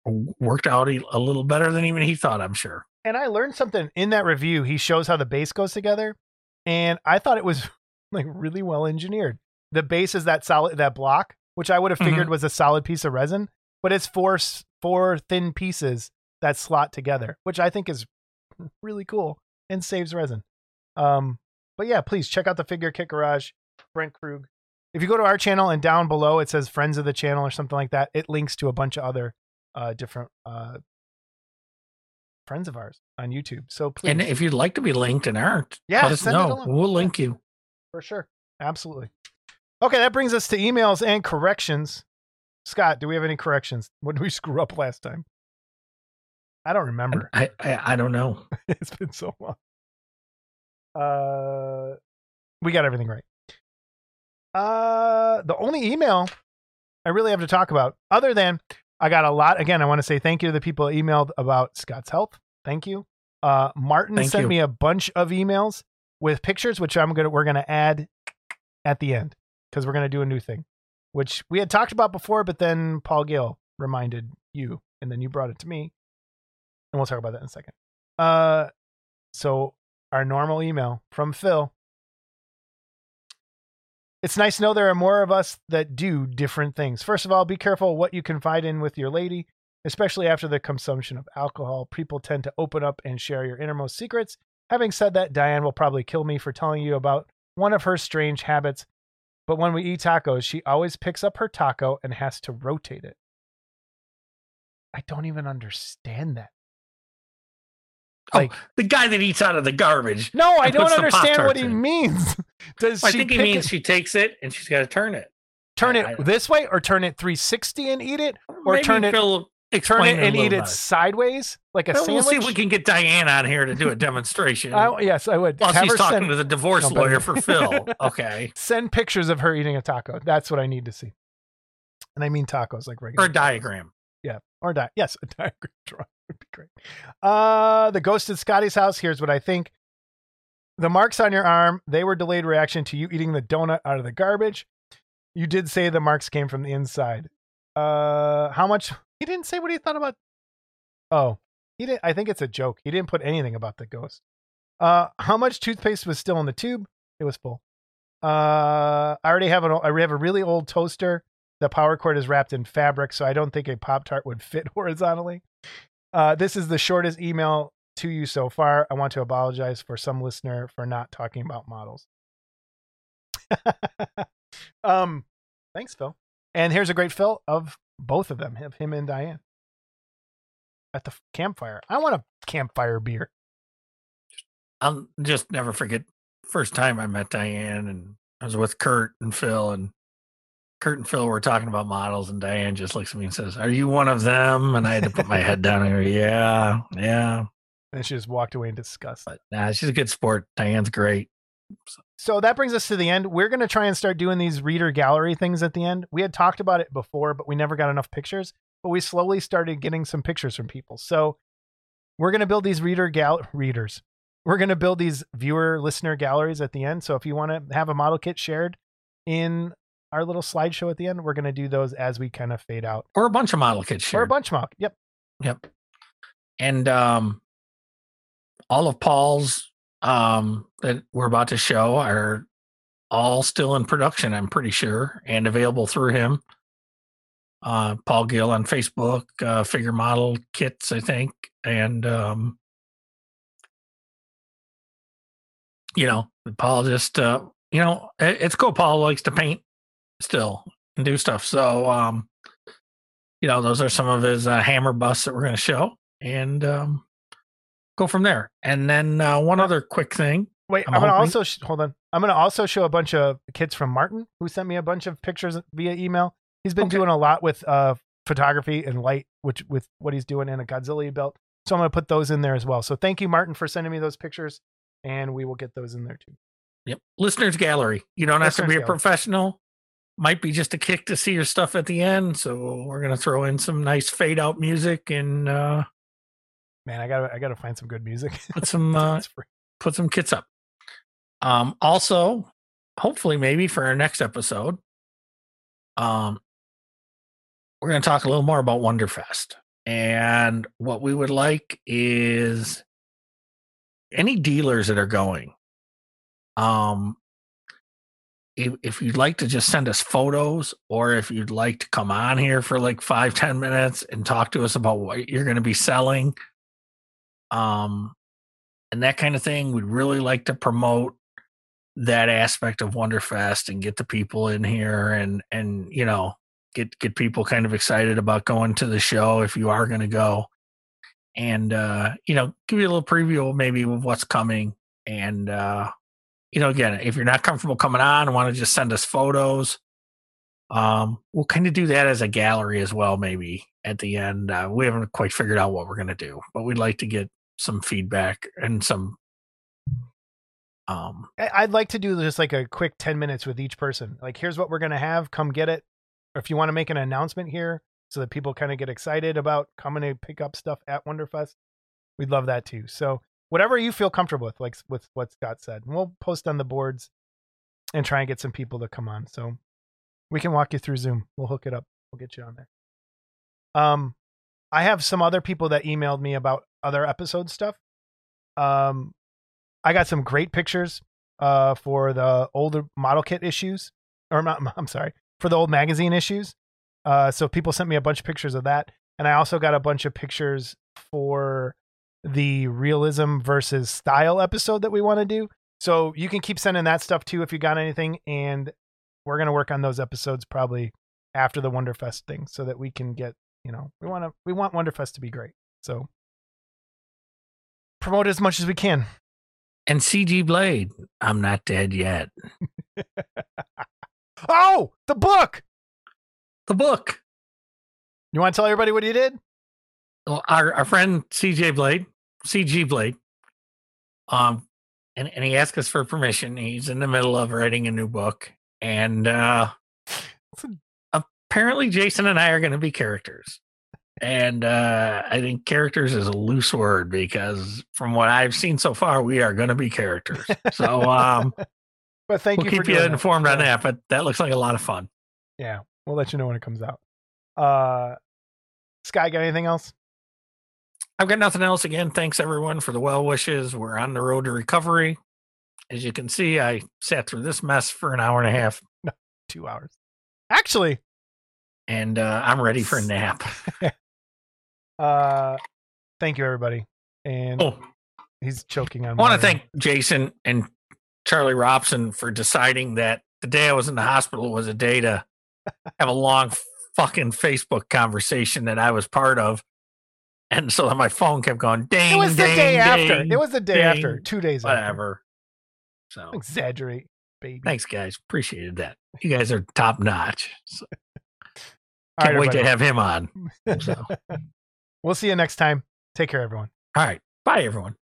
worked out a little better than even he thought, I'm sure. And I learned something in that review. He shows how the base goes together, and I thought it was like really well engineered. The base is that solid that block, which I would have figured was a solid piece of resin, but it's four four thin pieces that slot together, which I think is really cool and saves resin. Um, but yeah, please check out the Figure Kit Garage, Brent Krug. If you go to our channel and down below it says friends of the channel or something like that, it links to a bunch of other uh, different uh, friends of ours on YouTube. So please, And if you'd like to be linked and aren't, Yeah, let us know. We'll link you. for sure, absolutely. Okay, that brings us to emails and corrections. Scott, do we have any corrections? What did we screw up last time? I don't remember. I, I I don't know. it's been so long. Uh, we got everything right. Uh, the only email I really have to talk about, other than I got a lot. Again, I want to say thank you to the people emailed about Scott's health. Thank you. Uh, Martin Thank sent you. me a bunch of emails with pictures, which I'm gonna we're gonna add at the end because we're gonna do a new thing, which we had talked about before, but then Paul Gill reminded you, and then you brought it to me, and we'll talk about that in a second. Uh, so our normal email from Phil. It's nice to know there are more of us that do different things. First of all, be careful what you confide in with your lady, especially after the consumption of alcohol. People tend to open up and share your innermost secrets. Having said that, Diane will probably kill me for telling you about one of her strange habits. But when we eat tacos, she always picks up her taco and has to rotate it. I don't even understand that. Oh, the guy that eats out of the garbage. no, I don't understand what he in. means. Does I she think he means it, she takes it and she's got to turn it. turn it I- this way or turn it 360 and eat it or turn it Phil turn it and eat it sideways like a Well, we'll see if we can get Diane on here to do a demonstration. I, yes, I would. while Have she's talking send, to the divorce No, lawyer for Phil. Okay. send pictures of her eating a taco. That's what I need to see. And I mean tacos like regular. Or a diagram. Yeah. Or di- yes, a diagram drawing would be great. Uh the ghost at Scotty's house. Here's what I think. The marks on your arm, they were delayed reaction to you eating the donut out of the garbage. You did say the marks came from the inside. Uh how much he didn't say what he thought about Oh, he didn't I think it's a joke. He didn't put anything about the ghost. Uh how much toothpaste was still in the tube? It was full. Uh I already have an I have a really old toaster the power cord is wrapped in fabric, so I don't think a Pop Tart would fit horizontally. Uh, this is the shortest email to you so far. I want to apologize for some listener for not talking about models. um, thanks, Phil. And here's a great Phil of both of them, of him and Diane, at the campfire. I want a campfire beer. I'll just never forget first time I met Diane and I was with Kurt and Phil and Kurt and Phil were talking about models and Diane just looks at me and says, Are you one of them? And I had to put my head down and go, Yeah, yeah. And she just walked away in disgust. But nah, she's a good sport. Diane's great. So that brings us to the end. We're going to try and start doing these reader gallery things at the end. We had talked about it before, but we never got enough pictures. But we slowly started getting some pictures from people. So we're going to build these reader gal readers. We're going to build these viewer listener galleries at the end. So if you want to have a model kit shared in our little slideshow at the end, we're going to do those as we kind of fade out. Or a bunch of model kits Or a bunch mock. Yep. Yep. And um all of Paul's um that we're about to show are all still in production, I'm pretty sure, and available through him. Uh Paul Gill on Facebook, uh figure model kits, I think. And um you know, Paul just uh you know, it's cool. Paul likes to paint still and do stuff. So um you know, those are some of his uh, hammer busts that we're going to show and um, go from there. And then uh, one other quick thing Wait, I'm I'm, gonna also sh- hold on. I'm gonna also show a bunch of kids from Martin who sent me a bunch of pictures via email. He's been Okay. doing a lot with uh photography and light, which with what he's doing in a Godzilla belt. So I'm gonna put those in there as well. So thank you, Martin, for sending me those pictures, and we will get those in there too. Yep. Listeners gallery. You don't have to be a gallery. professional. Might be just a kick to see your stuff at the end. So we're gonna throw in some nice fade out music and uh, Man, I gotta I gotta find some good music. put some uh, put some kits up. Um, also, hopefully, maybe for our next episode, um, we're going to talk a little more about Wonderfest. And what we would like is any dealers that are going. Um, if, if you'd like to just send us photos, or if you'd like to come on here for like five ten minutes and talk to us about what you're going to be selling, um, and that kind of thing. We'd really like to promote that aspect of Wonderfest and get the people in here and and you know get get people kind of excited about going to the show if you are going to go and uh you know give you a little preview maybe of what's coming and uh you know again if you're not comfortable coming on and want to just send us photos um we'll kind of do that as a gallery as well maybe at the end uh, we haven't quite figured out what we're going to do but we'd like to get some feedback and some um I'd like to do just like a quick 10 minutes with each person. Like, here's what we're going to have. Come get it. Or if you want to make an announcement here so that people kind of get excited about coming to pick up stuff at Wonderfest, we'd love that too. So, whatever you feel comfortable with, like with what Scott said, and we'll post on the boards and try and get some people to come on. So, we can walk you through Zoom. We'll hook it up. We'll get you on there. Um, I have some other people that emailed me about other episode stuff. Um, I got some great pictures uh, for the older model kit issues, or not, I'm sorry, for the old magazine issues. Uh, so people sent me a bunch of pictures of that, and I also got a bunch of pictures for the realism versus style episode that we want to do. So you can keep sending that stuff too if you got anything, and we're gonna work on those episodes probably after the Wonderfest thing, so that we can get you know we want to we want Wonderfest to be great. So promote as much as we can. and CG Blade. I'm not dead yet. Oh, the book! The book. You want to tell everybody what you did? Well, our our friend CJ Blade, CG Blade, um, and and he asked us for permission. He's in the middle of writing a new book, and uh, apparently Jason and I are going to be characters. And uh, I think characters is a loose word because from what I've seen so far, we are going to be characters. So um, But thank we'll you for keep you doing that. informed on that. But that looks like a lot of fun. Yeah, we'll let you know when it comes out. Uh, Sky, got anything else? I've got nothing else. Again, thanks everyone for the well wishes. We're on the road to recovery. As you can see, I sat through this mess for an hour and a half, Two hours. Actually, and uh, I'm ready for a nap. uh, thank you everybody. And Oh, he's choking on. I want to thank Jason and Charlie Robson for deciding that the day I was in the hospital was a day to have a long fucking Facebook conversation that I was part of. And so my phone kept going ding. It was the ding, day after. ding, It was the day after. Two days after. Whatever. So Exaggerate, baby. thanks, guys. Appreciated that. You guys are top notch. So, can't right, wait to have him on. So, we'll see you next time. Take care, everyone. all right. Bye, everyone.